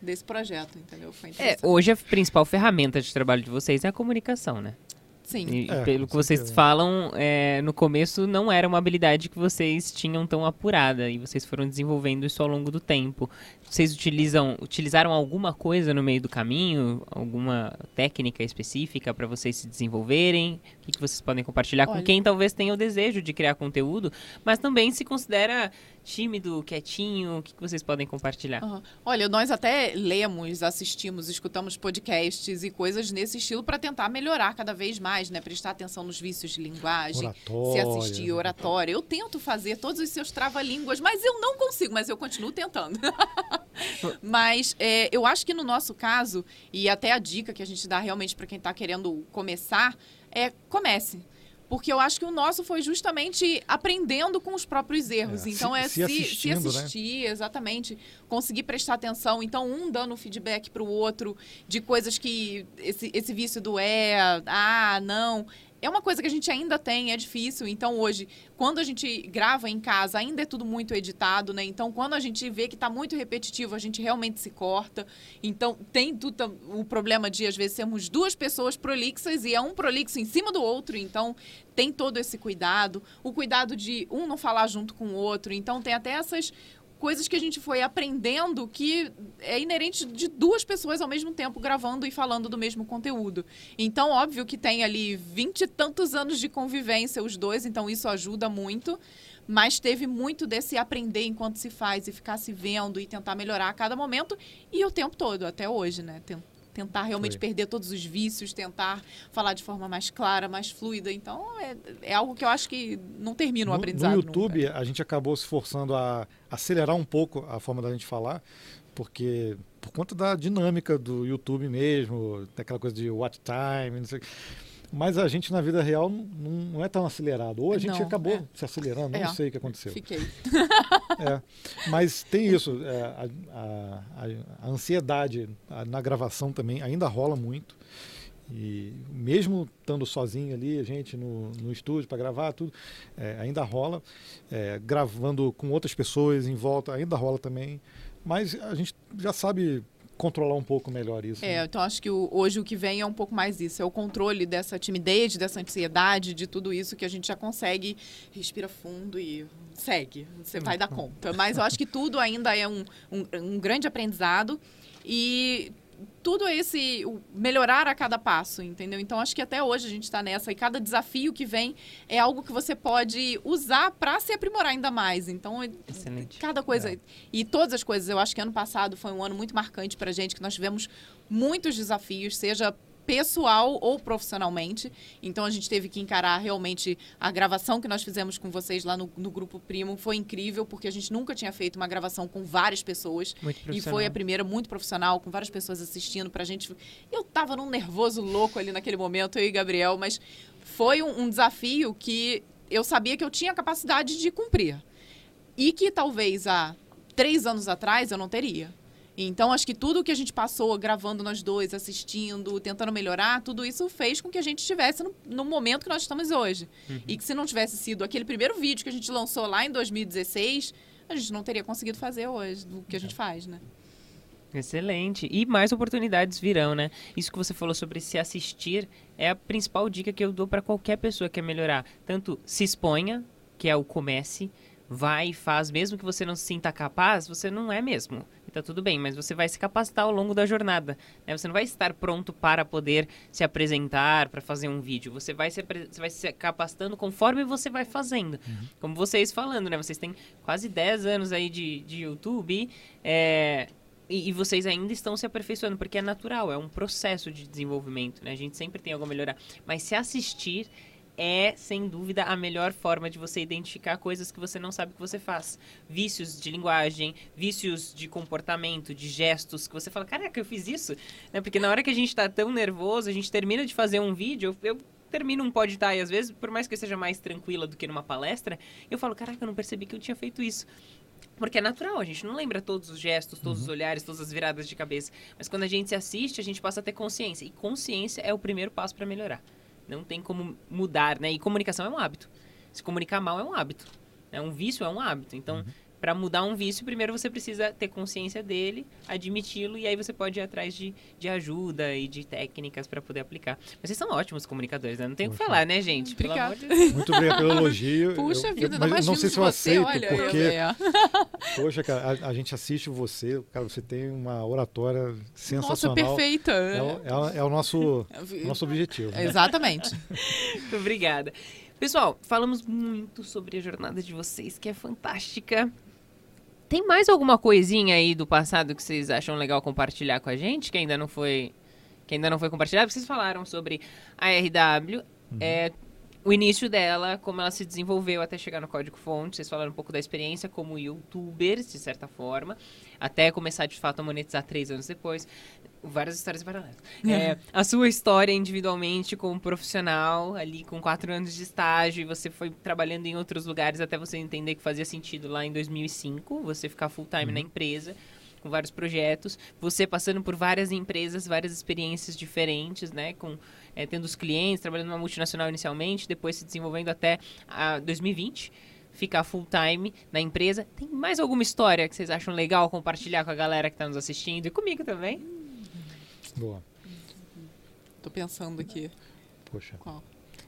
Speaker 3: desse projeto, entendeu? Foi
Speaker 1: É,
Speaker 3: interessante.
Speaker 1: hoje a principal ferramenta de trabalho de vocês é a comunicação, né?
Speaker 3: Sim.
Speaker 1: E
Speaker 2: É,
Speaker 1: pelo
Speaker 2: com
Speaker 1: que vocês
Speaker 2: certeza.
Speaker 1: falam, é, no começo não era uma habilidade que vocês tinham tão apurada e vocês foram desenvolvendo isso ao longo do tempo. Vocês utilizam, utilizaram alguma coisa no meio do caminho, alguma técnica específica para vocês se desenvolverem? O que, que vocês podem compartilhar com
Speaker 3: Olha-
Speaker 1: quem talvez tenha o desejo de criar conteúdo, mas também se considera tímido, quietinho? O que, que vocês podem compartilhar?
Speaker 3: Aham. Olha, nós até lemos, assistimos, escutamos podcasts e coisas nesse estilo para tentar melhorar cada vez mais, né? Prestar atenção nos vícios de linguagem, se
Speaker 2: Oratória.
Speaker 3: assistir oratória. Eu tento fazer todos os seus trava-línguas, mas eu não consigo, mas eu continuo tentando. mas é, eu acho que no nosso caso, e até a dica que a gente dá realmente para quem está querendo começar, é comece. Porque eu acho que o nosso foi justamente aprendendo com os próprios erros.
Speaker 2: É,
Speaker 3: então
Speaker 2: se-
Speaker 3: é
Speaker 2: se
Speaker 3: se,
Speaker 2: né?
Speaker 3: assistir, exatamente. Conseguir prestar atenção. Então, um dando feedback para o outro de coisas que. Esse, esse vício do é, ah, não. É uma coisa que a gente ainda tem, é difícil. Então, hoje, quando a gente grava em casa, ainda é tudo muito editado, né? Então, quando a gente vê que está muito repetitivo, a gente realmente se corta. Então, tem tudo o problema de, às vezes, sermos duas pessoas prolixas e é um prolixo em cima do outro. Então, tem todo esse cuidado. O cuidado de um não falar junto com o outro. Então, tem até essas coisas que a gente foi aprendendo que é inerente de duas pessoas ao mesmo tempo gravando e falando do mesmo conteúdo. Então, óbvio que tem ali vinte e tantos anos de convivência os dois, então isso ajuda muito. Mas teve muito desse aprender enquanto se faz e ficar se vendo e tentar melhorar a cada momento e o tempo todo, até hoje, né? Ten- Tentar realmente
Speaker 2: Foi.
Speaker 3: perder todos os vícios, tentar falar de forma mais clara, mais fluida. Então, é, é algo que eu acho que não termina o
Speaker 2: No,
Speaker 3: aprendizado.
Speaker 2: no
Speaker 3: nunca.
Speaker 2: YouTube, a gente acabou se forçando a acelerar um pouco a forma da gente falar, porque por conta da dinâmica do YouTube mesmo, daquela coisa de watch time, não sei o quê. Mas a gente na vida real não, não é tão acelerado. Ou a gente
Speaker 3: Não,
Speaker 2: acabou
Speaker 3: é.
Speaker 2: se acelerando,
Speaker 3: É.
Speaker 2: não sei o que aconteceu.
Speaker 3: Fiquei.
Speaker 2: É, mas tem isso, é, a, a- a- ansiedade na gravação também ainda rola muito. E mesmo estando sozinho ali, a gente no, no estúdio para gravar, tudo, é, ainda rola. É, gravando com outras pessoas em volta, ainda rola também. Mas a gente já sabe controlar um pouco melhor isso.
Speaker 3: É,
Speaker 2: né?
Speaker 3: então acho que o- hoje o que vem é um pouco mais isso, é o controle dessa timidez, dessa ansiedade, de tudo isso que a gente já consegue, respira fundo e segue, você vai dar conta. Mas eu acho que tudo ainda é um, um, um grande aprendizado e tudo esse melhorar a cada passo, entendeu? Então acho que até hoje a gente está nessa e cada desafio que vem é algo que você pode usar para se aprimorar ainda mais. Então
Speaker 1: Excelente.
Speaker 3: Cada coisa.
Speaker 2: É.
Speaker 3: E todas as coisas. Eu acho que ano passado foi um ano muito marcante pra gente, que nós tivemos muitos desafios, seja pessoal ou profissionalmente. Então a gente teve que encarar realmente a gravação que nós fizemos com vocês lá no, no grupo Primo. Foi incrível, porque a gente nunca tinha feito uma gravação com várias pessoas.
Speaker 1: Muito
Speaker 3: E foi a primeira muito profissional, com várias pessoas assistindo pra gente. Eu tava num nervoso louco ali naquele momento, eu e Gabriel, mas foi um, um desafio que eu sabia que eu tinha capacidade de cumprir. E que talvez há três anos atrás eu não teria. Então, acho que tudo que a gente passou gravando nós dois, assistindo, tentando melhorar, tudo isso fez com que a gente estivesse no, no momento que nós estamos hoje. E que se não tivesse sido aquele primeiro vídeo que a gente lançou lá em 2016, a gente não teria conseguido fazer hoje, do que a gente faz, né?
Speaker 1: Excelente. E mais oportunidades virão, né? Isso que você falou sobre se assistir é a principal dica que eu dou para qualquer pessoa que quer melhorar. Tanto se exponha, que é o comece, vai e faz, mesmo que você não se sinta capaz, você não é mesmo. E tá tudo bem, mas você vai se capacitar ao longo da jornada. Né? Você não vai estar pronto para poder se apresentar, para fazer um vídeo. Você vai se, você vai se capacitando conforme você vai fazendo. Uhum. Como vocês falando, né? Vocês têm quase 10 anos aí de, de YouTube. É, e, e, vocês ainda estão se aperfeiçoando, porque é natural, é um processo de desenvolvimento, né? A gente sempre tem algo a melhorar. Mas se assistir é, sem dúvida, a melhor forma de você identificar coisas que você não sabe que você faz. Vícios de linguagem, vícios de comportamento, de gestos, que você fala, caraca, eu fiz isso. Né? Porque na hora que a gente está tão nervoso, a gente termina de fazer um vídeo, eu, eu termino um pod e às vezes, por mais que eu seja mais tranquila do que numa palestra, eu falo, caraca, eu não percebi que eu tinha feito isso. Porque é natural, a gente não lembra todos os gestos, todos uhum. os olhares, todas as viradas de cabeça. Mas quando a gente se assiste, a gente passa a ter consciência. E consciência é o primeiro passo para melhorar. Não tem como mudar, né? E comunicação é um hábito. Se comunicar mal é um hábito. É um vício é um hábito. Então, uhum para mudar um vício, primeiro você precisa ter consciência dele, admiti-lo e aí você pode ir atrás de, de ajuda e de técnicas para poder aplicar. Mas vocês são ótimos comunicadores, né? Não tem o que falar, né, gente?
Speaker 3: Obrigada.
Speaker 2: De Muito obrigado pelo elogio.
Speaker 3: Puxa
Speaker 2: eu,
Speaker 3: vida,
Speaker 2: eu, mas não sei se eu
Speaker 3: você,
Speaker 2: aceito,
Speaker 3: olha,
Speaker 2: porque... Poxa, cara, a, a, gente assiste você, cara, você tem uma oratória sensacional.
Speaker 3: Nossa, perfeita.
Speaker 2: É, é, é o nosso, nosso objetivo. Né?
Speaker 3: Exatamente.
Speaker 1: Muito obrigada. Pessoal, falamos muito sobre a jornada de vocês, que é fantástica. Tem mais alguma coisinha aí do passado que vocês acham legal compartilhar com a gente, que ainda não foi que ainda não foi compartilhado? Vocês falaram sobre a RW, uhum. é, o início dela, como ela se desenvolveu até chegar no código fonte. Vocês falaram um pouco da experiência como youtubers, de certa forma, até começar de fato a monetizar três anos depois. Várias histórias paralelas. É, a sua história individualmente como profissional, ali com quatro anos de estágio, e você foi trabalhando em outros lugares até você entender que fazia sentido lá em 2005, você ficar full time uhum. na empresa com vários projetos, você passando por várias empresas, várias experiências diferentes, né, com é, tendo os clientes, trabalhando numa multinacional inicialmente, depois se desenvolvendo até a 2020 ficar full time na empresa. Tem mais alguma história que vocês acham legal compartilhar com a galera que está nos assistindo e comigo também?
Speaker 2: Boa.
Speaker 3: Tô pensando aqui.
Speaker 2: Poxa. Qual?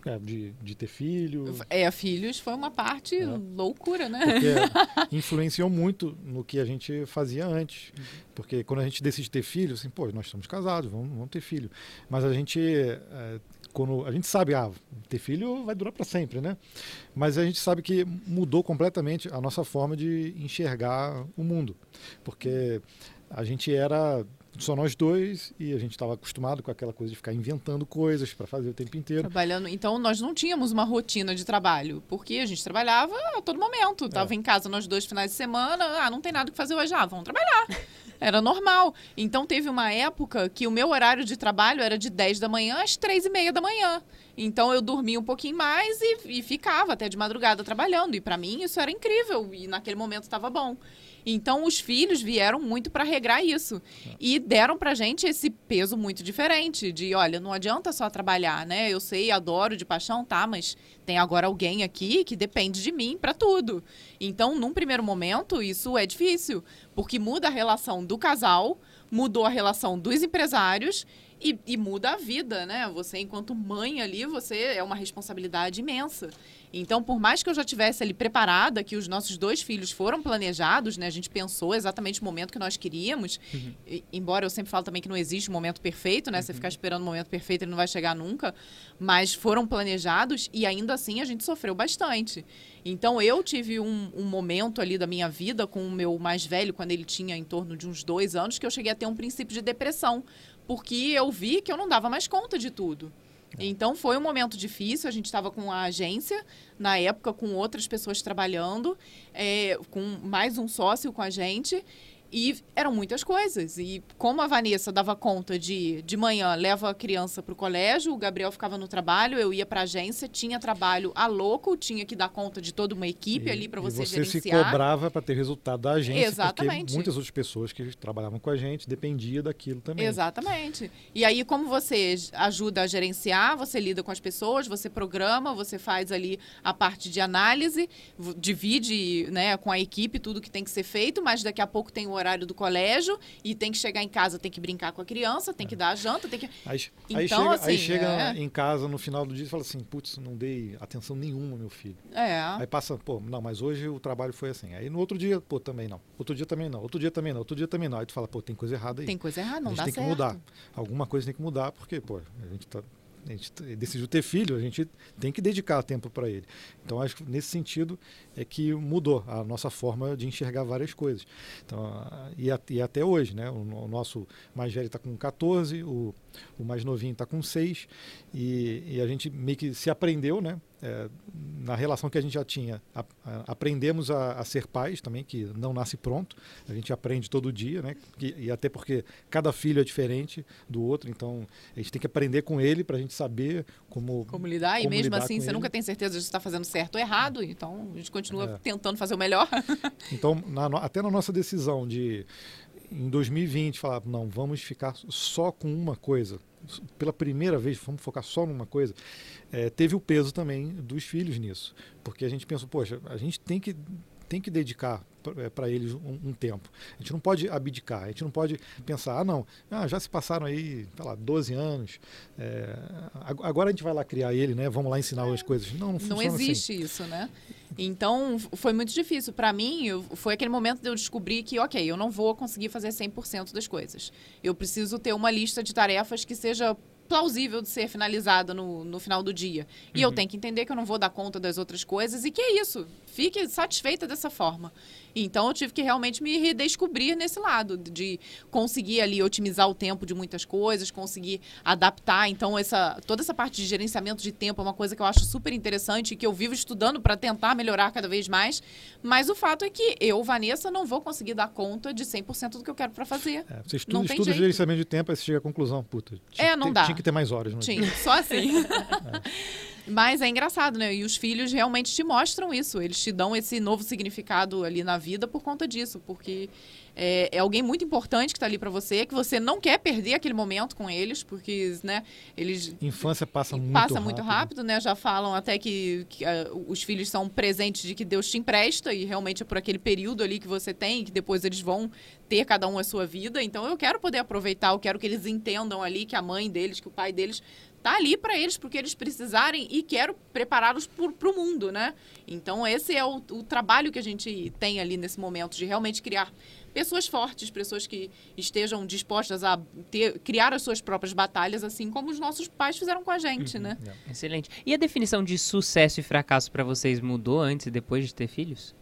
Speaker 2: É, de, de ter filho.
Speaker 3: É, filhos foi uma parte é. loucura, né?
Speaker 2: Porque influenciou muito no que a gente fazia antes. Uhum. Porque quando a gente decide ter filho, assim, pô, nós estamos casados, vamos, vamos ter filho. Mas a gente. É, quando a gente sabe, ah, ter filho vai durar para sempre, né? Mas a gente sabe que mudou completamente a nossa forma de enxergar o mundo. Porque a gente era só nós dois e a gente estava acostumado com aquela coisa de ficar inventando coisas para fazer o tempo inteiro.
Speaker 3: Trabalhando, então nós não tínhamos uma rotina de trabalho, porque a gente trabalhava a todo momento. Tava é. em casa nós dois finais de semana, ah, não tem nada que fazer hoje, ah, vamos trabalhar. Era normal. Então teve uma época que o meu horário de trabalho era de 10 da manhã às 3 e meia da manhã. Então eu dormia um pouquinho mais e, e ficava até de madrugada trabalhando. E para mim isso era incrível e naquele momento estava bom. Então os filhos vieram muito para regrar isso e deram pra gente esse peso muito diferente de, olha, não adianta só trabalhar, né? Eu sei, adoro de paixão, tá, mas tem agora alguém aqui que depende de mim para tudo. Então, num primeiro momento, isso é difícil, porque muda a relação do casal, mudou a relação dos empresários e, e, muda a vida, né? Você, enquanto mãe ali, você é uma responsabilidade imensa. Então, por mais que eu já tivesse ali preparada, que os nossos dois filhos foram planejados, né? A gente pensou exatamente o momento que nós queríamos. Uhum. E, embora eu sempre falo também que não existe um momento perfeito, né? Uhum. Você ficar esperando o momento perfeito, ele não vai chegar nunca. Mas foram planejados e ainda assim a gente sofreu bastante. Então, eu tive um, um momento ali da minha vida com o meu mais velho, quando ele tinha em torno de uns dois anos, que eu cheguei a ter um princípio de depressão. Porque eu vi que eu não dava mais conta de tudo. É. Então foi um momento difícil. A gente estava com a agência, na época, com outras pessoas trabalhando, é, com mais um sócio com a gente. E eram muitas coisas. E como a Vanessa dava conta de, de manhã, leva a criança para o colégio, o Gabriel ficava no trabalho, eu ia para a agência, tinha trabalho a louco, tinha que dar conta de toda uma equipe
Speaker 2: E-
Speaker 3: ali para você,
Speaker 2: você
Speaker 3: gerenciar.
Speaker 2: se cobrava para ter resultado da agência,
Speaker 3: Exatamente.
Speaker 2: porque muitas outras pessoas que trabalhavam com a gente dependiam daquilo também.
Speaker 3: Exatamente. E aí, como você ajuda a gerenciar, você lida com as pessoas, você programa, você faz ali a parte de análise, divide né, com a equipe tudo que tem que ser feito, mas daqui a pouco tem o horário do colégio e tem que chegar em casa, tem que brincar com a criança, tem que dar a janta, tem que.
Speaker 2: Aí, aí
Speaker 3: Então,
Speaker 2: chega,
Speaker 3: assim,
Speaker 2: aí chega
Speaker 3: é.
Speaker 2: em casa no final do dia e fala assim, putz, não dei atenção nenhuma ao meu filho.
Speaker 3: É.
Speaker 2: Aí passa, pô, não, mas hoje o trabalho foi assim. Aí no outro dia, pô, também não. Outro dia também não. Outro dia também não. Outro dia também não. Aí tu fala, pô, tem coisa errada aí.
Speaker 3: Tem coisa errada, não
Speaker 2: a gente
Speaker 3: dá
Speaker 2: tem
Speaker 3: certo.
Speaker 2: que mudar. Alguma coisa tem que mudar, porque, pô, a gente tá. A gente decidiu ter filho, a gente tem que dedicar tempo para ele. Então, acho que nesse sentido é que mudou a nossa forma de enxergar várias coisas. Então, e, a- e até hoje, né? O, o nosso mais velho está com 14, o, o mais novinho está com 6, e, e a gente meio que se aprendeu, né? É, na relação que a gente já tinha, a- a- aprendemos a, a ser pais também, que não nasce pronto, a gente aprende todo dia, né? Que- e até porque cada filho é diferente do outro, então a gente tem que aprender com ele para a gente saber como.
Speaker 3: Como lidar, e
Speaker 2: Como
Speaker 3: mesmo
Speaker 2: lidar
Speaker 3: assim você
Speaker 2: ele.
Speaker 3: nunca tem certeza de se está fazendo certo ou errado, então a gente continua
Speaker 2: É.
Speaker 3: tentando fazer o melhor.
Speaker 2: Então, na até na nossa decisão de, em 2020, falar, não, vamos ficar só com uma coisa, pela primeira vez, vamos focar só numa coisa, eh, teve o peso também dos filhos nisso. Porque a gente pensou, poxa, a gente tem que, tem que dedicar para eles um, um tempo. A gente não pode abdicar, a gente não pode pensar, ah, não, ah, já se passaram aí, sei lá, 12 anos, ag- agora a gente vai lá criar ele, né? Vamos lá ensinar as coisas. Não, não
Speaker 3: Não
Speaker 2: funciona assim.
Speaker 3: existe isso, né? Então, foi muito difícil. Para mim, eu- foi aquele momento de eu descobrir que, ok, eu não vou conseguir fazer 100% das coisas. Eu preciso ter uma lista de tarefas que seja plausível de ser finalizada no, no final do dia. E eu tenho que entender que eu não vou dar conta das outras coisas e que é isso. Fique satisfeita dessa forma. Então, eu tive que realmente me redescobrir nesse lado, de conseguir ali otimizar o tempo de muitas coisas, conseguir adaptar. Então, essa, toda essa parte de gerenciamento de tempo é uma coisa que eu acho super interessante e que eu vivo estudando para tentar melhorar cada vez mais. Mas o fato é que eu, Vanessa, não vou conseguir dar conta de 100% do que eu quero para fazer.
Speaker 2: É, você
Speaker 3: Não
Speaker 2: estuda,
Speaker 3: tem
Speaker 2: estuda gerenciamento de tempo, aí você chega à conclusão, puta, tinha,
Speaker 3: É,
Speaker 2: que
Speaker 3: não
Speaker 2: ter,
Speaker 3: dá.
Speaker 2: tinha que ter mais horas. No
Speaker 3: Tinha, só assim. Mas é engraçado, né? E os filhos realmente te mostram isso. Eles te dão esse novo significado ali na vida por conta disso. Porque é, é alguém muito importante que está ali para você, que você não quer perder aquele momento com eles, porque, né? Eles
Speaker 2: Infância passa muito
Speaker 3: passa
Speaker 2: rápido.
Speaker 3: muito rápido, né? Já falam até que, que, ah, os filhos são presentes de que Deus te empresta e realmente é por aquele período ali que você tem, que depois eles vão ter cada um a sua vida. Então eu quero poder aproveitar, eu quero que eles entendam ali que a mãe deles, que o pai deles tá ali para eles porque eles precisarem e quero prepará-los para o mundo, né? Então esse é o, o trabalho que a gente tem ali nesse momento de realmente criar pessoas fortes, pessoas que estejam dispostas a ter, criar as suas próprias batalhas, assim como os nossos pais fizeram com a gente, né?
Speaker 1: Excelente. E a definição de sucesso e fracasso para vocês mudou antes e depois de ter filhos?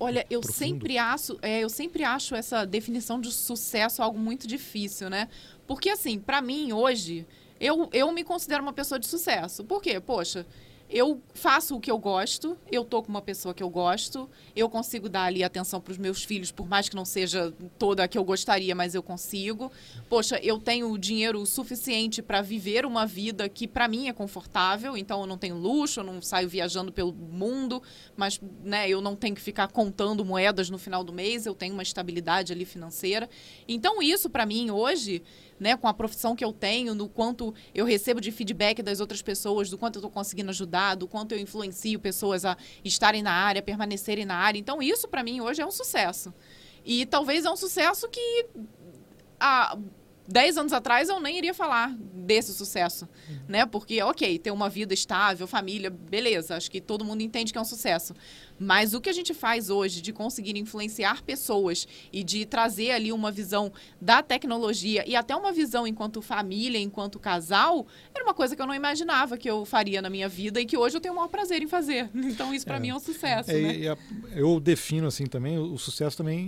Speaker 3: Olha, eu
Speaker 2: Profundo.
Speaker 3: sempre acho, é, eu sempre acho essa definição de sucesso algo muito difícil, né? Porque assim, pra mim hoje, eu, eu me considero uma pessoa de sucesso. Por quê? Poxa, eu faço o que eu gosto, eu tô com uma pessoa que eu gosto, eu consigo dar ali atenção para os meus filhos, por mais que não seja toda a que eu gostaria, mas eu consigo. Poxa, eu tenho dinheiro suficiente para viver uma vida que para mim é confortável, então eu não tenho luxo, eu não saio viajando pelo mundo, mas né, eu não tenho que ficar contando moedas no final do mês, eu tenho uma estabilidade ali financeira. Então isso para mim hoje, né, com a profissão que eu tenho, no quanto eu recebo de feedback das outras pessoas, do quanto eu estou conseguindo ajudar, do quanto eu influencio pessoas a estarem na área, permanecerem na área. Então isso para mim hoje é um sucesso. E talvez é um sucesso que há 10 anos atrás eu nem iria falar desse sucesso, né? Porque, ok, ter uma vida estável, família, beleza, acho que todo mundo entende que é um sucesso. Mas o que a gente faz hoje de conseguir influenciar pessoas e de trazer ali uma visão da tecnologia e até uma visão enquanto família, enquanto casal, era uma coisa que eu não imaginava que eu faria na minha vida e que hoje eu tenho o maior prazer em fazer. Então isso para
Speaker 2: É.
Speaker 3: mim é um sucesso,
Speaker 2: É,
Speaker 3: né?
Speaker 2: a- eu defino assim também o, o sucesso também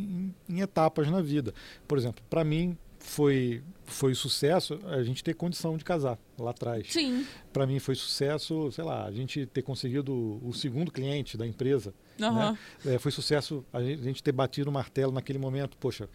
Speaker 2: em, em etapas na vida. Por exemplo, para mim foi foi sucesso a gente ter condição de casar lá atrás.
Speaker 3: Sim,
Speaker 2: Para mim foi sucesso, sei lá, a gente ter conseguido o segundo cliente da empresa
Speaker 3: Aham.
Speaker 2: né? É, foi sucesso a gente, a gente ter batido o martelo naquele momento. Poxa,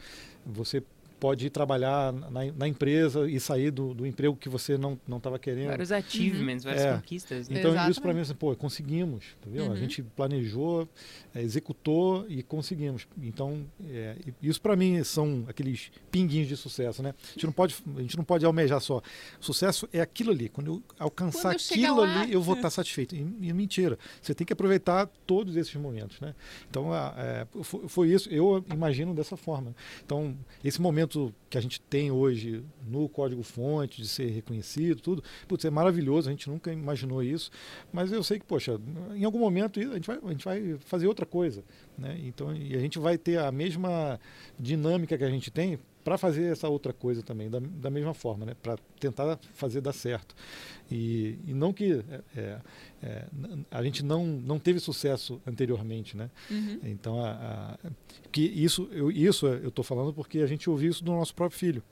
Speaker 2: você pode ir trabalhar na, na empresa e sair do, do emprego que você não não estava querendo.
Speaker 1: Vários achievements, várias
Speaker 2: É.
Speaker 1: conquistas. né?
Speaker 2: Então isso
Speaker 3: Exatamente.
Speaker 2: para mim assim, pô, conseguimos, entendeu?
Speaker 3: Uhum.
Speaker 2: A gente planejou, é, executou e conseguimos. Então é, isso para mim são aqueles pinguinhos de sucesso, né? A gente não pode, a gente não pode almejar só. Sucesso é aquilo ali. Quando eu alcançar
Speaker 3: Quando eu
Speaker 2: aquilo
Speaker 3: lá.
Speaker 2: ali, eu vou estar satisfeito. E, e mentira. Você tem que aproveitar todos esses momentos, né? Então a- é, foi, foi isso. Eu imagino dessa forma. Então esse momento que a gente tem hoje no código-fonte de ser reconhecido, tudo, putz, é maravilhoso. A gente nunca imaginou isso. Mas eu sei que, poxa, em algum momento a gente vai, a gente vai fazer outra coisa. Né? Então, e a gente vai ter a mesma dinâmica que a gente tem para fazer essa outra coisa também, da, da mesma forma, né? para tentar fazer dar certo. E, e não que é, é, é, a gente não, não teve sucesso anteriormente, né?
Speaker 3: Uhum.
Speaker 2: Então, a, a- que isso eu isso eu estou falando porque a gente ouviu isso do nosso próprio filho,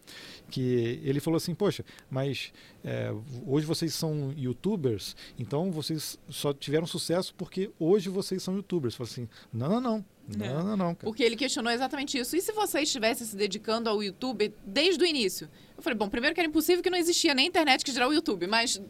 Speaker 2: que ele falou assim, poxa, mas é, hoje vocês são YouTubers, então vocês só tiveram sucesso porque hoje vocês são YouTubers. Eu falei assim, não, não, não, não,
Speaker 3: É.
Speaker 2: não, não, cara.
Speaker 3: Porque ele questionou exatamente isso. E se você estivesse se dedicando ao YouTube desde o início? Eu falei, bom, primeiro que era impossível que não existia nem internet que gerar o YouTube, mas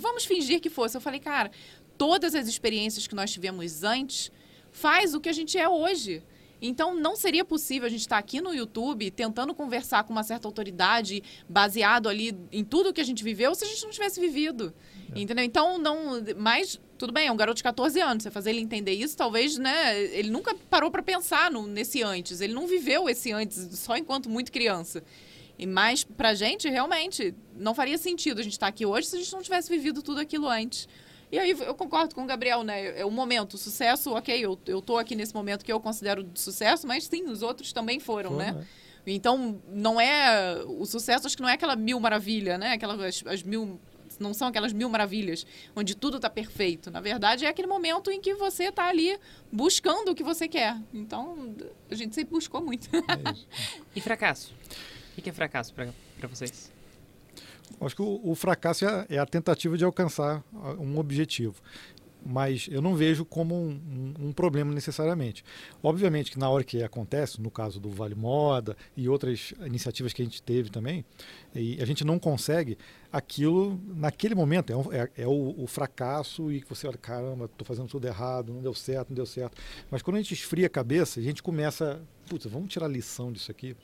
Speaker 3: vamos fingir que fosse. Eu falei, cara, todas as experiências que nós tivemos antes faz o que a gente é hoje. Então, não seria possível a gente estar aqui no YouTube tentando conversar com uma certa autoridade, baseado ali em tudo que a gente viveu, se a gente não tivesse vivido. Entendeu? Então, não. Mas, tudo bem, é um garoto de 14 anos. Você fazer ele entender isso, talvez, né? Ele nunca parou para pensar no, nesse antes. Ele não viveu esse antes só enquanto muito criança. E mais pra gente, realmente, não faria sentido a gente estar aqui hoje se a gente não tivesse vivido tudo aquilo antes. E aí eu concordo com o Gabriel, né? É o momento, o sucesso, ok, eu, eu tô aqui nesse momento que eu considero de sucesso, mas sim, os outros também foram,
Speaker 2: Foi,
Speaker 3: né?
Speaker 2: né?
Speaker 3: Então, não é. O sucesso, acho que não é aquela mil maravilha, né? Aquelas as, as mil. Não são aquelas mil maravilhas, onde tudo está perfeito. Na verdade, é aquele momento em que você está ali buscando o que você quer. Então, a gente sempre buscou muito.
Speaker 2: É.
Speaker 1: E fracasso? O que é fracasso pra vocês?
Speaker 2: Acho que o, o fracasso é a, é a tentativa de alcançar um objetivo. Mas eu não vejo como um, um- um problema necessariamente. Obviamente que na hora que acontece, no caso do Vale Moda e outras iniciativas que a gente teve também, a gente não consegue, aquilo naquele momento é, um- é- é o, o fracasso e que você olha, caramba, estou fazendo tudo errado, não deu certo, não deu certo. Mas quando a gente esfria a cabeça, a gente começa, putz, vamos tirar lição disso aqui.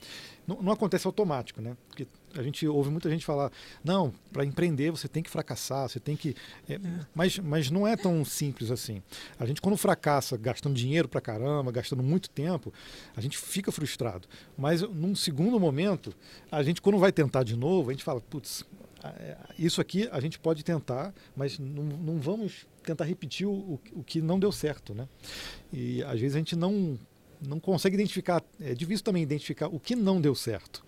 Speaker 2: Não, não acontece automático, né? Porque a gente ouve muita gente falar, não, para empreender você tem que fracassar, você tem que. é, mas, mas não é tão simples assim. A gente, quando fracassa gastando dinheiro pra caramba, gastando muito tempo, a gente fica frustrado. Mas num segundo momento, a gente, quando vai tentar de novo, a gente fala, putz, é, isso aqui a gente pode tentar, mas não, não vamos tentar repetir o, o que não deu certo, né? E às vezes a gente não não consegue identificar, é difícil também identificar o que não deu certo,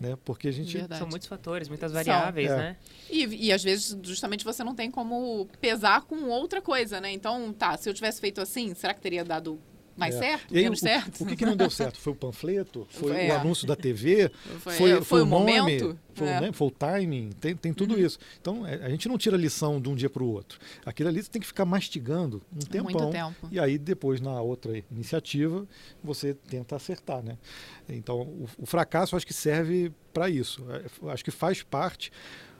Speaker 2: né? Porque a gente
Speaker 3: Verdade.
Speaker 1: São muitos fatores, muitas
Speaker 3: São.
Speaker 1: variáveis,
Speaker 2: É.
Speaker 1: né?
Speaker 3: E, e às vezes, justamente, você não tem como pesar com outra coisa, né? Então, tá, se eu tivesse feito assim, será que teria dado mais
Speaker 2: É.
Speaker 3: certo? Menos
Speaker 2: o,
Speaker 3: certo?
Speaker 2: O que, que não deu certo? Foi o panfleto? Foi
Speaker 3: É.
Speaker 2: o anúncio da TV?
Speaker 3: Foi,
Speaker 2: Foi,
Speaker 3: foi o
Speaker 2: nome?
Speaker 3: momento?
Speaker 2: Foi, o
Speaker 3: É.
Speaker 2: nome? Foi o timing? Tem, tem tudo
Speaker 3: Uhum.
Speaker 2: isso. Então, é, a gente não tira lição de um dia para o outro. Aquilo ali você tem que ficar mastigando um tempão.
Speaker 3: Muito tempo.
Speaker 2: E aí, depois, na outra iniciativa, você tenta acertar, né? Então, o, o fracasso, acho que serve para isso. É, acho que faz parte,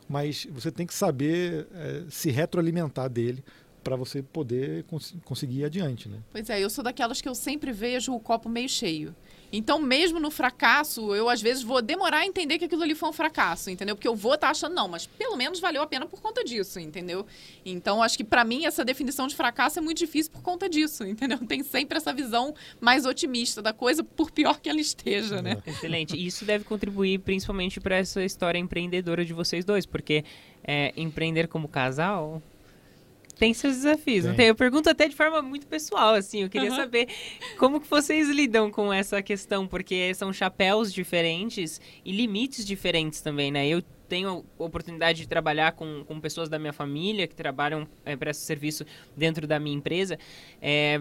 Speaker 2: mas você tem que saber é, se retroalimentar dele para você poder cons conseguir ir adiante, né?
Speaker 3: Pois é, eu sou daquelas que eu sempre vejo o copo meio cheio. Então, mesmo no fracasso, eu às vezes vou demorar a entender que aquilo ali foi um fracasso, entendeu? Porque eu vou estar achando, não, mas pelo menos valeu a pena por conta disso, entendeu? Então, acho que pra mim essa definição de fracasso é muito difícil por conta disso, entendeu? Tem sempre essa visão mais otimista da coisa, por pior que ela esteja, né?
Speaker 1: Excelente. E isso deve contribuir principalmente para essa história empreendedora de vocês dois, porque é, empreender como casal tem seus desafios. Não
Speaker 2: Tem.
Speaker 1: tem? Eu pergunto até de forma muito pessoal, assim. Eu queria
Speaker 3: Aham.
Speaker 1: saber como que vocês lidam com essa questão, porque são chapéus diferentes e limites diferentes também, né? Eu tenho a oportunidade de trabalhar com, com pessoas da minha família que trabalham é, para esse serviço dentro da minha empresa. É,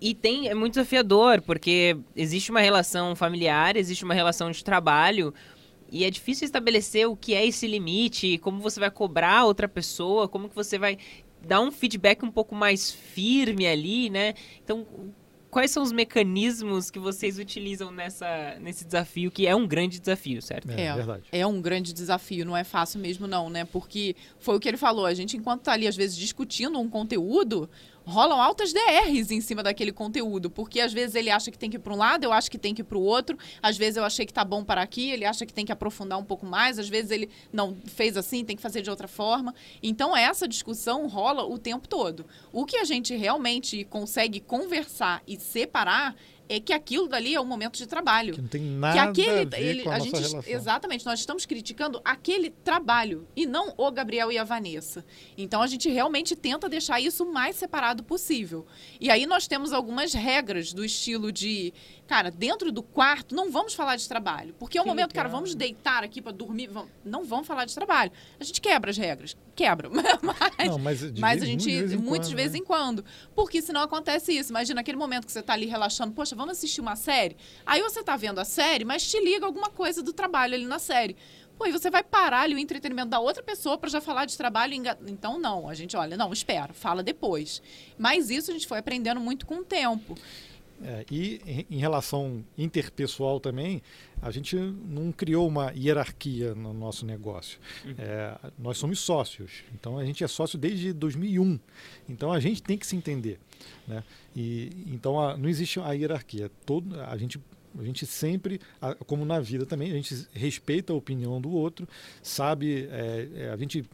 Speaker 1: e tem, é muito desafiador, porque existe uma relação familiar, existe uma relação de trabalho, e é difícil estabelecer o que é esse limite, como você vai cobrar outra pessoa, como que você vai dar um feedback um pouco mais firme ali, né? Então, quais são os mecanismos que vocês utilizam nessa, nesse desafio, que é um grande desafio, certo?
Speaker 2: É,
Speaker 3: É,
Speaker 2: verdade.
Speaker 3: É um grande desafio, não é fácil mesmo não, né? Porque foi o que ele falou, a gente enquanto tá ali às vezes discutindo um conteúdo, rolam altas DRs em cima daquele conteúdo, porque às vezes ele acha que tem que ir para um lado, eu acho que tem que ir para o outro, às vezes eu achei que tá bom para aqui, ele acha que tem que aprofundar um pouco mais, às vezes ele não fez assim, tem que fazer de outra forma. Então essa discussão rola o tempo todo. O que a gente realmente consegue conversar e separar é que aquilo dali é um momento de trabalho.
Speaker 2: Que não tem
Speaker 3: que
Speaker 2: nada
Speaker 3: aquele
Speaker 2: a ver
Speaker 3: ele-
Speaker 2: com a,
Speaker 3: a gente
Speaker 2: relação.
Speaker 3: exatamente nós estamos criticando aquele trabalho e não o Gabriel e a Vanessa. Então a gente realmente tenta deixar isso o mais separado possível. E aí nós temos algumas regras do estilo de cara dentro do quarto não vamos falar de trabalho porque é o
Speaker 1: Que
Speaker 3: momento cara
Speaker 1: legal.
Speaker 3: vamos deitar aqui para dormir vamos- não vamos falar de trabalho a gente quebra as regras quebra mas
Speaker 2: Não, mas,
Speaker 3: mas a gente,
Speaker 2: muito de vez em
Speaker 3: muito de
Speaker 2: quando,
Speaker 3: vez
Speaker 2: né?
Speaker 3: em quando. Porque senão acontece isso. Imagina aquele momento que você tá ali relaxando, poxa, vamos assistir uma série. Aí você tá vendo a série, mas te liga alguma coisa do trabalho ali na série. Pô, e você vai parar ali o entretenimento da outra pessoa para já falar de trabalho. e enga- Então, não. A gente olha, não, espera, fala depois. Mas isso a gente foi aprendendo muito com o tempo.
Speaker 2: É, e em- relação interpessoal também, a gente não criou uma hierarquia no nosso negócio. É, nós somos sócios, então a gente é sócio desde 2001. Então a gente tem que se entender. Né? E, então a- não existe a hierarquia. Todo, a gente a gente sempre, como na vida também, a gente respeita a opinião do outro, sabe, é, é, a gente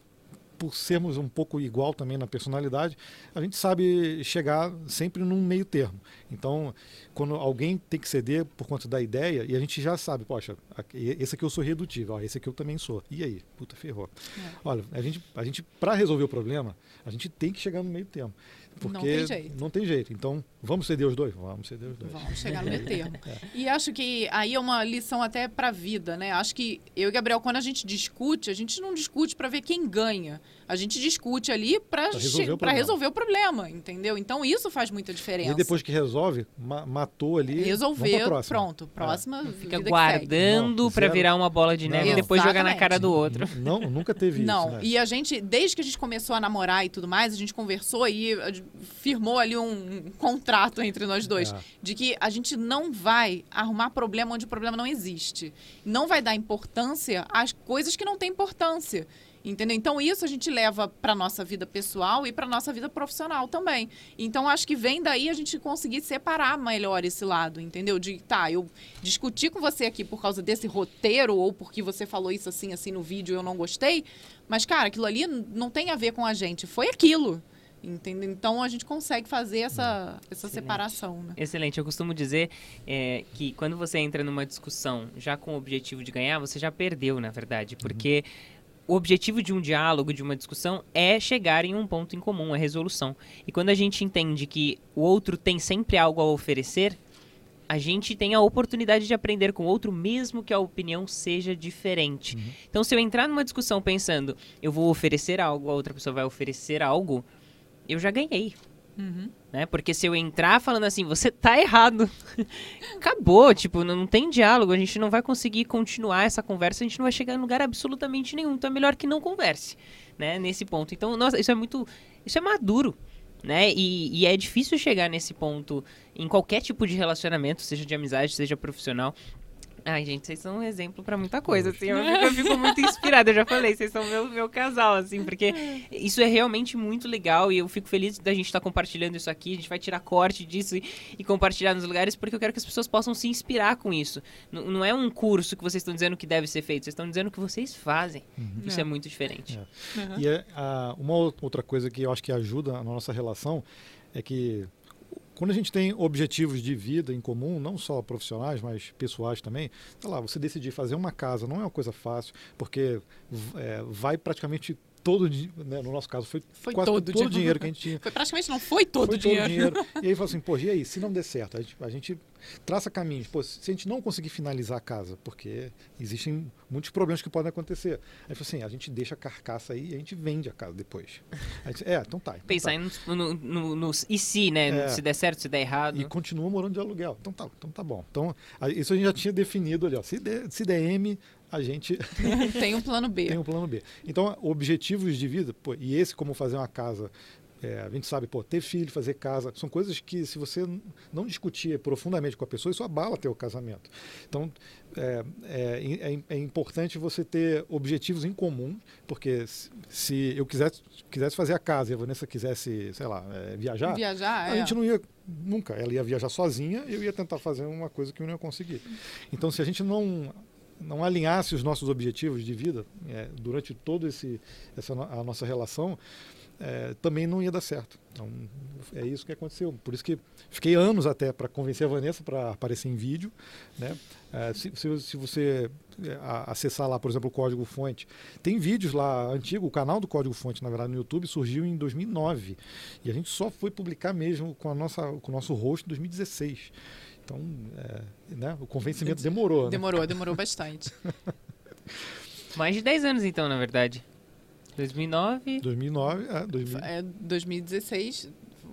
Speaker 2: por sermos um pouco igual também na personalidade, a gente sabe chegar sempre num meio termo. Então, quando alguém tem que ceder por conta da ideia, e a gente já sabe, poxa, esse aqui eu sou redutível, ó, esse aqui eu também sou. E aí? Puta, ferrou.
Speaker 3: É.
Speaker 2: Olha, a gente, a gente para resolver o problema, a gente tem que chegar no meio termo. Porque
Speaker 3: Não tem jeito.
Speaker 2: não tem jeito. Então, vamos ceder os dois? Vamos ceder os dois.
Speaker 3: Vamos chegar no meio termo. E acho que aí é uma lição até para a vida, né? Acho que eu e Gabriel, quando a gente discute, a gente não discute para ver quem ganha. A gente discute ali para
Speaker 2: Pra resolver o
Speaker 3: para
Speaker 2: problema.
Speaker 3: resolver o problema, entendeu? Então isso faz muita
Speaker 2: E
Speaker 3: diferença.
Speaker 2: aí, depois que resolve, ma- matou ali.
Speaker 3: resolver,
Speaker 2: próxima.
Speaker 3: pronto, próxima
Speaker 1: Fica
Speaker 3: vida que
Speaker 1: guardando
Speaker 2: Não,
Speaker 1: para virar uma bola de
Speaker 2: Não,
Speaker 1: neve e
Speaker 2: não.
Speaker 1: depois jogar na cara
Speaker 3: Exatamente.
Speaker 1: do outro.
Speaker 2: Não, nunca teve.
Speaker 3: Não,
Speaker 2: isso. Né?
Speaker 3: e a gente, desde que a gente começou a namorar e tudo mais, a gente conversou e gente firmou ali um contrato entre nós dois.
Speaker 2: É.
Speaker 3: de que a gente não vai arrumar problema onde o problema não existe. Não vai dar importância às coisas que não têm importância. Entendeu? Então, isso a gente leva para nossa vida pessoal e para nossa vida profissional também. Então, acho que vem daí a gente conseguir separar melhor esse lado, entendeu? De, tá, eu discuti com você aqui por causa desse roteiro ou porque você falou isso assim, assim no vídeo eu não gostei, mas, cara, aquilo ali não tem a ver com a gente. Foi aquilo. Entendeu? Então, a gente consegue fazer essa, essa
Speaker 1: Excelente.
Speaker 3: separação, né?
Speaker 1: Excelente. Eu costumo dizer é, que quando você entra numa discussão já com o objetivo de ganhar, você já perdeu, na verdade. Porque o objetivo de um diálogo, de uma discussão, é chegar em um ponto em comum, a resolução. E quando a gente entende que o outro tem sempre algo a oferecer, a gente tem a oportunidade de aprender com o outro, mesmo que a opinião seja diferente. Então, se eu entrar numa discussão pensando, eu vou oferecer algo, a outra pessoa vai oferecer algo, eu já ganhei
Speaker 3: Uhum.
Speaker 1: né? Porque se eu entrar falando assim, você tá errado, acabou, tipo, não, não tem diálogo, a gente não vai conseguir continuar essa conversa, a gente não vai chegar em lugar absolutamente nenhum, então é melhor que não converse, né? Nesse ponto. Então, nossa, isso é muito, isso é maduro, né? E, e é difícil chegar nesse ponto em qualquer tipo de relacionamento, seja de amizade, seja profissional. Ai, gente, vocês são um exemplo pra muita coisa, assim, eu fico, eu fico muito inspirada, eu já falei, vocês são meu, meu casal, assim, porque isso é realmente muito legal e eu fico feliz da gente estar compartilhando isso aqui, a gente vai tirar corte disso e, e compartilhar nos lugares, porque eu quero que as pessoas possam se inspirar com isso. N- não é um curso que vocês estão dizendo que deve ser feito, vocês estão dizendo que vocês fazem. Isso é,
Speaker 3: É.
Speaker 1: muito diferente.
Speaker 3: Uhum.
Speaker 2: E é, a- uma ou- outra coisa que eu acho que ajuda na nossa relação é que quando a gente tem objetivos de vida em comum, não só profissionais, mas pessoais também, sei lá, você decidir fazer uma casa não é uma coisa fácil, porque é, vai praticamente todo, né, no nosso caso, foi,
Speaker 3: Foi
Speaker 2: quase
Speaker 3: todo
Speaker 2: todo,
Speaker 3: o dinheiro.
Speaker 2: dinheiro que a gente tinha.
Speaker 3: Foi praticamente não foi todo
Speaker 2: foi
Speaker 3: o dinheiro.
Speaker 2: E aí fala assim, pô, e aí, se não der certo, a gente, a gente traça caminhos. Pô, se a gente não conseguir finalizar a casa, porque existem muitos problemas que podem acontecer. Aí fala assim, a gente deixa a carcaça aí e a gente vende a casa depois. A gente, é, então tá. Então
Speaker 1: Pensar
Speaker 2: tá.
Speaker 1: no, no- nos e se, né?
Speaker 2: É.
Speaker 1: Se der certo, se der errado.
Speaker 2: E continua morando de aluguel. Então tá, então tá bom. Então, isso a gente já tinha definido ali. Ó. Se, der, se der M, a gente
Speaker 3: Tem um plano B.
Speaker 2: tem um plano B. Então, objetivos de vida, pô, e esse como fazer uma casa É, a gente sabe, pô, ter filho, fazer casa, são coisas que se você não discutir profundamente com a pessoa, isso abala teu casamento. Então, é, é, é, é importante você ter objetivos em comum, porque se, se eu quisesse, quisesse fazer a casa e a Vanessa quisesse, sei lá, é, viajar,
Speaker 3: Viajar,
Speaker 2: a
Speaker 3: é.
Speaker 2: gente não ia nunca. Ela ia viajar sozinha eu ia tentar fazer uma coisa que eu não ia conseguir. Então, se a gente não não alinhasse os nossos objetivos de vida é, durante todo esse essa a nossa relação é, também não ia dar certo. Então é isso que aconteceu. Por isso que fiquei anos até para convencer a Vanessa para aparecer em vídeo né? É, se, se, se você é, acessar lá por exemplo o código fonte. Tem vídeos lá antigo o canal do código fonte na verdade no YouTube surgiu em 2009 e a gente só foi publicar mesmo com a nossa com o nosso rosto em 2016 então é, né, o convencimento demorou né?
Speaker 3: Demorou, demorou bastante.
Speaker 1: Mais de 10 anos, então, na verdade. 2009.
Speaker 2: 2009, é, 2000,
Speaker 3: É, 2016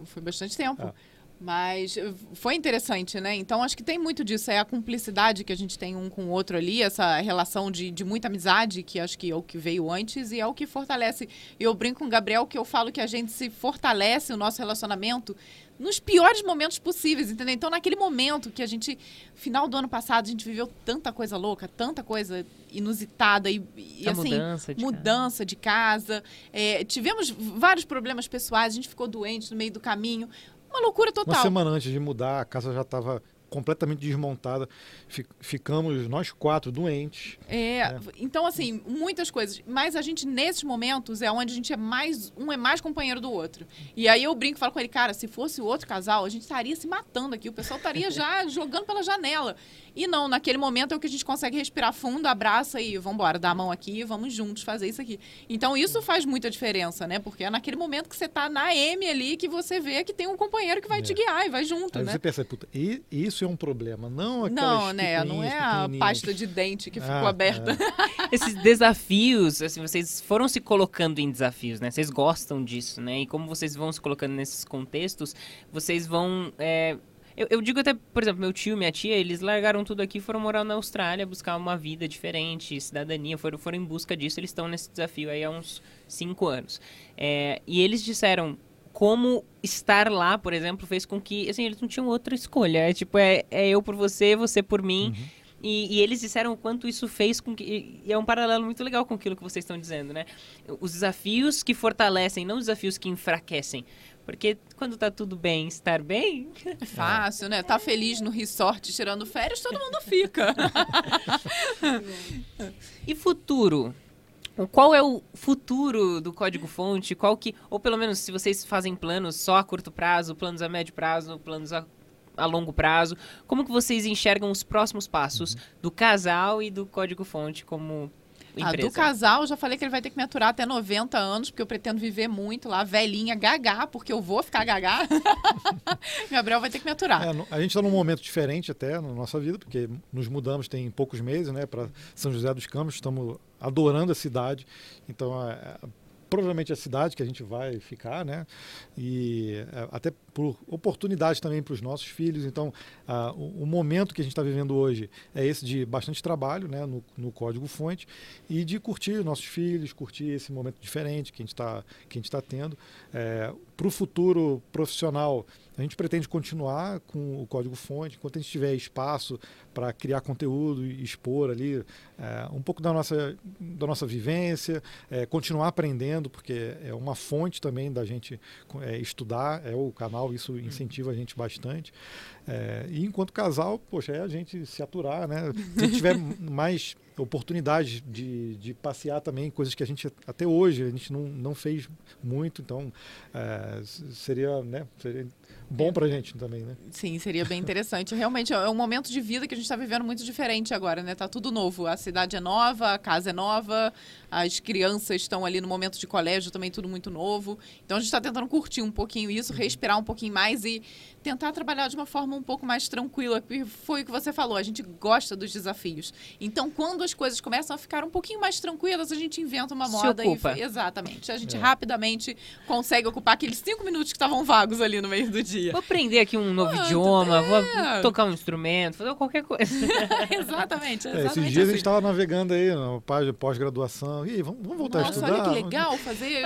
Speaker 3: foi bastante tempo.
Speaker 2: Ah.
Speaker 3: Mas eh, foi interessante, né? Então acho que tem muito disso. É a cumplicidade que a gente tem um com o outro ali, essa relação de, de muita amizade, que acho que é o que veio antes e é o que fortalece. Eu brinco com o Gabriel que eu falo que a gente se fortalece o nosso relacionamento nos piores momentos possíveis, entendeu? Então, naquele momento que a gente, final do ano passado, a gente viveu tanta coisa louca, tanta coisa inusitada e, e assim,
Speaker 1: mudança de
Speaker 3: mudança de casa. É, tivemos vários problemas pessoais, a gente ficou doente no meio do caminho. Uma loucura
Speaker 2: uma
Speaker 3: total.
Speaker 2: semana antes de mudar, a casa já estava completamente desmontada. Fi- Ficamos nós quatro doentes.
Speaker 3: É, então assim, muitas coisas. Mas a gente, nesses momentos, é onde a gente é mais. Um é mais companheiro do outro. E aí eu brinco e falo com ele, cara, se fosse o outro casal, a gente estaria se matando aqui. O pessoal estaria já jogando pela janela. E não, naquele momento é o que a gente consegue respirar fundo, abraça e vambora, dá a mão aqui, vamos juntos fazer isso aqui. Então isso faz muita diferença, né? Porque é naquele momento que você tá na M ali que você vê que tem um companheiro que vai te
Speaker 2: É.
Speaker 3: guiar e vai junto,
Speaker 2: Aí
Speaker 3: né?
Speaker 2: você pensa, puta, e, isso é um problema, não aquelas
Speaker 3: Não, né? Não é a pasta de dente que ficou
Speaker 2: Ah,
Speaker 3: aberta.
Speaker 1: Esses desafios, assim, vocês foram se colocando em desafios, né? Vocês gostam disso, né? E como vocês vão se colocando nesses contextos, vocês vão. é, Eu, eu digo até, por exemplo, meu tio, minha tia, eles largaram tudo aqui e foram morar na Austrália, buscar uma vida diferente, cidadania, foram, foram em busca disso, eles estão nesse desafio aí há uns cinco anos. É, e eles disseram como estar lá, por exemplo, fez com que, assim, eles não tinham outra escolha. É tipo, é, é eu por você, você por mim. E, e eles disseram o quanto isso fez com que. E, e é um paralelo muito legal com aquilo que vocês estão dizendo, né? Os desafios que fortalecem, não os desafios que enfraquecem. Porque quando tá tudo bem, estar bem.
Speaker 3: É fácil, né? Tá feliz no resort tirando férias, todo mundo fica.
Speaker 1: E futuro? Qual é o futuro do código fonte? Qual que. Ou pelo menos se vocês fazem planos só a curto prazo, planos a médio prazo, planos a, a longo prazo, como que vocês enxergam os próximos passos do casal e do código fonte como
Speaker 3: Ah,
Speaker 1: empresa?
Speaker 3: do casal, eu já falei que ele vai ter que me aturar até 90 anos, porque eu pretendo viver muito lá, velhinha, gagá, porque eu vou ficar gagá. Gabriel vai ter que me aturar.
Speaker 2: É, a gente está num momento diferente até na nossa vida, porque nos mudamos tem poucos meses, né, para São José dos Campos, estamos adorando a cidade, então é, é, provavelmente é a cidade que a gente vai ficar, né, e é, até por oportunidade também para os nossos filhos, então o, o momento que a gente está vivendo hoje é esse de bastante trabalho, né, no, no código fonte. E de curtir nossos filhos, curtir esse momento diferente que a gente está que a gente está tendo. para o futuro profissional, a gente pretende continuar com o código fonte, enquanto a gente tiver espaço para criar conteúdo e expor ali é, um pouco da nossa, da nossa vivência, é, continuar aprendendo, porque é uma fonte também da gente é, estudar, é o canal, isso incentiva a gente bastante. É, e enquanto casal, poxa, é a gente se aturar, né? Se tiver mais oportunidade de, de passear também, coisas que a gente até hoje a gente não, não fez muito, então é, seria, né, seria bom pra gente também, né?
Speaker 3: Sim, seria bem interessante. Realmente é um momento de vida que a gente está vivendo muito diferente agora, né? Tá tudo novo. A cidade é nova, a casa é nova, as crianças estão ali no momento de colégio também tudo muito novo. Então a gente está tentando curtir um pouquinho isso, respirar um pouquinho mais e tentar trabalhar de uma forma um pouco mais tranquila. que Foi o que você falou, a gente gosta dos desafios. Então quando as coisas começam a ficar um pouquinho mais tranquilas, a gente inventa uma
Speaker 1: Se
Speaker 3: moda
Speaker 1: ocupa.
Speaker 3: e exatamente. A gente
Speaker 2: É.
Speaker 3: rapidamente consegue ocupar aqueles cinco minutos que estavam vagos ali no meio do dia.
Speaker 1: Vou aprender aqui um novo
Speaker 3: Ah,
Speaker 1: idioma,
Speaker 3: é.
Speaker 1: vou tocar um instrumento, fazer qualquer coisa.
Speaker 3: exatamente,
Speaker 2: É,
Speaker 3: exatamente.
Speaker 2: esses dias a
Speaker 3: assim.
Speaker 2: gente estava navegando aí na página pós-graduação. Ih, vamos, vamos voltar a
Speaker 3: Nossa,
Speaker 2: estudar?
Speaker 3: olha que legal fazer.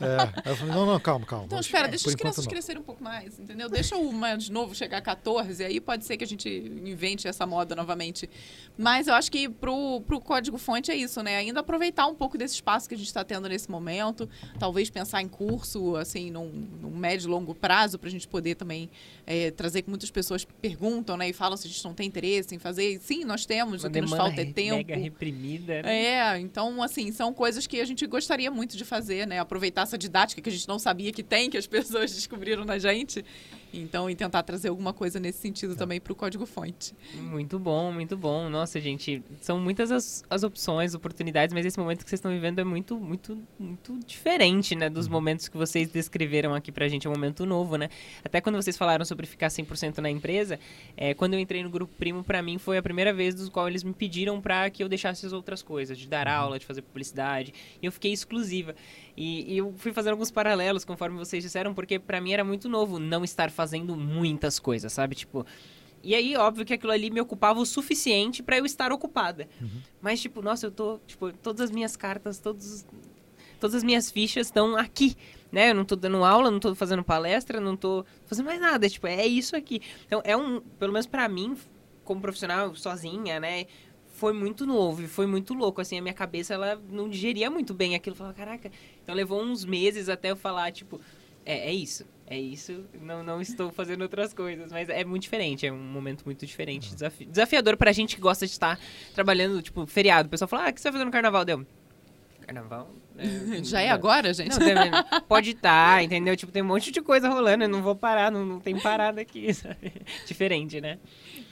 Speaker 2: É. Aí eu falei, não, não, calma, calma.
Speaker 3: Então, espera, deixa
Speaker 2: por
Speaker 3: as crianças
Speaker 2: não.
Speaker 3: crescerem um pouco mais, entendeu? Deixa o mais novo chegar a 14, aí pode ser que a gente invente essa moda novamente. Mas eu acho que pro, pro código-fonte é isso, né? Ainda aproveitar um pouco desse espaço que a gente está tendo nesse momento, talvez pensar em curso, assim, num, num médio e longo prazo, para a gente poder também é, trazer que muitas pessoas perguntam, né? E falam se a gente não tem interesse em fazer. Sim, nós temos,
Speaker 1: Uma
Speaker 3: o que nos falta é tempo.
Speaker 1: mega reprimida. né?
Speaker 3: É, então, assim, são coisas que a gente gostaria muito de fazer, né? Aproveitar essa didática que a gente não sabia que tem, que as pessoas descobriram na gente. Então, e tentar trazer alguma coisa nesse sentido também para o código-fonte.
Speaker 1: Muito bom, muito bom. Nossa, gente, são muitas as, as opções, oportunidades, mas esse momento que vocês estão vivendo é muito, muito, muito diferente, né? Dos momentos que vocês descreveram aqui pra gente. É um momento novo, né? Até quando vocês falaram sobre ficar 100% na empresa, é, quando eu entrei no Grupo Primo, pra mim foi a primeira vez dos qual eles me pediram pra que eu deixasse as outras coisas, de dar aula, de fazer publicidade. E eu fiquei exclusiva. E, e eu fui fazendo alguns paralelos, conforme vocês disseram, porque pra mim era muito novo não estar fazendo muitas coisas, sabe? Tipo, e aí, óbvio que aquilo ali me ocupava o suficiente pra eu estar ocupada. Mas, tipo, nossa, eu tô, tipo, todas as minhas cartas, todos, todas as minhas fichas estão aqui, né? Eu não tô dando aula, não tô fazendo palestra, não tô fazendo mais nada, tipo, é isso aqui. Então, é um, pelo menos pra mim, como profissional, sozinha, né? Foi muito novo e foi muito louco, assim, a minha cabeça, ela não digeria muito bem aquilo. Eu falava, caraca, então levou uns meses até eu falar, tipo, é, é isso, é isso, não, não estou fazendo outras coisas, mas é muito diferente, é um momento muito diferente, desafi desafiador pra gente que gosta de estar trabalhando, tipo, feriado. O pessoal fala, ah, o que você vai fazer no carnaval? Deu, carnaval? É,
Speaker 3: Já é agora, gente?
Speaker 1: Não, deve- pode estar, entendeu? Tipo, tem um monte de coisa rolando, eu não vou parar, não, não tem parada aqui, sabe? Diferente, né?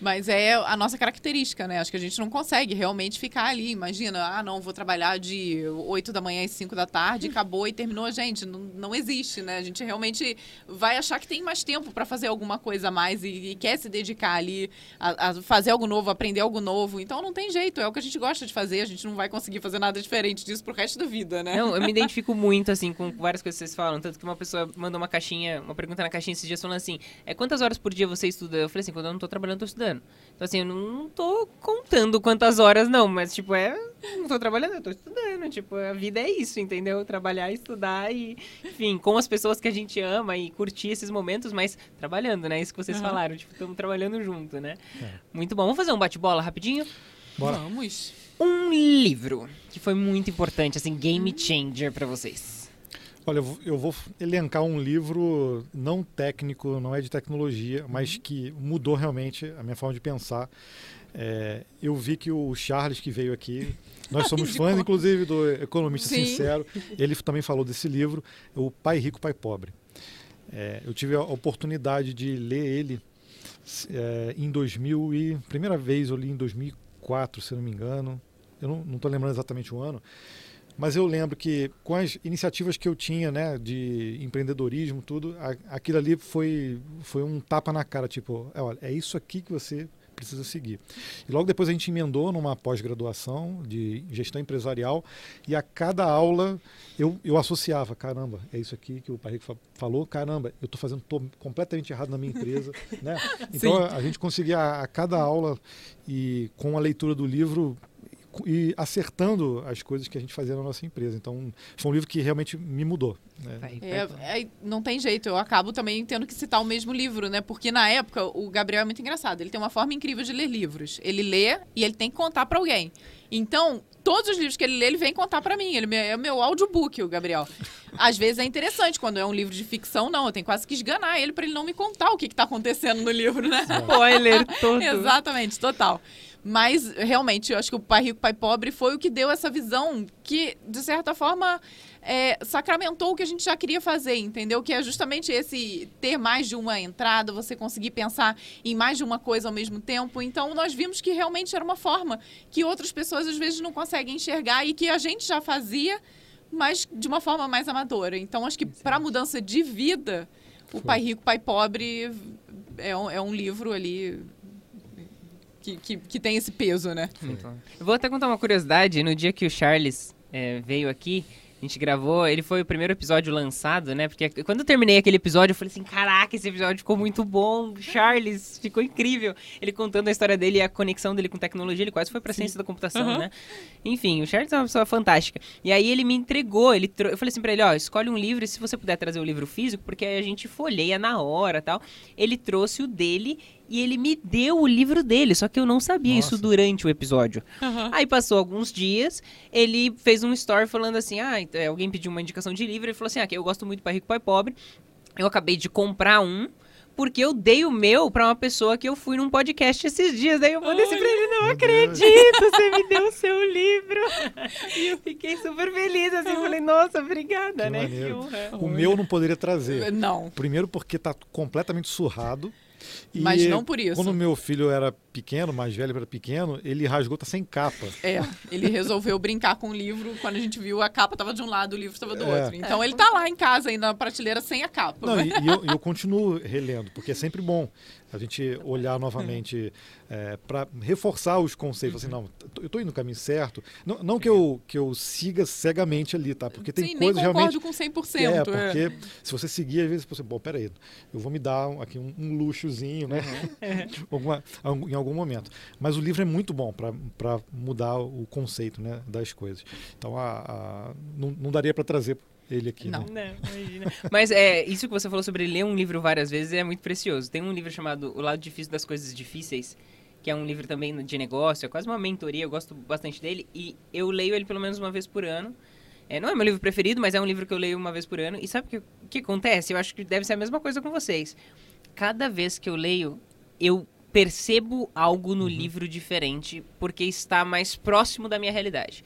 Speaker 3: Mas é a nossa característica, né? Acho que a gente não consegue realmente ficar ali. Imagina, ah, não, vou trabalhar de 8 da manhã às 5 da tarde, acabou e terminou a gente. Não, não existe, né? A gente realmente vai achar que tem mais tempo para fazer alguma coisa a mais e, e quer se dedicar ali a, a fazer algo novo, aprender algo novo. Então não tem jeito, é o que a gente gosta de fazer. A gente não vai conseguir fazer nada diferente disso pro resto da vida, né?
Speaker 1: Não, eu me identifico muito, assim, com várias coisas que vocês falam. Tanto que uma pessoa mandou uma caixinha, uma pergunta na caixinha esses dias falando assim: é, quantas horas por dia você estuda? Eu falei assim: quando eu não tô trabalhando, eu tô estudando. Então, assim, eu não tô contando quantas horas, não, mas, tipo, é. Não tô trabalhando, eu tô estudando. Tipo, a vida é isso, entendeu? Trabalhar, estudar e, enfim, com as pessoas que a gente ama e curtir esses momentos, mas trabalhando, né? Isso que vocês
Speaker 3: Aham.
Speaker 1: falaram, tipo, estamos trabalhando junto, né?
Speaker 2: É.
Speaker 1: Muito bom. Vamos fazer um bate-bola rapidinho?
Speaker 2: Bora.
Speaker 3: Vamos.
Speaker 1: Um livro que foi muito importante, assim, game changer pra vocês.
Speaker 2: Olha, eu vou- elencar um livro não técnico, não é de tecnologia, mas que mudou realmente a minha forma de pensar. É, eu vi que o Charles, que veio aqui, nós somos fãs, inclusive, do Economista
Speaker 3: Sim.
Speaker 2: Sincero. Ele também falou desse livro, O Pai Rico, Pai Pobre. É, eu tive a oportunidade de ler ele é, em 2000 e primeira vez eu li em 2004, se não me engano. Eu não estou lembrando exatamente o ano, mas eu lembro que com as iniciativas que eu tinha, né, de empreendedorismo, tudo, a- aquilo ali foi, foi um tapa na cara, tipo, é, olha, é isso aqui que você precisa seguir. E logo depois a gente emendou numa pós-graduação de gestão empresarial e a cada aula eu, eu associava, caramba, é isso aqui que o Pai Rico fa- falou, caramba, eu estou fazendo tô completamente errado na minha empresa, né? Então a, a gente conseguia a, a cada aula e com a leitura do livro e acertando as coisas que a gente fazia na nossa empresa. Então, foi um livro que realmente me mudou. né?
Speaker 3: É, é, não tem jeito, eu acabo também tendo que citar o mesmo livro, né? Porque na época o Gabriel é muito engraçado. Ele tem uma forma incrível de ler livros. Ele lê e ele tem que contar pra alguém. Então, todos os livros que ele lê, ele vem contar pra mim. Ele me- é o meu audiobook, o Gabriel. Às vezes é interessante, quando é um livro de ficção, não. Eu tenho quase que esganar ele pra ele não me contar o que, que tá acontecendo no livro, né?
Speaker 1: Spoiler todo.
Speaker 3: Exatamente, total. Mas, realmente, eu acho que o Pai Rico, Pai Pobre foi o que deu essa visão que, de certa forma, é, sacramentou o que a gente já queria fazer, entendeu? Que é justamente esse ter mais de uma entrada, você conseguir pensar em mais de uma coisa ao mesmo tempo. Então, nós vimos que realmente era uma forma que outras pessoas, às vezes, não conseguem enxergar e que a gente já fazia, mas de uma forma mais amadora. Então, acho que para mudança de vida, o. Pai Rico, Pai Pobre é um, é um livro ali que, que, que tem esse peso, né?
Speaker 1: Eu vou até contar uma curiosidade. No dia que o Charles é, veio aqui, A gente gravou, ele foi o primeiro episódio lançado, né? Porque quando eu terminei aquele episódio, eu falei assim: caraca, esse episódio ficou muito bom. Charles, ficou incrível. Ele contando a história dele e a conexão dele com tecnologia, ele quase foi pra ciência da computação,
Speaker 3: Uhum.
Speaker 1: né? Enfim, o Charles é uma pessoa fantástica. E aí ele me entregou, ele tro- eu falei assim pra ele: ó, escolhe um livro e se você puder trazer o livro físico, porque aí a gente folheia na hora tal. Ele trouxe o dele e ele me deu o livro dele, só que eu não sabia
Speaker 2: Nossa.
Speaker 1: isso durante o episódio.
Speaker 3: Aham.
Speaker 1: Aí passou alguns dias, ele fez um story falando assim: ah, então, alguém pediu uma indicação de livro, ele falou assim: ah, que eu gosto muito Pai Rico, Pai Pobre. Eu acabei de comprar um. Porque eu dei o meu pra uma pessoa que eu fui num podcast esses dias. Daí eu mandei assim pra ele, não acredito, você me deu o seu livro. E eu fiquei super feliz, assim, falei, nossa, obrigada,
Speaker 2: Que
Speaker 1: né?
Speaker 2: maneiro.
Speaker 1: honra.
Speaker 2: O meu não poderia trazer.
Speaker 3: Não,
Speaker 2: Primeiro porque tá completamente surrado. E
Speaker 3: mas não por isso.
Speaker 2: Quando meu filho era pequeno, mais velho era pequeno, ele rasgou, tá sem capa.
Speaker 3: É, ele resolveu brincar com o livro. Quando a gente viu, a capa tava de um lado, o livro estava do
Speaker 2: É.
Speaker 3: outro. Então ele tá lá em casa, ainda na prateleira, sem a capa.
Speaker 2: Não, e, e eu, eu continuo relendo, porque é sempre bom a gente olhar novamente para reforçar os conceitos. Assim, não, eu tô indo no caminho certo. Não, não que, eu, que eu siga cegamente ali, tá? Porque tem
Speaker 3: Sim,
Speaker 2: coisas realmente.
Speaker 3: concordo com 100%.
Speaker 2: É,
Speaker 3: é.
Speaker 2: porque se você seguir, às vezes você, bom, peraí, eu vou me dar aqui um, um luxozinho, né? Alguma- em algum momento. Mas o livro é muito bom para mudar o conceito né, das coisas. Então, a, a- não, não daria para trazer ele aqui.
Speaker 3: Não.
Speaker 2: Né?
Speaker 1: Não, imagina. Mas é, isso que você falou sobre ler um livro várias vezes é muito precioso. Tem um livro chamado O Lado Difícil das Coisas Difíceis, que é um livro também de negócio, é quase uma mentoria, eu gosto bastante dele, e eu leio ele pelo menos uma vez por ano. É, não é meu livro preferido, mas é um livro que eu leio uma vez por ano. E sabe o que, o que acontece? Eu acho que deve ser a mesma coisa com vocês. Cada vez que eu leio, eu percebo algo no livro diferente, porque está mais próximo da minha realidade.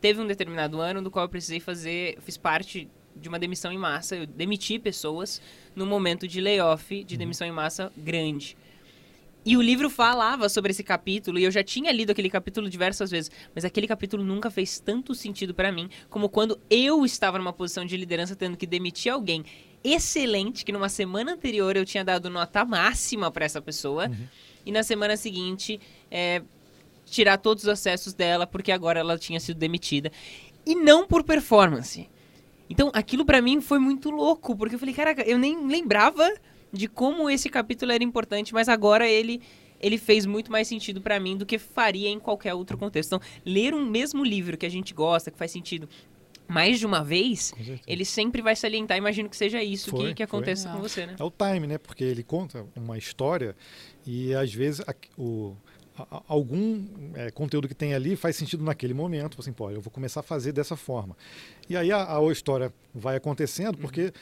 Speaker 1: Teve um determinado ano no qual eu precisei fazer, fiz parte de uma demissão em massa, eu demiti pessoas no momento de layoff, de demissão em massa grande. E o livro falava sobre esse capítulo, e eu já tinha lido aquele capítulo diversas vezes, mas aquele capítulo nunca fez tanto sentido pra mim como quando eu estava numa posição de liderança tendo que demitir alguém excelente, que numa semana anterior eu tinha dado nota máxima pra essa pessoa, e na semana seguinte é, tirar todos os acessos dela porque agora ela tinha sido demitida. E não por performance. Então, aquilo pra mim foi muito louco, porque eu falei, caraca, eu nem lembrava de como esse capítulo era importante, mas agora ele ele fez muito mais sentido pra mim do que faria em qualquer outro contexto. Então, ler um mesmo livro que a gente gosta, que faz sentido mais de uma vez, ele sempre vai salientar. Imagino que seja isso
Speaker 2: Foi,
Speaker 1: que, que acontece com você, né?
Speaker 2: É o time, né? Porque ele conta uma história e às vezes a- o, a- algum é, conteúdo que tem ali faz sentido naquele momento. Assim, pô, eu vou começar a fazer dessa forma. E aí a, a história vai acontecendo porque,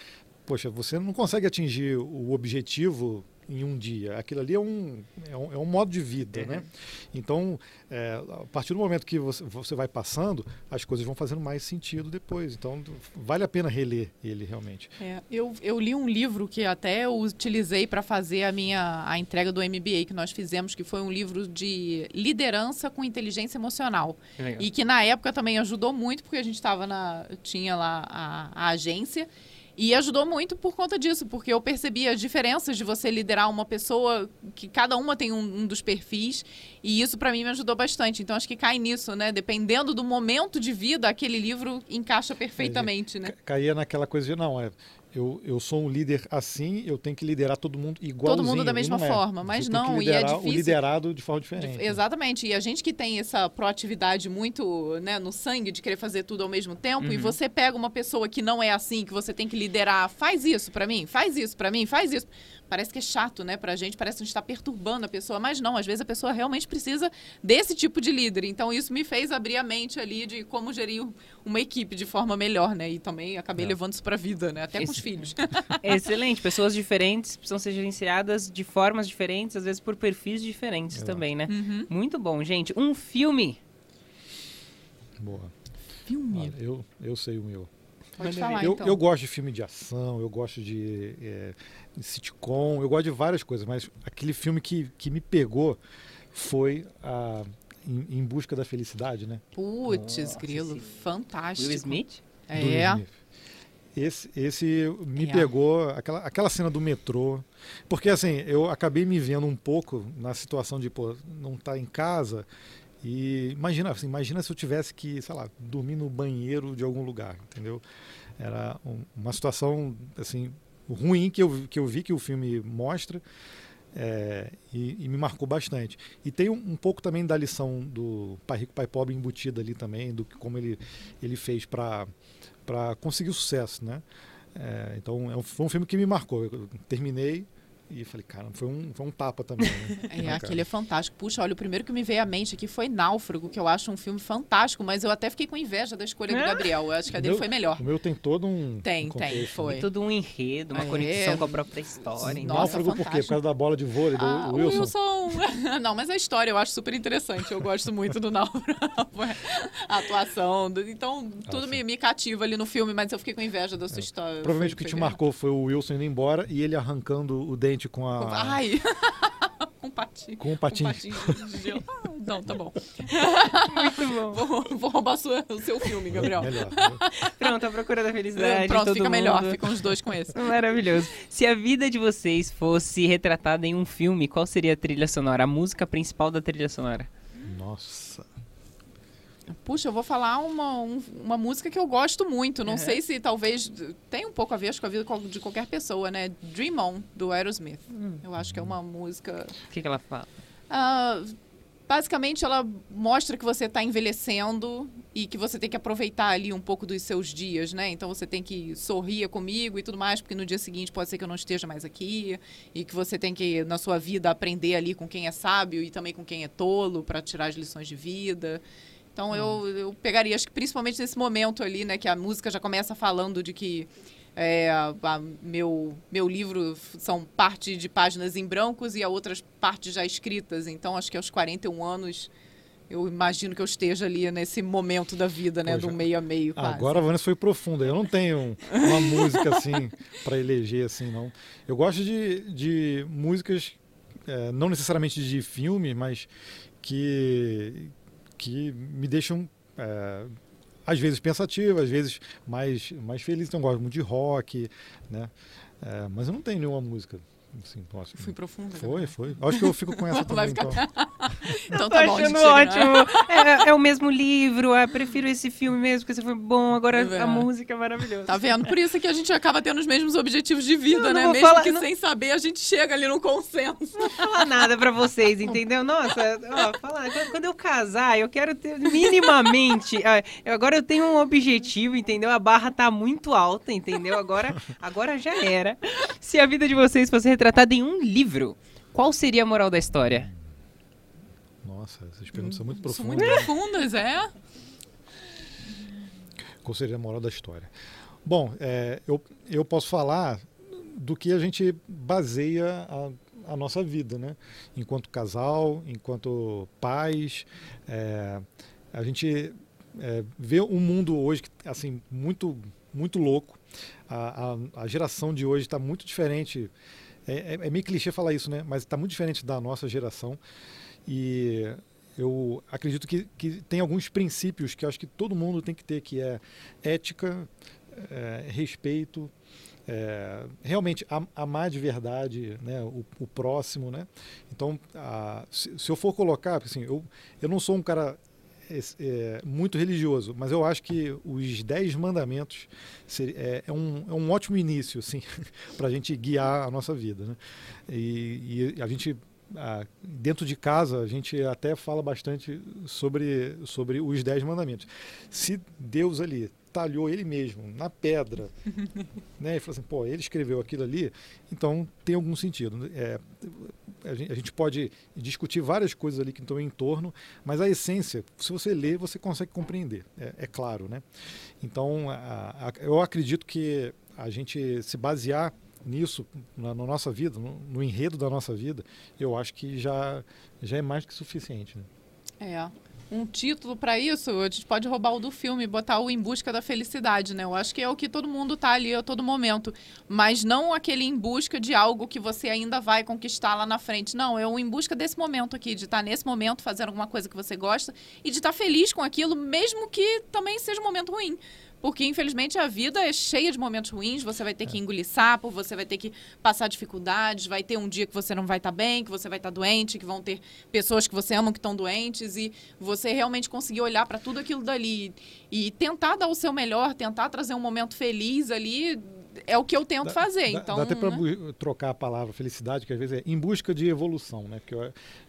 Speaker 2: poxa, você não consegue atingir o objetivo em um dia. Aquilo ali é um, é um, é um modo de vida, né? Então, é, a partir do momento que você, você vai passando, as coisas vão fazendo mais sentido depois. Então, vale a pena reler ele realmente.
Speaker 3: É, eu, eu li um livro que até eu utilizei para fazer a minha a entrega do MBA que nós fizemos, que foi um livro de liderança com inteligência emocional.
Speaker 1: Legal.
Speaker 3: E que na época também ajudou muito, porque a gente estava na. tinha lá a, a agência. E ajudou muito por conta disso, porque eu percebi as diferenças de você liderar uma pessoa, que cada uma tem um, um dos perfis, e isso para mim me ajudou bastante. Então acho que cai nisso, né? Dependendo do momento de vida, aquele livro encaixa perfeitamente, né?
Speaker 2: Ca- Caía naquela coisa de, não, é, eu, eu sou um líder assim, eu tenho que liderar todo mundo igualzinho.
Speaker 3: Todo mundo da
Speaker 2: E
Speaker 3: mesma
Speaker 2: não é.
Speaker 3: forma, mas
Speaker 2: tem que
Speaker 3: não, e é
Speaker 2: liderar O
Speaker 3: difícil.
Speaker 2: liderado de forma diferente.
Speaker 3: Dif- Exatamente. E a gente que tem essa proatividade muito né, no sangue de querer fazer tudo ao mesmo tempo, e
Speaker 1: Uhum.
Speaker 3: você pega uma pessoa que não é assim, que você tem que liderar, faz isso pra mim, faz isso pra mim, faz isso. Parece que é chato, né, pra gente, parece que a gente tá perturbando a pessoa, mas não, às vezes a pessoa realmente precisa desse tipo de líder. Então isso me fez abrir a mente ali de como gerir um- uma equipe de forma melhor, né? E também acabei
Speaker 2: É.
Speaker 3: levando isso pra vida, né? Até com os filhos.
Speaker 1: Excelente. Pessoas diferentes precisam ser gerenciadas de formas diferentes, às vezes por perfis diferentes
Speaker 2: Exato.
Speaker 1: também, né?
Speaker 3: Uhum.
Speaker 1: Muito bom, gente. Um filme.
Speaker 2: Boa.
Speaker 3: Filme.
Speaker 2: Olha, eu, eu sei o meu.
Speaker 3: Pode falar,
Speaker 2: eu,
Speaker 3: então.
Speaker 2: eu gosto de filme de ação, eu gosto de, é, de sitcom, eu gosto de várias coisas, mas aquele filme que, que me pegou foi a, em, Em Busca da Felicidade, né?
Speaker 3: Putz, grilo, fantástico.
Speaker 1: Will Smith.
Speaker 3: É.
Speaker 2: Will Smith. Esse, esse me
Speaker 3: É.
Speaker 2: pegou, aquela, aquela cena do metrô. Porque assim, eu acabei me vendo um pouco na situação de, pô, não tá em casa E imagina, assim, imagina se eu tivesse que, sei lá, dormir no banheiro de algum lugar, entendeu? Era um, uma situação assim ruim que eu, que eu vi que o filme mostra é, e, e, me marcou bastante. E tem um, um, pouco também da lição do Pai Rico, Pai Pobre embutida ali também, do que como ele, ele fez para conseguir o sucesso, né? É, então é um, foi um filme que me marcou. Eu terminei e falei, cara, foi um, foi um tapa também. Né?
Speaker 3: é, aquele é fantástico. Puxa, olha, o primeiro que me veio à mente aqui foi Náufrago, que eu acho um filme fantástico, mas eu até fiquei com inveja da escolha é? do Gabriel. Eu acho que a dele
Speaker 2: meu,
Speaker 3: foi melhor.
Speaker 2: O meu tem todo um.
Speaker 3: Tem, um tem, né? foi.
Speaker 1: Tem todo um enredo, uma é. conexão com a própria história.
Speaker 2: Nossa, Náufrago por quê? Por causa da bola de vôlei do ah, Wilson?
Speaker 3: Wilson. Não, mas a história eu acho super interessante. Eu gosto muito do Náufrago. a atuação. Do... Então, tudo ah, me, me, cativa ali no filme, mas eu fiquei com inveja da sua é. história.
Speaker 2: Provavelmente o que te marcou foi o Wilson indo embora e ele arrancando o dente com a.
Speaker 3: Ai! com patinho.
Speaker 2: Com um patinho.
Speaker 3: Um patinho de gelo. Ah, não, tá bom.
Speaker 1: Muito bom.
Speaker 3: Vou, vou roubar sua, o seu filme, Gabriel.
Speaker 2: Melhor.
Speaker 1: Pronto, a procura da felicidade.
Speaker 3: Pronto, fica
Speaker 1: mundo.
Speaker 3: melhor. Ficam os dois com esse.
Speaker 1: Maravilhoso. Se a vida de vocês fosse retratada em um filme, qual seria a trilha sonora? A música principal da trilha sonora?
Speaker 2: Nossa.
Speaker 3: Puxa, eu vou falar uma, um, uma música que eu gosto muito. Não uhum. sei se talvez tem um pouco a ver com a vida de qualquer pessoa, né? Dream On, do Aerosmith. Uhum. Eu acho que é uma música.
Speaker 1: O que, que ela fala?
Speaker 3: Uh, basicamente, ela mostra que você está envelhecendo e que você tem que aproveitar ali um pouco dos seus dias, né? Então você tem que sorrir comigo e tudo mais, porque no dia seguinte pode ser que eu não esteja mais aqui e que você tem que na sua vida aprender ali com quem é sábio e também com quem é tolo para tirar as lições de vida. Então eu, hum. eu pegaria, acho que principalmente nesse momento ali, né, que a música já começa falando de que é, a, a, meu, meu livro são parte de páginas em brancos e a outras partes já escritas. Então acho que aos 41 anos eu imagino que eu esteja ali nesse momento da vida, né, Poxa, do meio a meio. Quase.
Speaker 2: Agora a Vanessa foi profunda. Eu não tenho uma música assim para eleger assim, não. Eu gosto de, de músicas é, não necessariamente de filme, mas que que me deixam é, às vezes pensativo, às vezes mais, mais feliz. Então, gosto muito de rock, né? É, mas eu não tenho nenhuma música Sim, posso.
Speaker 3: Fui profunda.
Speaker 2: Foi, né? foi. Acho que eu fico com essa também. Então,
Speaker 1: então tá bom, achando ótimo. É, é, o mesmo livro, é, prefiro esse filme mesmo, porque esse foi bom, agora é a música é maravilhosa.
Speaker 3: Tá vendo? Por isso que a gente acaba tendo os mesmos objetivos de vida, né? Mesmo falar, que não... sem saber, a gente chega ali no consenso.
Speaker 1: Não vou falar nada pra vocês, entendeu? Nossa, ó, falar, quando eu casar, eu quero ter minimamente. agora eu tenho um objetivo, entendeu? A barra tá muito alta, entendeu? Agora, agora já era. Se a vida de vocês fosse retratada retratada em um livro, qual seria a moral da história?
Speaker 2: Nossa, essas perguntas são muito profundas.
Speaker 3: São muito profundas, é?
Speaker 2: Qual seria a moral da história? Bom, é, eu, eu posso falar do que a gente baseia a, a nossa vida, né? Enquanto casal, enquanto pais, é, a gente é, vê um mundo hoje assim muito muito louco. A, a, a geração de hoje está muito diferente é, é, é meio clichê falar isso, né? Mas está muito diferente da nossa geração. E eu acredito que, que tem alguns princípios que acho que todo mundo tem que ter, que é ética, é, respeito, é, realmente amar de verdade né, o, o próximo. Né? Então, a, se, se, eu for colocar, assim, eu, eu não sou um cara é, muito religioso, mas eu acho que os Dez Mandamentos é, é, um, é um ótimo início assim, para a gente guiar a nossa vida. Né? E, e a gente dentro de casa a gente até fala bastante sobre, sobre os dez mandamentos. Se Deus ali talhou ele mesmo na pedra, né, e falou assim, pô, ele escreveu aquilo ali, então tem algum sentido. É, a gente, pode discutir várias coisas ali que estão em torno, mas a essência, se você lê, você consegue compreender, é, é claro, né? Então, a, a, eu acredito que a gente se basear nisso na, na nossa vida, no, no, enredo da nossa vida, eu acho que já, já é mais que suficiente. Né?
Speaker 3: É um título para isso, a gente pode roubar o do filme e botar o Em Busca da Felicidade, né? Eu acho que é o que todo mundo tá ali a todo momento. Mas não aquele em busca de algo que você ainda vai conquistar lá na frente. Não, é o em busca desse momento aqui, de estar tá nesse momento fazendo alguma coisa que você gosta e de estar tá feliz com aquilo, mesmo que também seja um momento ruim. Porque infelizmente a vida é cheia de momentos ruins, você vai ter que engolir sapo, você vai ter que passar dificuldades, vai ter um dia que você não vai estar bem, que você vai estar doente, que vão ter pessoas que você ama que estão doentes e você realmente conseguir olhar para tudo aquilo dali e tentar dar o seu melhor, tentar trazer um momento feliz ali é o que eu tento
Speaker 2: Dá-
Speaker 3: fazer.
Speaker 2: dá,
Speaker 3: então,
Speaker 2: dá até para
Speaker 3: né?
Speaker 2: trocar a palavra felicidade, que às vezes é em busca de evolução, né? Porque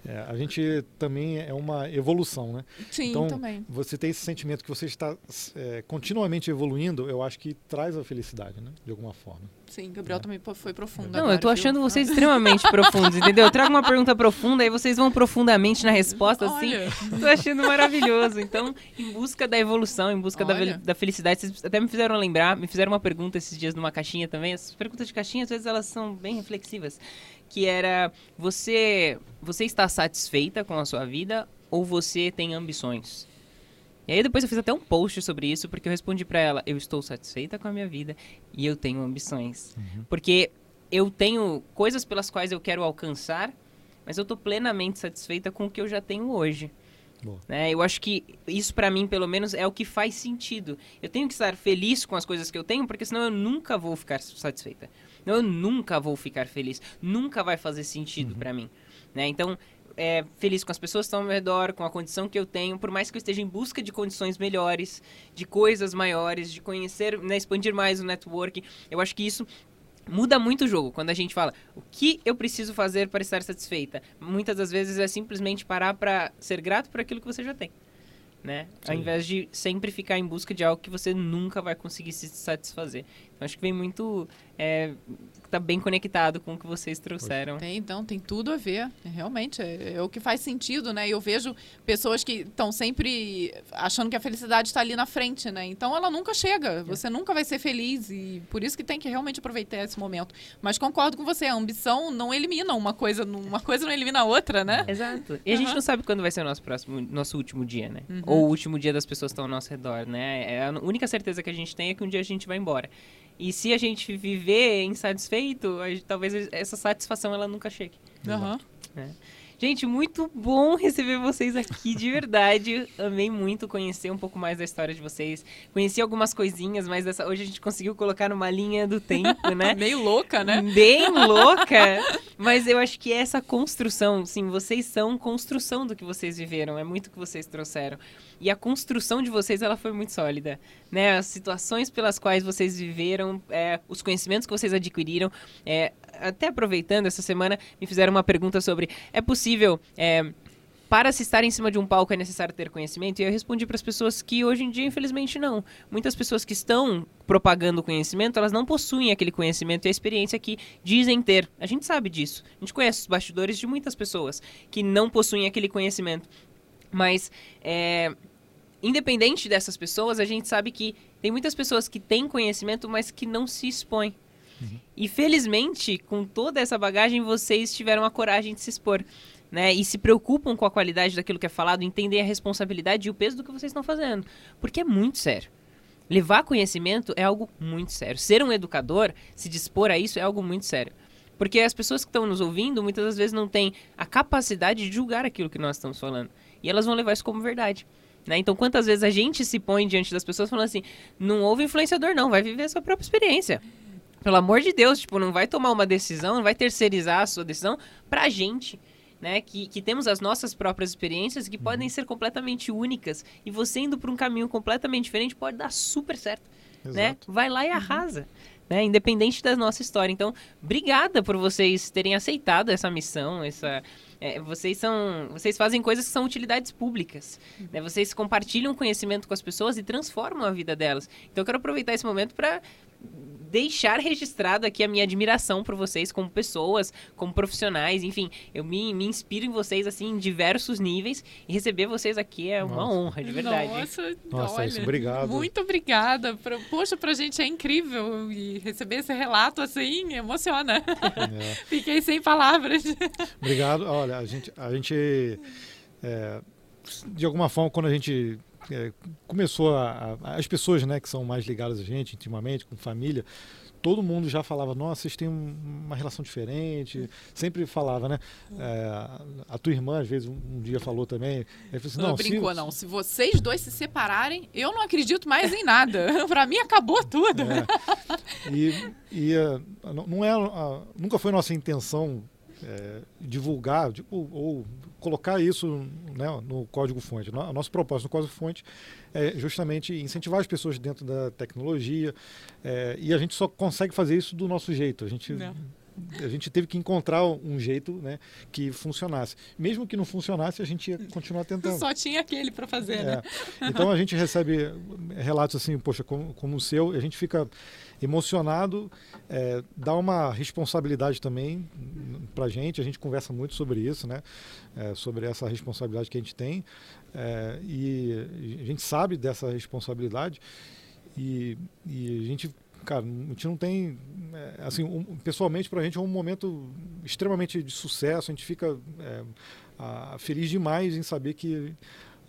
Speaker 2: é, a gente também é uma evolução, né?
Speaker 3: Sim,
Speaker 2: então,
Speaker 3: também.
Speaker 2: Você tem esse sentimento que você está é, continuamente evoluindo, eu acho que traz a felicidade, né? De alguma forma.
Speaker 3: Sim, Gabriel também pô- foi profundo.
Speaker 1: Não,
Speaker 3: agora,
Speaker 1: eu tô
Speaker 3: viu?
Speaker 1: achando vocês extremamente profundos, entendeu? Eu trago uma pergunta profunda e vocês vão profundamente na resposta, assim.
Speaker 3: Olha,
Speaker 1: Tô achando maravilhoso. Então, em busca da evolução, em busca da, da felicidade, vocês até me fizeram lembrar, me fizeram uma pergunta esses dias numa caixinha também. As perguntas de caixinha, às vezes, elas são bem reflexivas. Que era, você, você está satisfeita com a sua vida ou você tem ambições? E aí depois eu fiz até um post sobre isso, porque eu respondi pra ela, eu estou satisfeita com a minha vida e eu tenho ambições. Porque eu tenho coisas pelas quais eu quero alcançar, mas eu tô plenamente satisfeita com o que eu já tenho hoje. Né? Eu acho que isso pra mim, pelo menos, é o que faz sentido. Eu tenho que estar feliz com as coisas que eu tenho, porque senão eu nunca vou ficar satisfeita. Eu nunca vou ficar feliz. Nunca vai fazer sentido pra mim. Né? Então, é, feliz com as pessoas que estão ao meu redor, com a condição que eu tenho, por mais que eu esteja em busca de condições melhores, de coisas maiores, de conhecer, né, expandir mais o network. Eu acho que isso muda muito o jogo quando a gente fala o que eu preciso fazer para estar satisfeita. Muitas das vezes é simplesmente parar para ser grato por aquilo que você já tem. Né? Ao invés de sempre ficar em busca de algo que você nunca vai conseguir se satisfazer. Acho que vem muito. É, tá bem conectado com o que vocês trouxeram.
Speaker 3: Tem, então, tem tudo a ver. Realmente, é, é o que faz sentido, né? Eu vejo pessoas que estão sempre achando que a felicidade está ali na frente, né? Então ela nunca chega. Você nunca vai ser feliz. E por isso que tem que realmente aproveitar esse momento. Mas concordo com você, a ambição não elimina uma coisa, uma coisa não elimina a outra, né?
Speaker 1: Exato. E a gente não sabe quando vai ser o nosso próximo, nosso último dia, né?
Speaker 3: Uhum.
Speaker 1: Ou o último dia das pessoas que estão ao nosso redor, né? É a única certeza que a gente tem é que um dia a gente vai embora. E se a gente viver insatisfeito, a gente- talvez essa satisfação ela nunca chegue.
Speaker 3: Aham.
Speaker 1: Gente, muito bom receber vocês aqui, de verdade. Amei muito conhecer um pouco mais da história de vocês. Conheci algumas coisinhas, mas dessa, hoje a gente conseguiu colocar numa linha do tempo, né?
Speaker 3: Meio louca, né?
Speaker 1: Bem louca. Mas eu acho que essa construção, sim, vocês são construção do que vocês viveram. É muito o que vocês trouxeram. E a construção de vocês, ela foi muito sólida. Né? As situações pelas quais vocês viveram, é, os conhecimentos que vocês adquiriram. é, até aproveitando, essa semana me fizeram uma pergunta sobre: é possível. é, para se estar em cima de um palco é necessário ter conhecimento? E eu respondi para as pessoas que hoje em dia, infelizmente, não. Muitas pessoas que estão propagando conhecimento, elas não possuem aquele conhecimento e a experiência que dizem ter. A gente sabe disso. A gente conhece os bastidores de muitas pessoas que não possuem aquele conhecimento. Mas, é, independente dessas pessoas, a gente sabe que tem muitas pessoas que têm conhecimento, mas que não se expõem. E felizmente, com toda essa bagagem, vocês tiveram a coragem de se expor. Né, e se preocupam com a qualidade daquilo que é falado, entendem a responsabilidade e o peso do que vocês estão fazendo. Porque é muito sério. Levar conhecimento é algo muito sério. Ser um educador, se dispor a isso, é algo muito sério. Porque as pessoas que estão nos ouvindo, muitas das vezes não têm a capacidade de julgar aquilo que nós estamos falando. E elas vão levar isso como verdade. Né? Então, quantas vezes a gente se põe diante das pessoas falando assim: não houve influenciador, não, vai viver a sua própria experiência. Pelo amor de Deus, tipo, não vai tomar uma decisão, não vai terceirizar a sua decisão pra gente. Né, que, que temos as nossas próprias experiências que podem ser completamente únicas e você indo por um caminho completamente diferente pode dar super certo né?
Speaker 2: Exato.
Speaker 1: Vai lá e arrasa. Né? Independente da nossa história. Então, obrigada por vocês terem aceitado essa missão. Essa, é, vocês são. Vocês fazem coisas que são utilidades públicas. Né? Vocês compartilham conhecimento com as pessoas e transformam a vida delas. Então eu quero aproveitar esse momento para deixar registrado aqui a minha admiração por vocês como pessoas, como profissionais, enfim, eu me, me inspiro em vocês assim em diversos níveis e receber vocês aqui é uma
Speaker 2: Nossa.
Speaker 1: honra, de verdade.
Speaker 3: Nossa,
Speaker 2: Nossa,
Speaker 3: olha,
Speaker 2: isso, obrigado.
Speaker 3: Muito obrigada. Pra, poxa, pra gente é incrível. E receber esse relato assim emociona.
Speaker 2: É.
Speaker 3: Fiquei sem palavras.
Speaker 2: Obrigado. Olha, a gente, a gente é, de alguma forma, quando a gente é, começou a, a, as pessoas né, que são mais ligadas a gente intimamente, com família, todo mundo já falava, nossa, vocês têm uma relação diferente. Sempre falava, né? É, a tua irmã, às vezes, um, um dia falou também.
Speaker 3: Assim, não, não brincou, se... não. Se vocês dois se separarem, eu não acredito mais em nada. Para mim, acabou tudo. É.
Speaker 2: E, e uh, não é, uh, nunca foi nossa intenção é, divulgar tipo, ou colocar isso né, no código-fonte. O nosso propósito no código-fonte é justamente incentivar as pessoas dentro da tecnologia é, e a gente só consegue fazer isso do nosso jeito. A gente Não a gente teve que encontrar um jeito né, que funcionasse. Mesmo que não funcionasse, a gente ia continuar tentando.
Speaker 3: Só tinha aquele para fazer, né?
Speaker 2: é. Então a gente recebe relatos assim, poxa, como, como o seu, a gente fica emocionado, é, dá uma responsabilidade também para a gente. A gente conversa muito sobre isso, né? É, sobre essa responsabilidade que a gente tem. É, e a gente sabe dessa responsabilidade e, e a gente cara, a gente não tem. É, assim, um, pessoalmente, para a gente é um momento extremamente de sucesso. A gente fica é, a, feliz demais em saber que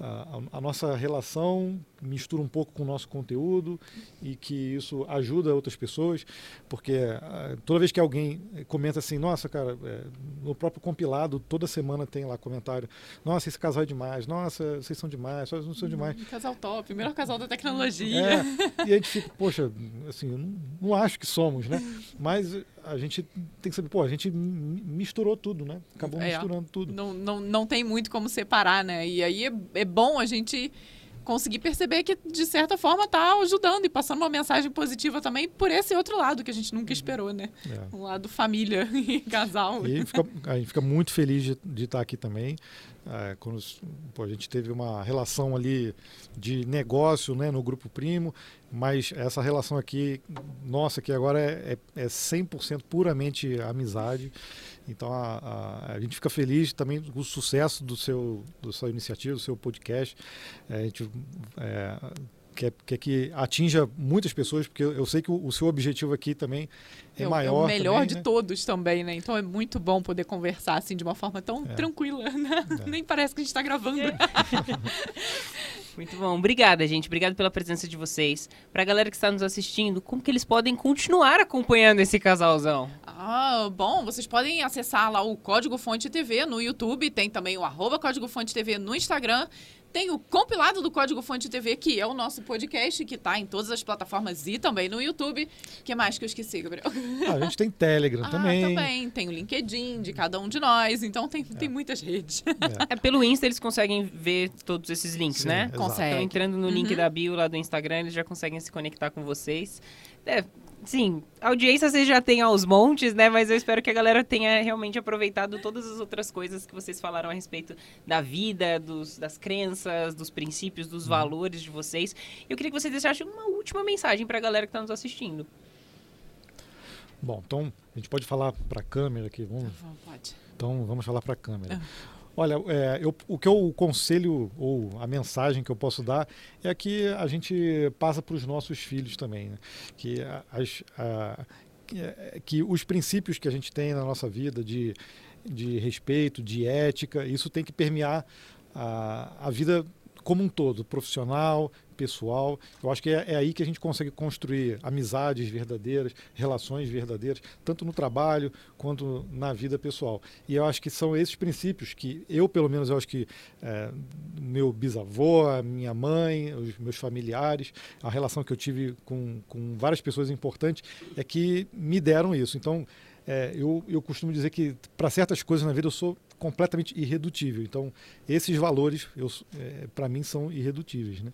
Speaker 2: a, a, nossa relação mistura um pouco com o nosso conteúdo e que isso ajuda outras pessoas, porque uh, toda vez que alguém comenta assim, nossa, cara, é, no próprio compilado, toda semana tem lá comentário, nossa, esse casal é demais, nossa, vocês são demais, vocês não são demais.
Speaker 3: Um casal top, melhor casal da tecnologia.
Speaker 2: É, e a gente fica, poxa, assim, não, não acho que somos, né? Mas a gente tem que saber, pô, a gente misturou tudo, né? Acabou é, misturando tudo.
Speaker 3: Não, não, não tem muito como separar, né? E aí é, é bom a gente conseguir perceber que, de certa forma, está ajudando e passando uma mensagem positiva também por esse outro lado que a gente nunca esperou, né? É. Um lado família e casal.
Speaker 2: E fica, a gente fica muito feliz de, de estar aqui também. É, quando pô, a gente teve uma relação ali de negócio né, no Grupo Primo, mas essa relação aqui, nossa, que agora é, é, é 100% puramente amizade. Então a, a, a, gente fica feliz também com o sucesso do seu, do sua iniciativa, do seu podcast. É, a gente é, quer, quer que atinja muitas pessoas, porque eu, eu sei que o, o, seu objetivo aqui também é, é maior. É
Speaker 3: o melhor
Speaker 2: também,
Speaker 3: de
Speaker 2: né?
Speaker 3: todos também, né? Então é muito bom poder conversar assim de uma forma tão é. tranquila. Né? É. Nem parece que a gente está gravando.
Speaker 1: Muito bom. Obrigada, gente. Obrigado pela presença de vocês. Pra galera que está nos assistindo, como que eles podem continuar acompanhando esse casalzão?
Speaker 3: Ah, bom, vocês podem acessar lá o Código Fonte TV no YouTube, tem também o arroba Código Fonte TV no Instagram. Tem o compilado do Código Fonte TV, que é o nosso podcast, que está em todas as plataformas e também no YouTube. O que mais que eu esqueci, Gabriel?
Speaker 2: Ah, a gente tem Telegram
Speaker 3: ah,
Speaker 2: também.
Speaker 3: também. Tem o LinkedIn de cada um de nós. Então tem, é. tem muitas redes.
Speaker 1: É. é. pelo Insta eles conseguem ver todos esses links,
Speaker 2: Sim,
Speaker 1: né?
Speaker 3: Conseguem.
Speaker 1: Então entrando no uhum. link da bio lá do Instagram, eles já conseguem se conectar com vocês. É, sim, audiência vocês já têm aos montes, né? Mas eu espero que a galera tenha realmente aproveitado todas as outras coisas que vocês falaram a respeito da vida, dos, das crenças, dos princípios, dos uhum. valores de vocês. Eu queria que vocês deixassem uma última mensagem para a galera que está nos assistindo.
Speaker 2: Bom, então a gente pode falar para a câmera aqui, vamos.
Speaker 3: Pode.
Speaker 2: Então vamos falar para a câmera. Uhum. Olha, é, eu, o que eu conselho, ou a mensagem que eu posso dar, é que a gente passa para os nossos filhos também. Né? Que, as, a, é, que os princípios que a gente tem na nossa vida de, de respeito, de ética, isso tem que permear a, a vida como um todo, profissional, pessoal. Eu acho que é, é, aí que a gente consegue construir amizades verdadeiras, relações verdadeiras, tanto no trabalho quanto na vida pessoal. E eu acho que são esses princípios que eu, pelo menos, eu acho que é, meu bisavô, minha mãe, os meus familiares, a relação que eu tive com, com várias pessoas importantes é que me deram isso. Então, é, eu, eu costumo dizer que para certas coisas na vida eu sou completamente irredutível. Então, esses valores, é, para mim, são irredutíveis. Né?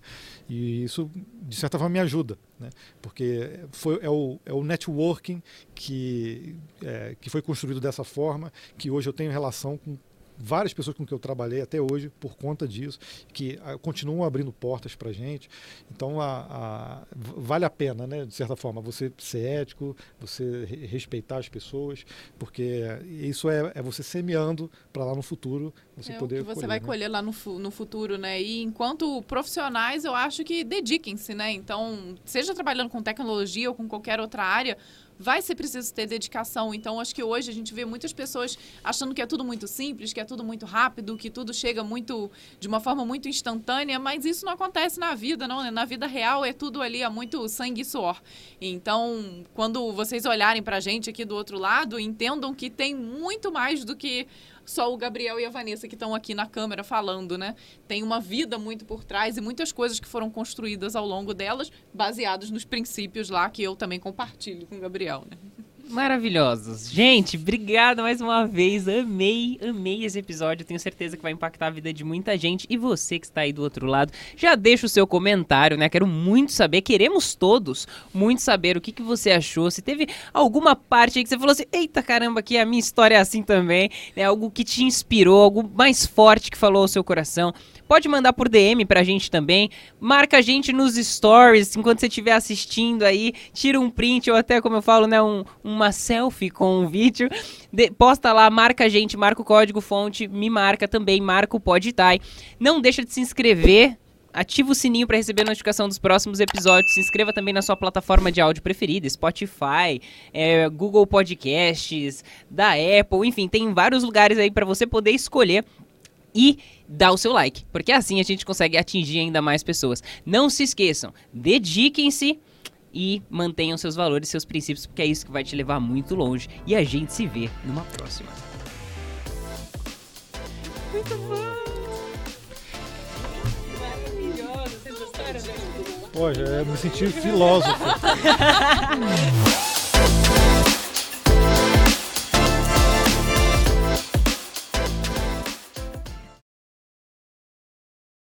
Speaker 2: E isso, de certa forma, me ajuda, né? porque foi, é, o, é o networking que, é, que foi construído dessa forma, que hoje eu tenho relação com várias pessoas com que eu trabalhei até hoje por conta disso, que a, ah, continuam abrindo portas para a gente. Então, a, a, vale a pena, né, de certa forma, você ser ético, você re respeitar as pessoas, porque isso é, é você semeando para lá no futuro Você
Speaker 3: é
Speaker 2: poder
Speaker 3: o que você
Speaker 2: colher,
Speaker 3: vai
Speaker 2: né?
Speaker 3: colher lá no, no futuro, né? E enquanto profissionais, eu acho que dediquem-se, né? Então, seja trabalhando com tecnologia ou com qualquer outra área, vai ser preciso ter dedicação. Então, acho que hoje a gente vê muitas pessoas achando que é tudo muito simples, que é tudo muito rápido, que tudo chega muito de uma forma muito instantânea, mas isso não acontece na vida, não. né? Na vida real é tudo ali, é muito sangue e suor. Então, quando vocês olharem pra gente aqui do outro lado, entendam que tem muito mais do que só o Gabriel e a Vanessa que estão aqui na câmera falando, né? Tem uma vida muito por trás e muitas coisas que foram construídas ao longo delas, baseados nos princípios lá que eu também compartilho com o Gabriel, né?
Speaker 1: Maravilhosos. Gente, obrigado mais uma vez. Amei, amei esse episódio. Tenho certeza que vai impactar a vida de muita gente. E você que está aí do outro lado, já deixa o seu comentário, né? Quero muito saber, queremos todos muito saber o que, que você achou. Se teve alguma parte aí que você falou assim: eita caramba, que a minha história é assim também. Né? Algo que te inspirou, algo mais forte que falou ao seu coração. Pode mandar por DM pra gente também. Marca a gente nos stories enquanto você estiver assistindo aí. Tira um print ou até, como eu falo, né, um, uma selfie com o vídeo. De- posta lá, marca a gente, marca o código fonte, me marca também, marca o Podtai. Não deixa de se inscrever. Ativa o sininho para receber a notificação dos próximos episódios. Se inscreva também na sua plataforma de áudio preferida, Spotify, é, Google Podcasts, da Apple, enfim, tem vários lugares aí para você poder escolher e dar o seu like, porque assim a gente consegue atingir ainda mais pessoas. Não se esqueçam, dediquem-se e mantenham seus valores, seus princípios, porque é isso que vai te levar muito longe. E a gente se vê numa próxima. Muito bom! Maravilhoso, vocês gostaram, né?
Speaker 2: Poxa, eu me senti filósofo.